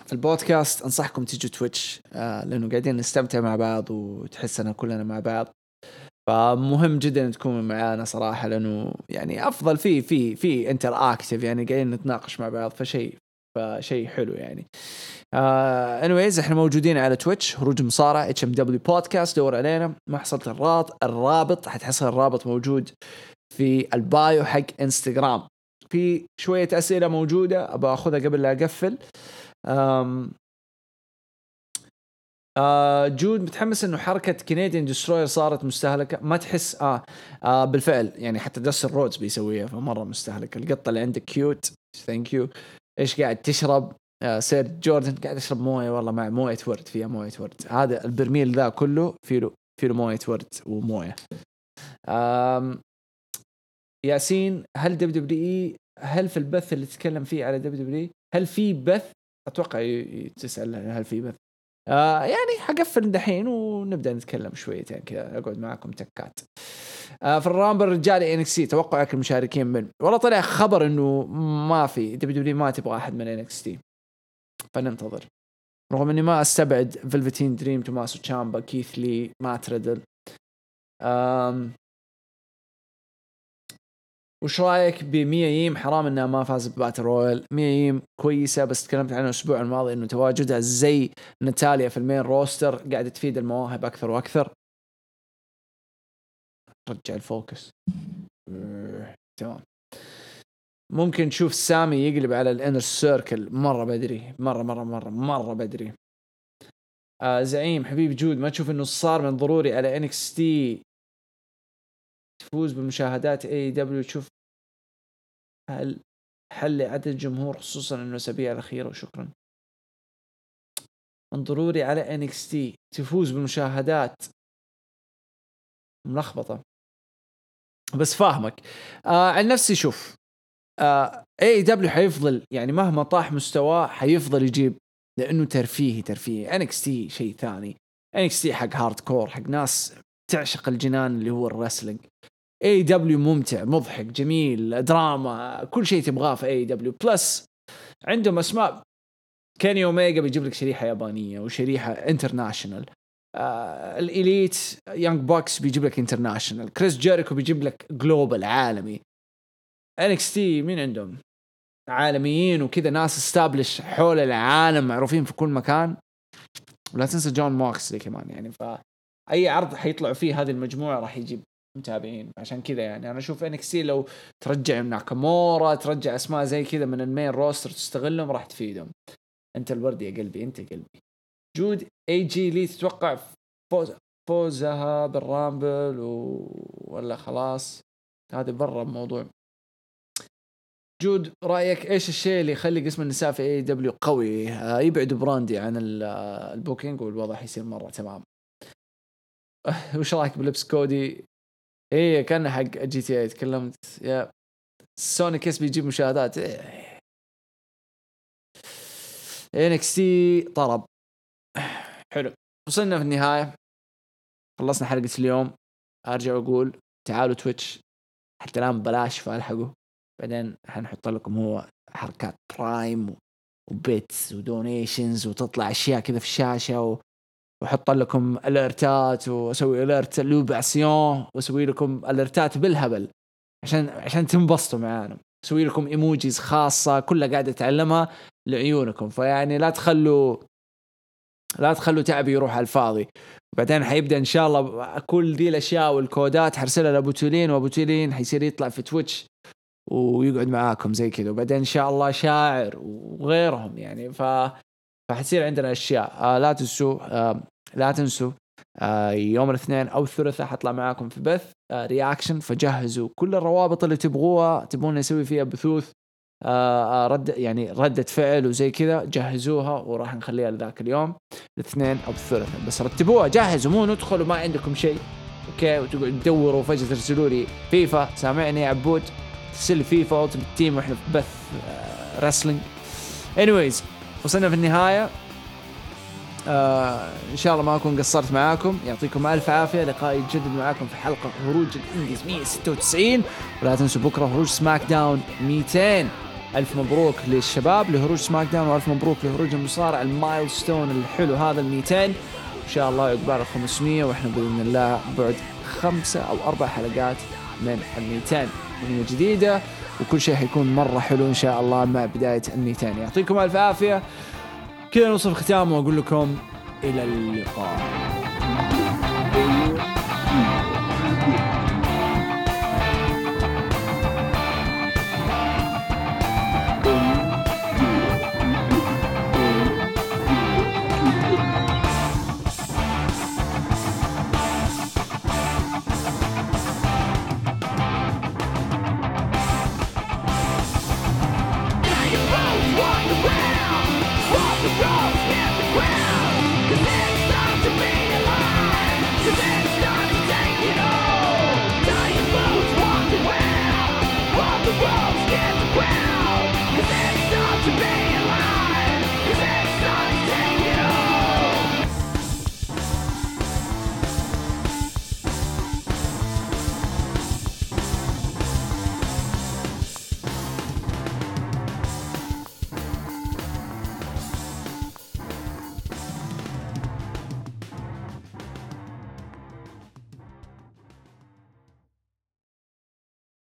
A: في البودكاست أنصحكم تيجوا تويتش آه لأنه قاعدين نستمتع مع بعض وتحسنا كلنا مع بعض. فمهم جدا تكونوا معانا صراحة لأنه يعني أفضل في في في interactive يعني قاعدين نتناقش مع بعض فشيء فشيء حلو يعني. آه anyways إحنا موجودين على تويتش هروج مصارعة HMW بودكاست دور علينا. ما حصلت الرابط الرابط حتحصل الرابط موجود في ال bio حق انستغرام في شوية أسئلة موجودة أبغى أخذها قبل لا أقفل. آه جود متحمس إنه حركة Canadian Destroyer صارت مستهلكة. ما تحس آه, آه بالفعل يعني حتى داستن رودز بيسويها فمرة مستهلكة. القطة اللي عندك cute thank you إيش قاعد تشرب؟ آه سير جوردن قاعد اشرب موية. والله مع موية ورد فيها موية ورد. هذا البرميل ذا كله فيه له فيه له موية ورد وموية. آم ياسين هل WWE هل في البث اللي تتكلم فيه على WWE هل في بث؟ أتوقع تسأل هل في بث. آه يعني حقفل دحين ونبدأ نتكلم شويتين كذا أقعد معاكم تكات. آه في ال Rumble رجالي NXT توقعك المشاركين من. والله طلع خبر إنه ما في WWE ما تبغى أحد من NXT فننتظر. رغم إني ما أستبعد فلفتين دريم توماسو تشامبا كيث لي مات ريدل وش رأيك بميا ييم؟ حرام إنها ما فازت ب battle royal. ميا ييم كويسة بس تكلمت عنها الأسبوع الماضي إنه تواجدها زي ناتاليا في ال main roster قاعدة تفيد المواهب أكثر وأكثر. رجع ال focus. تمام. ممكن نشوف سامي يقلب على ال Inner Circle. مرة بدري. مرة مرة مرة مرة بدري. آه زعيم حبيبي جود ما تشوف إنه صار من ضروري على NXT تفوز بمشاهدات AEW تشوف هل حل لعدد الجمهور خصوصا إنه الاسابيع الأخيرة وشكرا. من ضروري على NXT تفوز بالمشاهدات ملخبطة. بس فاهمك. آه عن نفسي شوف AEW حيفضل يعني مهما طاح مستواه حيفضل يجيب لأنه ترفيهي ترفيهي. NXT شيء ثاني. NXT حق hardcore حق ناس تعشق الجنان اللي هو ال wrestling AEW ممتع مضحك جميل دراما كل شيء تبغاه في AEW plus عندهم أسماء. Kenny Omega بيجيب لك شريحة يابانية وشريحة international آه ال Elite Young Bucks بيجيب لك international Chris Jericho بيجيب لك global عالمي. NXT مين عندهم؟ عالميين وكذا ناس established حول العالم معروفين في كل مكان. ولا تنسى Jon Moxley كمان يعني ف اي عرض حيطلعوا فيه هذه المجموعة راح يجيب متابعين. عشان كذا يعني أنا أشوف NXT لو ترجع ناكامورا ترجع أسماء زي كذا من ال main roster تستغلهم راح تفيدهم. أنت الورد يا قلبي أنت قلبي. جود AJ Lee تتوقع فوز فوزها بال Rumble و... ولا خلاص؟ هذا برا الموضوع. جود رأيك إيش الشيء اللي يخلي قسم النساء في AEW قوي؟ آه يبعد Brandi عن ال booking والوضع حيصير مرة تمام. وش رأيك بلبس Cody؟ إيه كان حق GTA تكلمت. يا. Sonny Kiss بيجيب مشاهدات. إيه. NXT طرب. حلو. وصلنا في النهاية. خلصنا حلقة اليوم. أرجع وأقول تعالوا Twitch. حتى الآن بلاش فألحقوا. بعدين حنحط لكم هو حركات Prime و bits و donations وتطلع أشياء كذا في الشاشة و... وأحط لكم alert ات وأسوي alert لوباسيون وأسوي لكم alert ات بالهبل. عشان عشان تنبسطوا معانا. أسوي لكم ايموجيز خاصة كلها قاعدة أتعلمها لعيونكم. فيعني لا تخلوا لا تخلوا تعبي يروح على الفاضي. وبعدين حيبدأ إن شاء الله كل دي الأشياء والكودات حرسلها لابو تولين وابو تولين حيصير يطلع في تويتش ويقعد معاكم زي كذا. وبعدين إن شاء الله شاعر وغيرهم يعني. ف فحتصير عندنا أشياء. آه لا تنسوا آه لا تنسوا آه يوم الاثنين أو الثلاثاء حطلع معاكم في بث آه reaction فجهزوا كل الروابط اللي تبغوها تبغون نسوي فيها بثوث آه, آه، رد يعني ردة فعل وزي كذا جهزوها وراح نخليها لذاك اليوم الاثنين أو الثلاثاء بس رتبوها جهزوا مو ندخل وما عندكم شيء okay؟ وتقعدوا تدوروا وفجاه ترسلوا لي فيفا سامعني يا عبود؟ ترسل FIFA Ultimate Team وإحنا في بث wrestling آه، anyways وصلنا في النهاية. آه إن شاء الله ما أكون قصرت معاكم. يعطيكم ألف عافية. لقائي يتجدد معاكم في حلقة هروج ال indies 196 ولا تنسوا بكرة هروج SmackDown 200 ألف مبروك للشباب لهروج SmackDown وألف مبروك لهروج المصارع ال milestone الحلو هذا ال 200 إن شاء الله يقبل ال 500 وإحنا بإذن الله بعد خمسة أو أربع حلقات من ال 200 أغنية جديدة وكل شيء حيكون مرة حلو إن شاء الله مع بداية ال 200 يعطيكم ألف عافية. كذا نوصل ختام وأقول لكم إلى اللقاء.